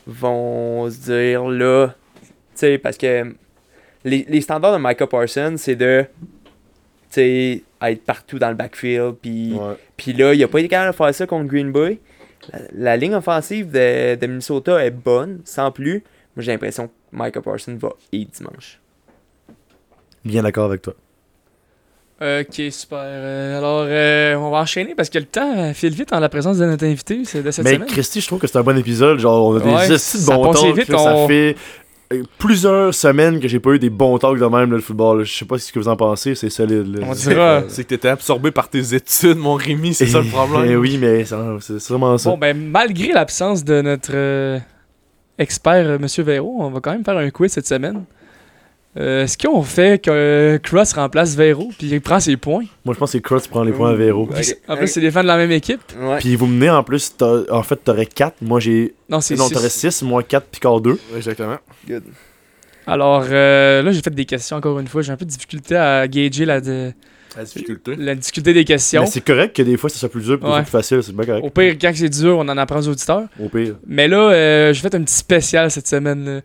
vont se dire là. Tu sais, parce que les, les standards de Micah Parsons, c'est de. Tu sais, être partout dans le backfield. Puis Ouais. puis là, il a pas été capable de faire ça contre Green Bay. La, la ligne offensive de, de Minnesota est bonne, sans plus. Moi, j'ai l'impression que Micah Parsons va hit dimanche. Bien d'accord avec toi. Ok, super. Euh, alors, euh, on va enchaîner parce que le temps euh, file vite en la présence de notre invité c'est de cette Mais semaine. Christy, je trouve que c'est un bon épisode. Genre, on a des Ouais, estis de ça bon passait temps. vite, là, Ça fait plusieurs semaines que j'ai pas eu des bons talks de même, là, le football. Je sais pas ce que vous en pensez, c'est solide. là. On dira. C'est que t'étais absorbé par tes études, mon Rémi, c'est ça le problème. Eh oui, mais ça- c'est c'est vraiment ça. Bon, ben, malgré l'absence de notre euh, expert, euh, Monsieur Véro, on va quand même faire un quiz cette semaine. Euh, Est-ce qu'on fait que Cross remplace Véro puis il prend ses points? Moi, je pense que c'est Cross prend les points à Véro. En plus, c'est des fans de la même équipe. Ouais. Puis vous menez en plus, t'as- en fait, t'aurais 4. Moi, j'ai. Non, c'est Non, six. t'aurais 6, moi 4, Picard 2. Exactement. Good. Alors, euh, là, j'ai fait des questions encore une fois. J'ai un peu de difficulté à gager la, de- La difficulté. la difficulté des questions. Mais c'est correct que des fois, ça soit plus dur, des Ouais. fois plus facile. C'est bien correct. Au pire, quand c'est dur, on en apprend aux auditeurs. Au pire. Mais là, euh, j'ai fait un petit spécial cette semaine.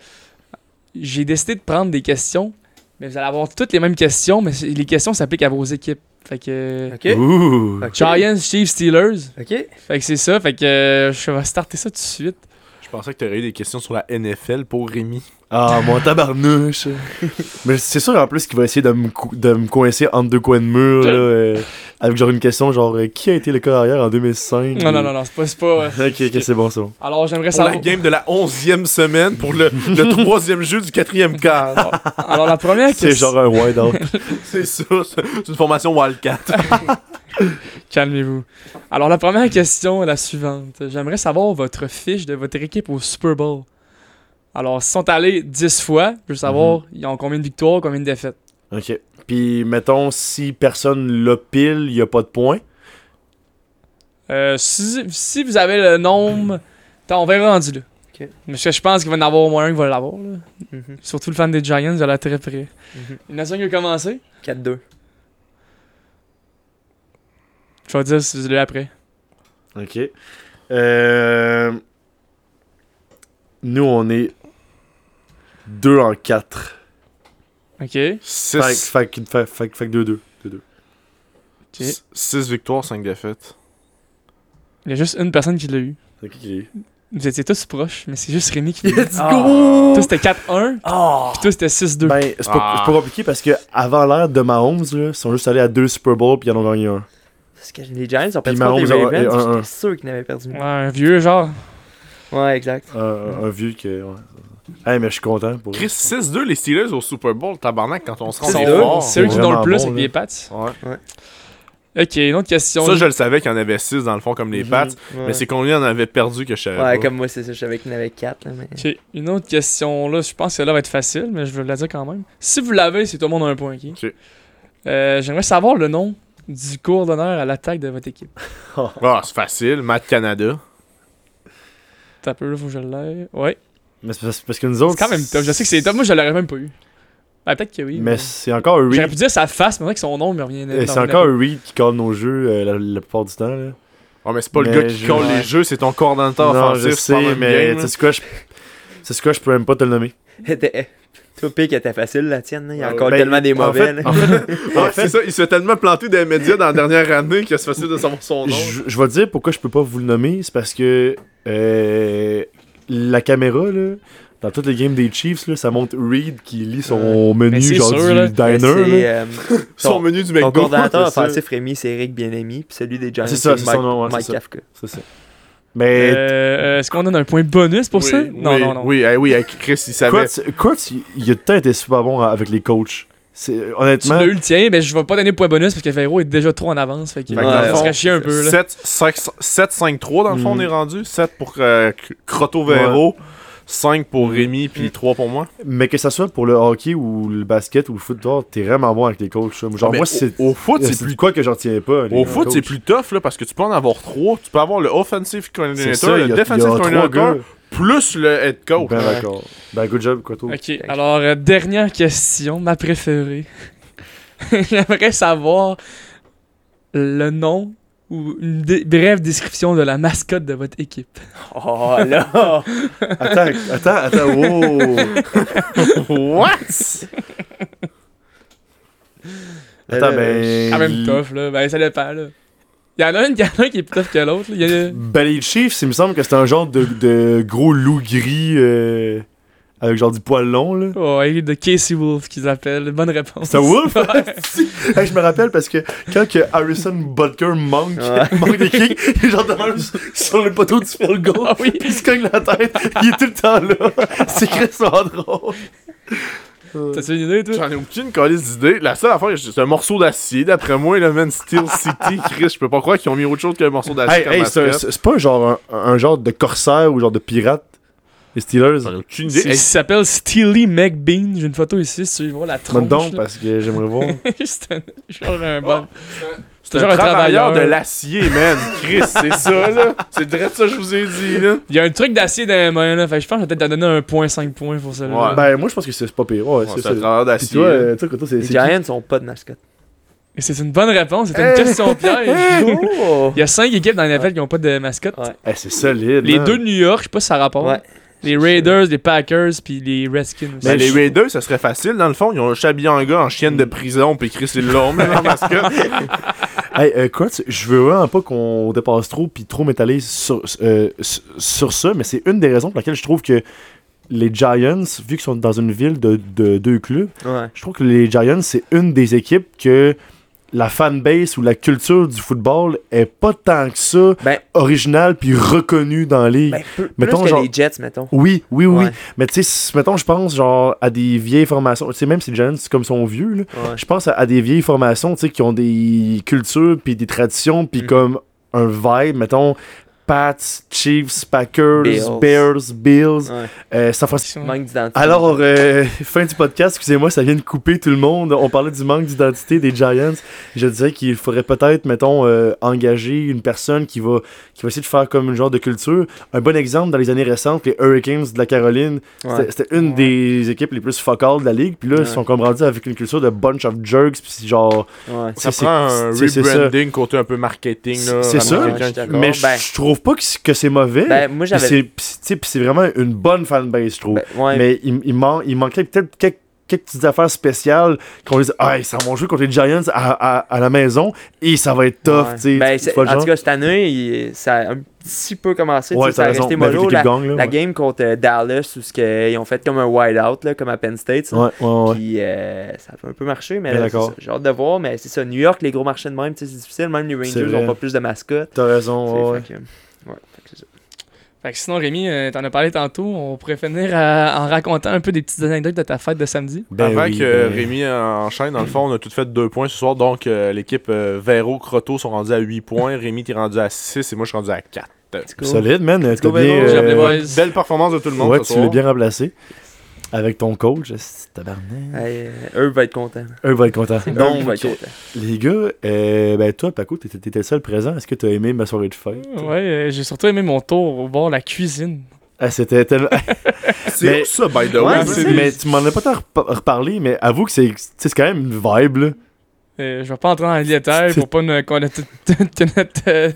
J'ai décidé de prendre des questions, mais vous allez avoir toutes les mêmes questions, mais les questions s'appliquent à vos équipes. Fait que. Ok. Ouh. Ok. Giants, Chiefs, Steelers. Ok. Fait que c'est ça. Fait que euh, je vais starter ça tout de suite. Je pensais que t'aurais eu des questions sur la NFL pour Rémi. Ah, mon tabarnouche. Mais c'est sûr en plus qu'il va essayer de me, cou- de me coincer entre deux coins de mur, là, euh, avec genre une question genre euh, qui a été le carrière en 2005 Non, non, non, non, c'est pas. c'est pas euh, Ok, ok, c'est bon, c'est bon. Alors, j'aimerais Pour la savoir. game de la 11e semaine, pour le, le troisième jeu du quatrième quart. Alors, la première C'est question. genre un wide out. c'est ça, c'est une formation Wildcat. Calmez-vous. Alors, la première question est la suivante. J'aimerais savoir votre fiche de votre équipe au Super Bowl. Alors, ils sont allés 10 fois. Je veux savoir, ils ont combien de victoires, combien de défaites? ok. Puis mettons, si personne l'a pile, il y a pas de points? Euh, si, si vous avez le nombre. Attends, on verra rendu là. Ok. Parce que je pense qu'il va y en avoir au moins un qui va l'avoir. Mhm. Surtout le fan des Giants, il a très près. Mhm. Il y en a un qui a commencé? 4-2. Je vais dire si vous l'avez après. Ok. Euh... Nous, on est 2 en 4. Ok. Fait, 6 fait, que- fait, fait, fait que 2-2. 2-2. Ok. victoires, 5 défaites. Il y a juste une personne qui l'a eu. Ok. Vous étiez tous proches, mais c'est juste Rémi qui l'a eu. Let's Toi, c'était 4-1, Oh! puis toi, c'était 6-2. Ben, c'est pas, Ah. pas compliqué parce que avant l'ère de Mahomes, là, ils sont juste allés à deux Super Bowls puis ils en ont gagné un. Parce que les Giants ont perdu contre les Ravens. un-. J'étais sûr qu'ils n'avaient perdu. Ouais, un vieux genre. Ouais, exact. Un, un vieux que. Ouais. Hey, mais je suis content pour Chris, 6-2 les Steelers au Super Bowl, tabarnak, quand on se rend fort. C'est eux qui donnent le plus bon, avec les Pats. Ouais. Ok, une autre question. Ça, je le savais qu'il y en avait 6 dans le fond, comme les Pats. Ouais. Mais c'est combien on avait perdu que je savais Ouais, pas. comme moi, c'est ça. Je savais qu'il y en avait 4. Là, mais... Ok, une autre question là, je pense que là va être facile, mais je veux la dire quand même. Si vous l'avez, c'est tout le monde a un point, ok? Ok. Euh, J'aimerais savoir le nom du cours d'honneur à l'attaque de votre équipe. Ah, c'est facile. Matt Canada. T'as un peu là, faut que je l'aie. Ouais. Mais c'est parce, parce que nous autres. C'est quand même top. Je sais que c'est top, moi je l'aurais même pas eu. Ben, peut-être que oui. Mais c'est encore un J'aurais Reed. pu dire sa face, mais que son nom me revient. C'est encore un Reed qui colle nos jeux euh, la, la plupart du temps. Là. Oh, mais c'est pas le gars qui je- colle les jeux, c'est ton coordonnateur non, offensif. je sais, mais tu sais quoi, je. C'est quoi, je peux même pas te le nommer. Toi, Pic, était facile, la tienne. là. Il y a Ah encore Ben, tellement des en mauvais. fait-. En fait, c'est ça, il se fait tellement planter des médias dans la dernière année que c'est facile de savoir son nom. je, je vais te dire pourquoi je peux pas vous le nommer. C'est parce que euh, la caméra, là, dans toutes les games des Chiefs, là, ça montre Reed qui lit son menu genre sûr, du là. diner. Euh, Son ton- menu du McDo. c'est ça. offensif Rémi, c'est Eric Bien-Aimé. Puis celui des Giants, C'est ça, c'est Mike, son nom, ouais, Mike c'est ça. Kafka. C'est ça. Mais Euh, euh, Est-ce qu'on donne un point bonus pour oui, ça? oui, Non, non, non. Oui, eh oui, avec Chris, il savait. Kurtz, Kurtz, il, a peut-être été super bon avec les coachs. Tu honnêtement, l'as eu le tien, mais je vais pas donner de point bonus parce que Véro est déjà trop en avance. Fait que Ouais, le ça fond, serait chier un peu. Là. 7, 5, 5, 3 dans le fond, Mm. on est rendu. 7 pour euh, C- Croto Vero, 5 pour Rémi, puis 3 pour moi? mais que ça soit pour le hockey ou le basket ou le football, t'es vraiment bon avec les coachs. Genre, Mais moi, au- c'est. au foot, c'est plus- quoi que j'en tiens pas. Au foot, c'est plus tough là, parce que tu peux en avoir 3. Tu peux avoir le offensive coordinator, ça, le a, defensive coordinator, plus le head coach. Ben d'accord. Ben good job, Koto. Ok, alors euh, dernière question, ma préférée. J'aimerais savoir le nom ou une dé- brève description de la mascotte de votre équipe. Oh là! Attends, attends, attends, wow. What? Attends, ben. Quand même tough, là. Ben, ça dépend, là. Il y en a une, y en a un qui est plus tough que l'autre. a- Ben les Chiefs, il me semble que c'est un genre de, de gros loup gris euh, avec genre du poil long, là. Ouais, de Casey Wolf qu'ils appellent. Bonne réponse. C'est un wolf? Ouais. Hey, je me rappelle parce que quand que Harrison Butker manque, Ouais. manque des kicks, il est genre de même sur le poteau du field goal, Ah oui. puis il se cogne la tête, il est tout le temps là. C'est crissement drôle. T'as-tu une idée, toi? J'en ai aucune calice d'idée. La seule affaire, c'est un morceau d'acier. D'après moi, le Man Steel City, Chris, je peux pas croire qu'ils ont mis autre chose qu'un morceau d'acier Hey, c'est pas un genre, un, un genre de corsaire ou genre de pirate, les Steelers? J'en ai aucune idée. C'est- Hey, Il s'appelle Steely McBean. J'ai une photo ici, si tu veux voir la tronche. donc, parce que j'aimerais voir. c'est un, genre un bon. c'est genre un un travailleur de l'acier, man. Chris, c'est ça, là. C'est direct ça que je vous ai dit, là. Il y a un truc d'acier dans les mains, là. Fait que je pense que je vais peut-être te donner un point 5 points pour ça. Ouais. ben, moi, je pense que c'est pas pire. Ouais, Ouais, c'est un travailleur d'acier. euh, toi, Koto, c'est Les c'est qui? Giants ont pas de mascotte. Et c'est une bonne réponse. C'est une Hey! question piège. Oh! Il y a 5 équipes dans la NFL qui n'ont pas de mascotte. Ouais. Eh, c'est solide. Les man. deux de New York, je sais pas si ça rapporte. Ouais. Les Raiders, les Packers, puis les Redskins aussi. Ben, Mais les Raiders, ça serait facile, dans le fond. Ils ont un gars en chienne de prison, puis Chris, ils l'ont, mais en mascotte. Hey, euh, je veux vraiment pas qu'on dépasse trop puis trop m'étaler sur, euh, sur- sur ça, mais c'est une des raisons pour laquelle je trouve que les Giants, vu qu'ils sont dans une ville de, de deux clubs, Ouais. je trouve que les Giants, c'est une des équipes que la fanbase ou la culture du football est pas tant que ça Ben, originale puis reconnue dans ligue. ben peu- Mettons, plus que genre- les Jets, mettons. Oui, oui, oui. Ouais. Mais tu sais, mettons, je pense genre à des vieilles formations. Tu sais, même si les Giants, comme sont vieux, Ouais. je pense à, à des vieilles formations, tu sais, qui ont des cultures, puis des traditions, puis Mhm. comme un vibe, mettons, Pats, Chiefs, Packers, Bills. Bears, Bills, Ouais. euh, Francisco. Manque d'identité. Alors, euh, fin du podcast, excusez-moi, ça vient de couper tout le monde. On parlait du manque d'identité des Giants. Je disais qu'il faudrait peut-être, mettons, euh, engager une personne qui va, qui va essayer de faire comme une genre de culture. Un bon exemple, dans les années récentes, les Hurricanes de la Caroline, Ouais. c'était- une Ouais. des équipes les plus focales de la ligue. Puis là, Ouais. ils sont comme rendus avec une culture de bunch of jerks. Puis c'est genre. Ouais. Ça c'est- prend un c'est- c'est ça. rebranding côté un peu marketing, là. C'est ça. Mais je ben- je trouve pas que c'est- que c'est mauvais. Ben, moi, j'avais. c'est puis c'est- tu sais, puis c'est vraiment une bonne fanbase, je trouve. Ben, ouais, Mais il, il, man- il manquerait peut-être quelques, quelques petites affaires spéciales qu'on dise Ah, ça va jouer contre les Giants à, à, à la maison et ça va être tough. ouais. Ben, en tout cas, cette année, il- ça a un petit peu commencé. tu ouais, sais, ça a resté mollo. La, gagne, là, la ouais. game contre euh, Dallas, où ce que- ils ont fait comme un wide-out, là, comme à Penn State. ça. Ouais, ouais, ouais. Puis euh, ça a un peu marché, mais là, ça. j'ai hâte de voir. Mais c'est ça, New York, les gros marchés de même, c'est difficile. Même les Rangers n'ont pas plus de mascottes. T'as raison. Ouais, fait que, sinon, Rémi, euh, t'en as parlé tantôt. On pourrait finir à- en racontant un peu des petites anecdotes de ta fête de samedi. Ben Avant oui, que ben- Rémi enchaîne, dans le fond, on a tout fait deux points ce soir. Donc, euh, l'équipe euh, Véro, Croto sont rendus à 8 points. Rémi, t'es rendu à 6 et moi, je suis rendu à 4. Let's go. Solide, man. Bien. Euh. Belle performance de tout le monde ouais, ce tu l'as bien remplacé. Avec ton coach, c'est tabarnak. Hey, euh, eux vont être contents. Eux vont être contents. Donc, être contents. les gars, euh, ben toi, Paco, t'étais t'étais le seul présent. Est-ce que t'as aimé ma soirée de fête? Ouais, euh, j'ai surtout aimé mon tour au bord de la cuisine. Ah, c'était tellement. C'est Mais- où ça, by the way? mais tu m'en as pas tant repa- reparlé, mais avoue que c'est c'est quand même une vibe, là. Euh, je vais pas entrer dans les détails pour pas ne- que notre euh,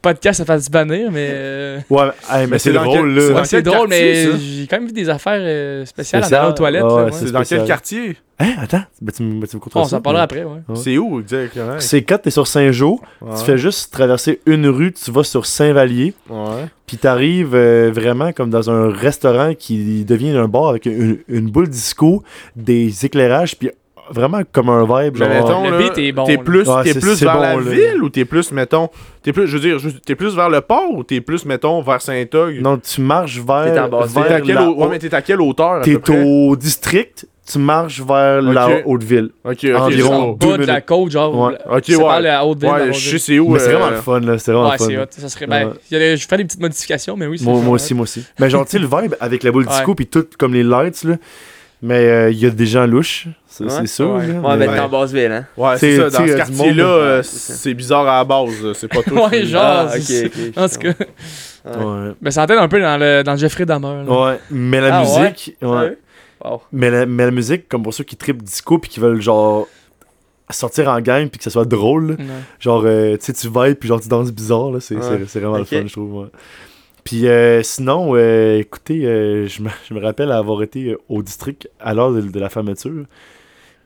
podcast se fasse bannir, mais. euh, Ouais, hey, mais Mais c'est dans drôle, quel- là. dans ouais, c'est drôle, quartier, mais ça? j'ai quand même vu des affaires euh, spéciales Spécial? à aux toilettes. Ouais, ouais. c'est- C'est dans quel quartier? Hein, attends, ben, tu, me- ben, tu me On conteras s'en parlera après, ouais. Ouais. C'est où, exactement? C'est quand t'es sur Saint-Jean, Ouais. tu fais juste traverser une rue, tu vas sur Saint-Vallier, Ouais. puis t'arrives euh, vraiment comme dans un restaurant qui devient un bar avec une, une boule disco, des éclairages, puis vraiment comme un vibe, Mais genre... mettons, le là, beat est bon, T'es plus, Ouais, plus vers bon, la là. ville ou t'es plus, mettons, t'es plus, je veux dire, t'es plus vers le port ou t'es plus, mettons, vers Saint-Og? Non, tu marches vers, T'es en bas, T'es à vers quelle, la ouais, mais t'es à quelle hauteur, T'es au district, tu marches vers la Ok. Haute-Ville. Ok, ok. environ En bas de la côte, genre. Ouais. Ok, ouais. parle à Haute-Ville. Ouais, je sais c'est où. Mais c'est euh, vraiment le fun, là, c'est vraiment Ouais, le fun. c'est hot. Ça serait. Ben, Ouais. je fais des petites modifications, mais oui, c'est Moi, moi aussi, moi aussi. Mais genre, tu sais, le vibe avec la boule Ouais. disco puis tout comme les lights, là. Mais euh, il y a des gens louches, ça, Ouais. c'est sûr. Ouais. là, Ouais, mais- mais t'es en Basse-Ville, hein. Ouais, c'est ça. Dans ce quartier-là, euh, c'est c'est bizarre à la base. C'est pas tout. Ouais, genre. Ah, ok, c'est- ok. En tout cas, Ouais. Ouais. ben, ça entête un peu dans le, dans le Jeffrey Dahmer. là. Ouais, mais la Ah, musique, ouais. Ouais. Wow. Mais, la, mais la musique, comme pour ceux qui trippent disco puis qui veulent genre sortir en gang puis que ça soit drôle. Ouais. genre euh, tu sais tu vibes puis genre tu danses bizarre là, c'est Ouais. c'est- c'est vraiment le fun je trouve. ouais. Puis euh, sinon, euh, écoutez, euh, je me je me rappelle avoir été au district à l'heure de, de la fermeture.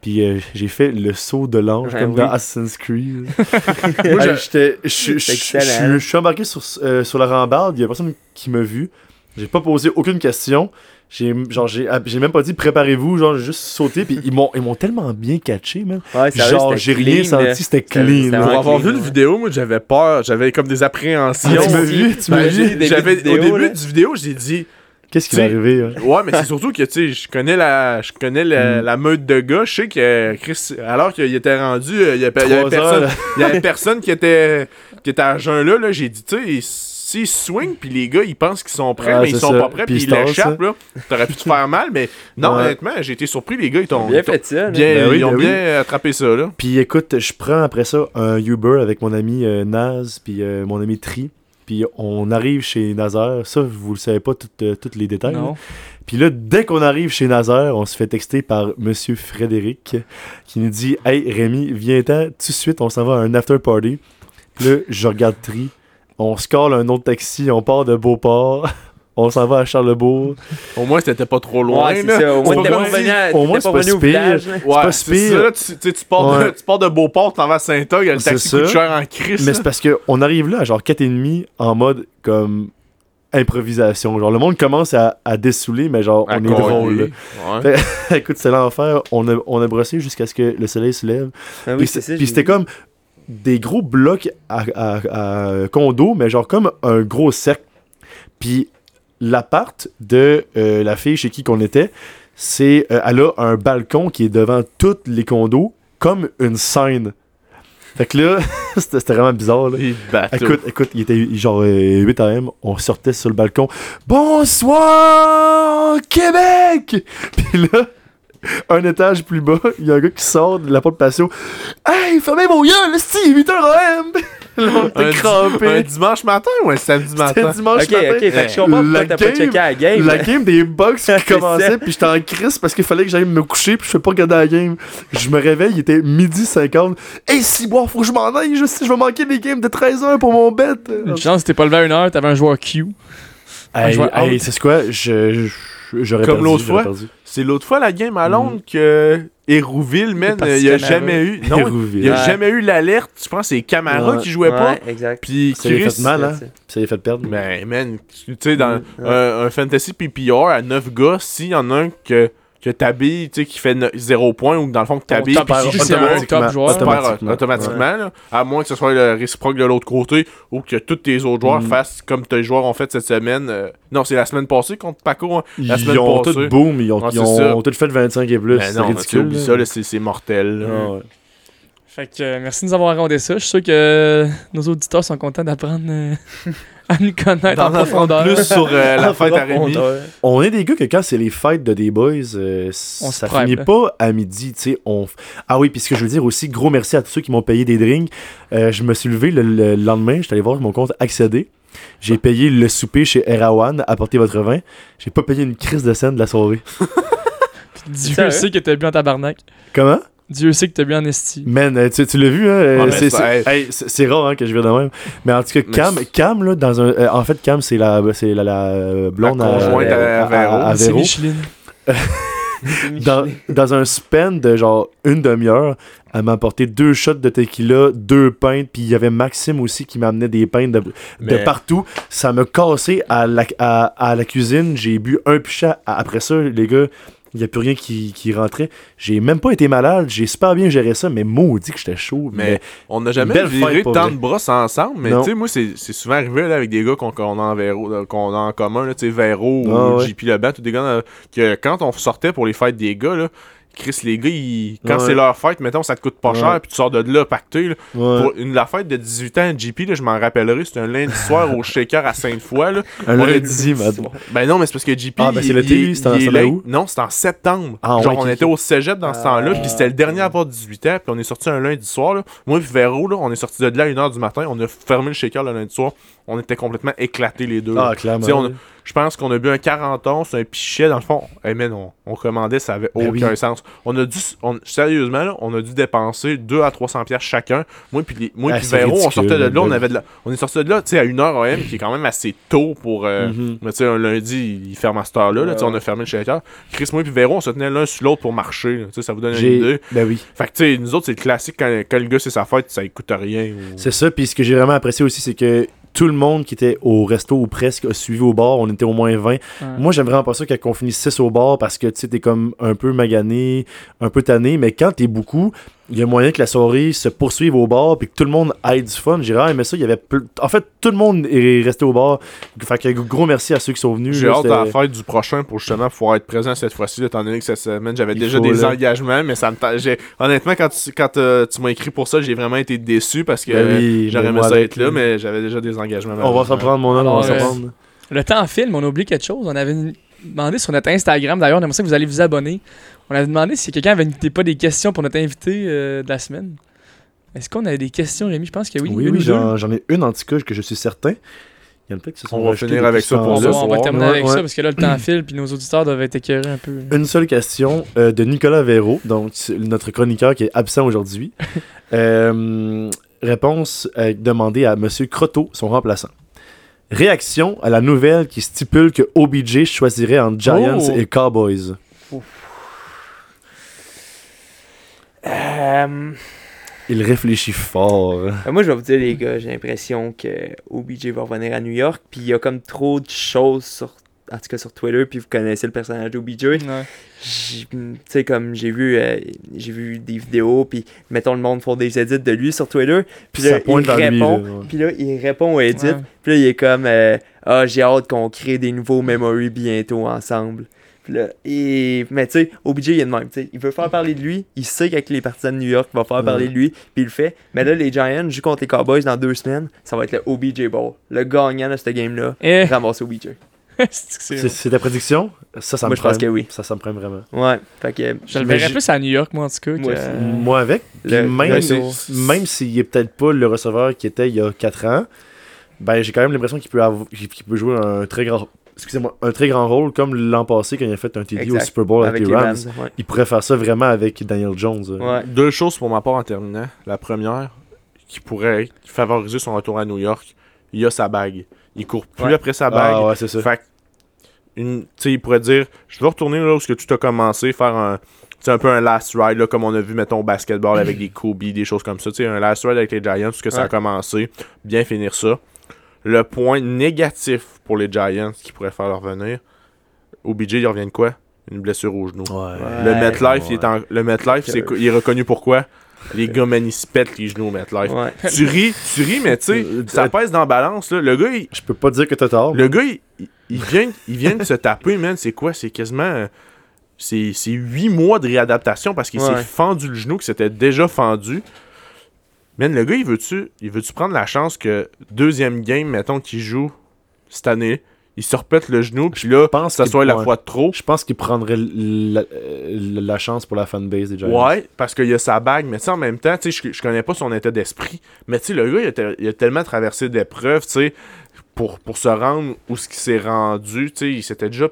Puis euh, j'ai fait le saut de l'ange Ouais, comme oui. dans Assassin's Creed. Moi, j'étais- je suis embarqué sur, euh, sur la rambarde, il y a personne qui m'a vu. J'ai pas posé aucune question. J'ai genre j'ai ah, j'ai même pas dit préparez-vous, genre j'ai juste sauté puis ils m'ont ils m'ont tellement bien catché, man. Ouais, Genre j'ai rien senti, c'était clean. Pour avoir clean, vu une ouais. vidéo, moi j'avais peur, j'avais comme des appréhensions. Ah, tu m'as vu, tu m'as Ben, vu. J'avais au début là. du vidéo, j'ai dit Qu'est-ce qui Tu- arrivé hein? Ouais, mais c'est surtout que, tu sais, je connais la je connais la, Mm. la meute de gars. Je sais que Chris, alors qu'il était rendu, il y avait, il y avait Trois personne, il y avait personne qui était, qui était à jeun là. là J'ai dit, tu sais, s'ils swing, puis les gars, ils pensent qu'ils sont prêts, Ouais, mais ils sont ça. pas prêts, Puis ils ils l'échappent, là. T'aurais pu te faire mal, mais non, Ouais. honnêtement, j'ai été surpris. Les gars, ils t'ont Bien ils fait ça, là. bien, Ben oui, ils ont ben oui. bien attrapé ça, là. Puis écoute, je prends après ça un Uber avec mon ami euh, Naz, puis euh, mon ami Tri. Puis on arrive chez Nazaire. Ça, vous le savez pas tous euh, tous les détails. là. Non. Puis là, dès qu'on arrive chez Nazaire, on se fait texter par Monsieur Frédéric qui nous dit Hey Rémi, viens-t'en, tout de suite, on s'en va à un after party. Puis là, je regarde Tri. On se colle un autre taxi, on part de Beauport. On s'en va à Charlebourg. Au moins, c'était pas trop loin, Ouais, c'est là. ça. Au moins, t'es pas pas à- au moins, c'est pas pas au village, pas c'est si pire. ça, là, tu, tu sais, tu pars de, Ouais. tu pars de Beauport, t'en vas à Saint-Og, le taxi coûte cher en crise. Mais c'est parce qu'on arrive là à genre 4,5 en mode comme improvisation. Genre, le monde commence à, à dessouler, mais genre, on est drôle. là. Ouais. Écoute, c'est l'enfer. On a, on a brossé jusqu'à ce que le soleil se lève. Ah oui, puis c'était comme des gros blocs à, à, à condo, mais genre comme un gros cercle. Puis l'appart de euh, la fille chez qui qu'on était, c'est euh, elle a un balcon qui est devant tous les condos, comme une scène. Fait que là, c'était vraiment bizarre. Là. Écoute, écoute, il était genre euh, 8 AM, on sortait sur le balcon. Bonsoir, Québec! Puis là, un étage plus bas, il y a un gars qui sort de la porte patio. Hey, fermez vos gueules, c'est 8 h AM! Là, on était un, di- un crampé. dimanche matin ou un samedi C'était matin? dimanche Ok, matin. ok, fait que je comprends La pourquoi t'as pas game- checké la game. La game des Bucks C'est qui commençait, ça. puis j'étais en crise parce qu'il fallait que j'aille me coucher, puis je fais pas regarder la game. Je me réveille, il était midi 50. Hey, si bon, faut que je m'en aille, je, sais, je vais manquer les games de 13h pour mon bet. Une chance, t'es pas levé à une heure, t'avais un joueur Q. Hey, hey, c'est quoi? Je, je- j'aurais Comme l'autre fois? C'est l'autre fois la game à Londres que Hérouville, man, il y a Camara- jamais eu. Non, Hérouville. il y a Ouais. jamais eu l'alerte. Je pense que c'est Camara Ouais. qui jouait pas. Exact. Puis Ça Chris. fait mal, hein? Ça lui a fait perdre. Ben, man, tu sais, dans Mm. un, un fantasy PPR à 9 gars, s'il y en a un que, que t'habilles, tu sais, qui fait 0 points ou que dans le fond que t'habilles, puis si automatiquement, top joueur. Automatiquement. automatiquement, là, à moins que ce soit le réciproque de l'autre côté ou que tous tes autres joueurs Mm. fassent comme tes joueurs ont fait cette semaine. euh, non, c'est la semaine passée contre Paco. hein. La Ils semaine ont passée. tout boom, ils ont, Ouais, ils ont tout fait 25 et plus. Ben c'est ridicule. ça, c'est mortel. là. Fait que euh, merci de nous avoir raconté ça. Je suis sûr que euh, nos auditeurs sont contents d'apprendre euh, à nous connaître en profondeur. plus sur euh, la fête à Rémi. On est des gars que quand c'est les fêtes de des boys, euh, On se ça prime, finit là. pas à midi, tu sais. On... Ah oui, puis ce que je veux dire aussi, gros merci à tous ceux qui m'ont payé des drinks. Euh, je me suis levé le, le lendemain, j'étais allé voir mon compte accéder. J'ai payé le souper chez Erawan, apportez votre vin. J'ai pas payé une crise de scène de la soirée. Dieu sait que t'es bien en tabarnak. Comment? Dieu sait que t'es bien en esti. Man, euh, tu, tu l'as vu, hein? euh, Ouais, c'est, ça- c'est- hey, c'est- c'est rare hein, que je viens de même. Mais en tout cas, Cam, Cam là, dans un. euh, en fait, Cam, c'est la, c'est la, la, blonde La à- conjointe à Véro. à C'est Véro. Micheline. dans, dans un span de genre une demi-heure, elle m'a apporté deux shots de tequila, deux pintes, puis il y avait Maxime aussi qui m'amenait des pintes de, de Mais- partout. Ça m'a cassé à la, à, à la cuisine. J'ai bu un pichet. Après ça, les gars, il n'y a plus rien qui, qui rentrait. J'ai même pas été malade. J'ai super bien géré ça, mais maudit que j'étais chaud. Mais Mais, on n'a jamais viré tant vrai. de brosses ensemble, mais tu sais, moi, c'est souvent arrivé là, avec des gars qu'on a, en qu'on a en commun, là, tu sais, Véro Ah ou ouais. JP Leban, tous des gars, euh, que quand on sortait pour les fêtes des gars, là, Chris, les gars, ils- quand Ouais. c'est leur fête, mettons, ça te coûte pas Ouais. cher, puis tu sors de là pacté. là. ouais. Pour une, la fête de 18 ans à JP, là, je m'en rappellerai, c'était un lundi soir au Shaker à Sainte-Foy. là. un lundi, madame. Ben non, mais c'est parce que JP. Ah, ben c'est l'été, c'était en- où? Non, c'était en septembre. Ah, Genre, on était au cégep dans ce temps-là, puis c'était le dernier à avoir 18 ans, puis on est sorti un lundi soir. Là. Moi, puis Véro, là, on est sorti de là à 1h du matin, on a fermé le shaker le lundi soir. On était complètement éclatés les deux. là. Ah, clairement. Je pense qu'on a bu un 40 onces, un pichet, dans le fond. Hey man, on, on commandait, ça avait Ben aucun oui. sens. On a dû, on- sérieusement, là, on a dû dépenser 2 à 300 pièces chacun. Moi puis les- moi Ah, puis Véro, on sortait de là, on avait de la, on est sorti de là, tu sais, à 1h AM, qui est quand même assez tôt pour, euh, Mhm. mais tu sais, un lundi, il ferme à cette heure-là, là, tu sais, on a fermé le shaker. Chris, moi puis Véro, on se tenait l'un sur l'autre pour marcher, là, tu sais, ça vous donne une idée. Ben oui. Fait que, tu sais, nous autres, c'est le classique, quand, quand le gars, c'est sa fête, ça coûte rien. ou- C'est ça, puis ce que j'ai vraiment apprécié aussi, c'est que tout le monde qui était au resto ou presque a suivi au bar. On était au moins 20. Ouais. Moi, j'aime vraiment pas ça quand on finit 6 au bar parce que tu sais, t'es comme un peu magané, un peu tanné. Mais quand t'es beaucoup, il y a moyen que la soirée se poursuive au bar puis que tout le monde ait du fun. J'ai aimé ça. Il y avait ple- En fait, tout le monde est resté au bar. Fait que gros merci à ceux qui sont venus. J'ai là, hâte à la fête du prochain pour justement pouvoir être présent cette fois-ci, étant donné que cette semaine j'avais Il déjà des là. engagements, mais ça me Honnêtement, quand tu, quand, euh, tu m'as écrit pour ça, j'ai vraiment été déçu parce que Ben oui, j'aurais aimé ça être là, là. mais j'avais déjà des engagements. On va s'en prendre, mon homme, on va Alors, s'en euh, prendre. Le temps file, mais on a oublié quelque chose. On avait demandé sur notre Instagram, d'ailleurs, on aimerait ça que vous allez vous abonner. On avait demandé si quelqu'un avait n'était pas des questions pour notre invité euh, de la semaine. Est-ce qu'on avait des questions, Rémi? Je pense que oui. Oui, oui, j'en ai une en tout cas que je suis certain. Il y en a peut-être qui se sont On va finir avec ça pour On temps-là. va, ce on va terminer Ouais, avec ouais. ça parce que là, le temps file puis nos auditeurs doivent être écœurés un peu. Une seule question euh, de Nicolas Véro, donc notre chroniqueur qui est absent aujourd'hui. Euh, réponse euh, demandée à Monsieur Croteau, son remplaçant. Réaction à la nouvelle qui stipule que OBJ choisirait entre Giants Oh. et Cowboys. Euh, Il réfléchit fort. ben moi, je vais vous dire, les gars, j'ai l'impression que OBJ va revenir à New York. Puis il y a comme trop de choses sur. En tout cas sur Twitter, puis vous connaissez le personnage d'OBJ. Ouais. Tu sais, comme j'ai vu, euh, j'ai vu des vidéos, puis mettons le monde font des edits de lui sur Twitter. Puis là, il répond. là, ouais. Puis là, il répond aux edits. Ouais. Puis là, il est comme euh, Ah, j'ai hâte qu'on crée des nouveaux memories bientôt ensemble. Là, et... Mais tu sais, OBJ, il est de même. tu sais, Il veut faire parler de lui. Il sait qu'avec les partisans de New York, il va faire parler de lui. Puis il le fait. Mais là, les Giants jouent contre les Cowboys dans deux semaines. Ça va être le OBJ Bowl. Le gagnant de ce game-là, Eh, ramasse OBJ. c'est ta prédiction? Ça, ça Moi, me je pense que oui. Ça, ça me prend vraiment. Ouais. Fait que. Je le verrais plus à New York, moi, en tout cas. Moi que-. Moi avec. Le- même, s'il est peut-être pas le receveur qui était il y a 4 ans, ben j'ai quand même l'impression qu'il peut, peut jouer un très grand excusez-moi, un très grand rôle comme l'an passé quand il a fait un TD au. Super Bowl avec, avec les Rams. ouais. Il pourrait faire ça vraiment avec Daniel Jones. euh. Ouais. Deux choses pour ma part en terminant. La première, qui pourrait favoriser son retour à New York, il a sa bague. Il court plus Ouais. après sa bague. Ah ouais, c'est ça. Fait que, une- tu il pourrait dire Je veux retourner là où ce que tout a commencé, faire un. C'est un peu un last ride, là, comme on a vu, mettons, au basketball avec des Kobe, des choses comme ça. Tu sais, un last ride avec les Giants, parce que ça a commencé. Bien finir ça. Le point négatif pour les Giants qui pourrait faire leur venir, OBJ, il revient de quoi? Une blessure au genou. Ouais. Le Ouais. MetLife, il est en- le MetLife, quoi- il est reconnu pourquoi Les gars, man, ils se pètent les genoux au MetLife. Ouais. Tu ris, tu ris, mais tu sais, Euh, ça euh, pèse dans la balance. Là. Le gars, il, Je peux pas dire que t'as tort. le gars, il, vient, il vient de se taper, man. C'est quoi? C'est quasiment. euh, C'est c'est huit mois de réadaptation parce qu'il Ouais. s'est fendu le genou, qui s'était déjà fendu. Man, le gars, il veut-tu prendre la chance que deuxième game, mettons, qu'il joue cette année, il se repète le genou, puis là, pense ça soit la fois de trop? Je pense qu'il prendrait la, euh, la chance pour la fanbase des Giants. Ouais, parce qu'il a sa bague, mais tu sais, en même temps, tu sais, je, je connais pas son état d'esprit, mais tu sais, le gars, il a, te- il a tellement traversé d'épreuves, tu sais, pour, pour se rendre où ce qu'il s'est rendu, tu sais, il s'était déjà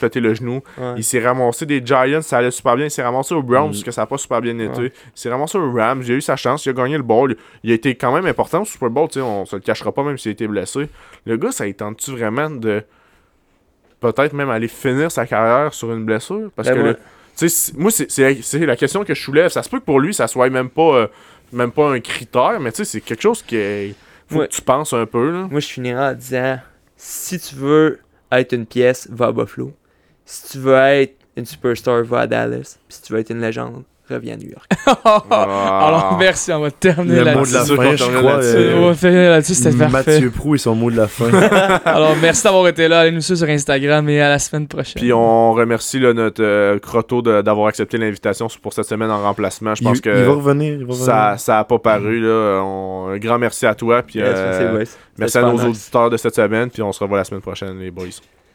pété le genou, Ouais. il s'est ramassé des Giants, ça allait super bien, il s'est ramassé au Browns, Mm. parce que ça a pas super bien été, Ouais. il s'est ramassé au Rams, il a eu sa chance, il a gagné le ball, il a été quand même important au Super Bowl, tu sais, on se le cachera pas même s'il a été blessé. Le gars, ça tente-tu vraiment de peut-être même aller finir sa carrière sur une blessure? Parce Ben, que moi- le- tu sais, c'est- moi, c'est la question que je soulève. Ça se peut que pour lui, ça soit même pas, euh, même pas un critère, mais tu sais, c'est quelque chose qui est- faut Ouais. que tu penses un peu. Là. Moi, je finirai en disant si tu veux être une pièce, va à Buffalo. Si tu veux être une superstar, va à Dallas. Puis si tu veux être une légende, reviens à New York. Alors, merci, on va terminer Le mot là-dessus. de la fin, je crois. là-dessus. euh, On va finir là-dessus, c'était parfait. Mathieu Prou et son mot de la fin. Alors, merci d'avoir été là. Allez nous suivre sur Instagram et à la semaine prochaine. Puis on remercie là, notre euh, Croteau de- d'avoir accepté l'invitation pour cette semaine en remplacement. Je pense il, que il va revenir. Il va revenir. ça, ça a pas paru. Là. On- un grand merci à toi. Puis Yes, euh, merci, boys. merci C'était à nos auditeurs de cette semaine. Puis on se revoit la semaine prochaine, les boys.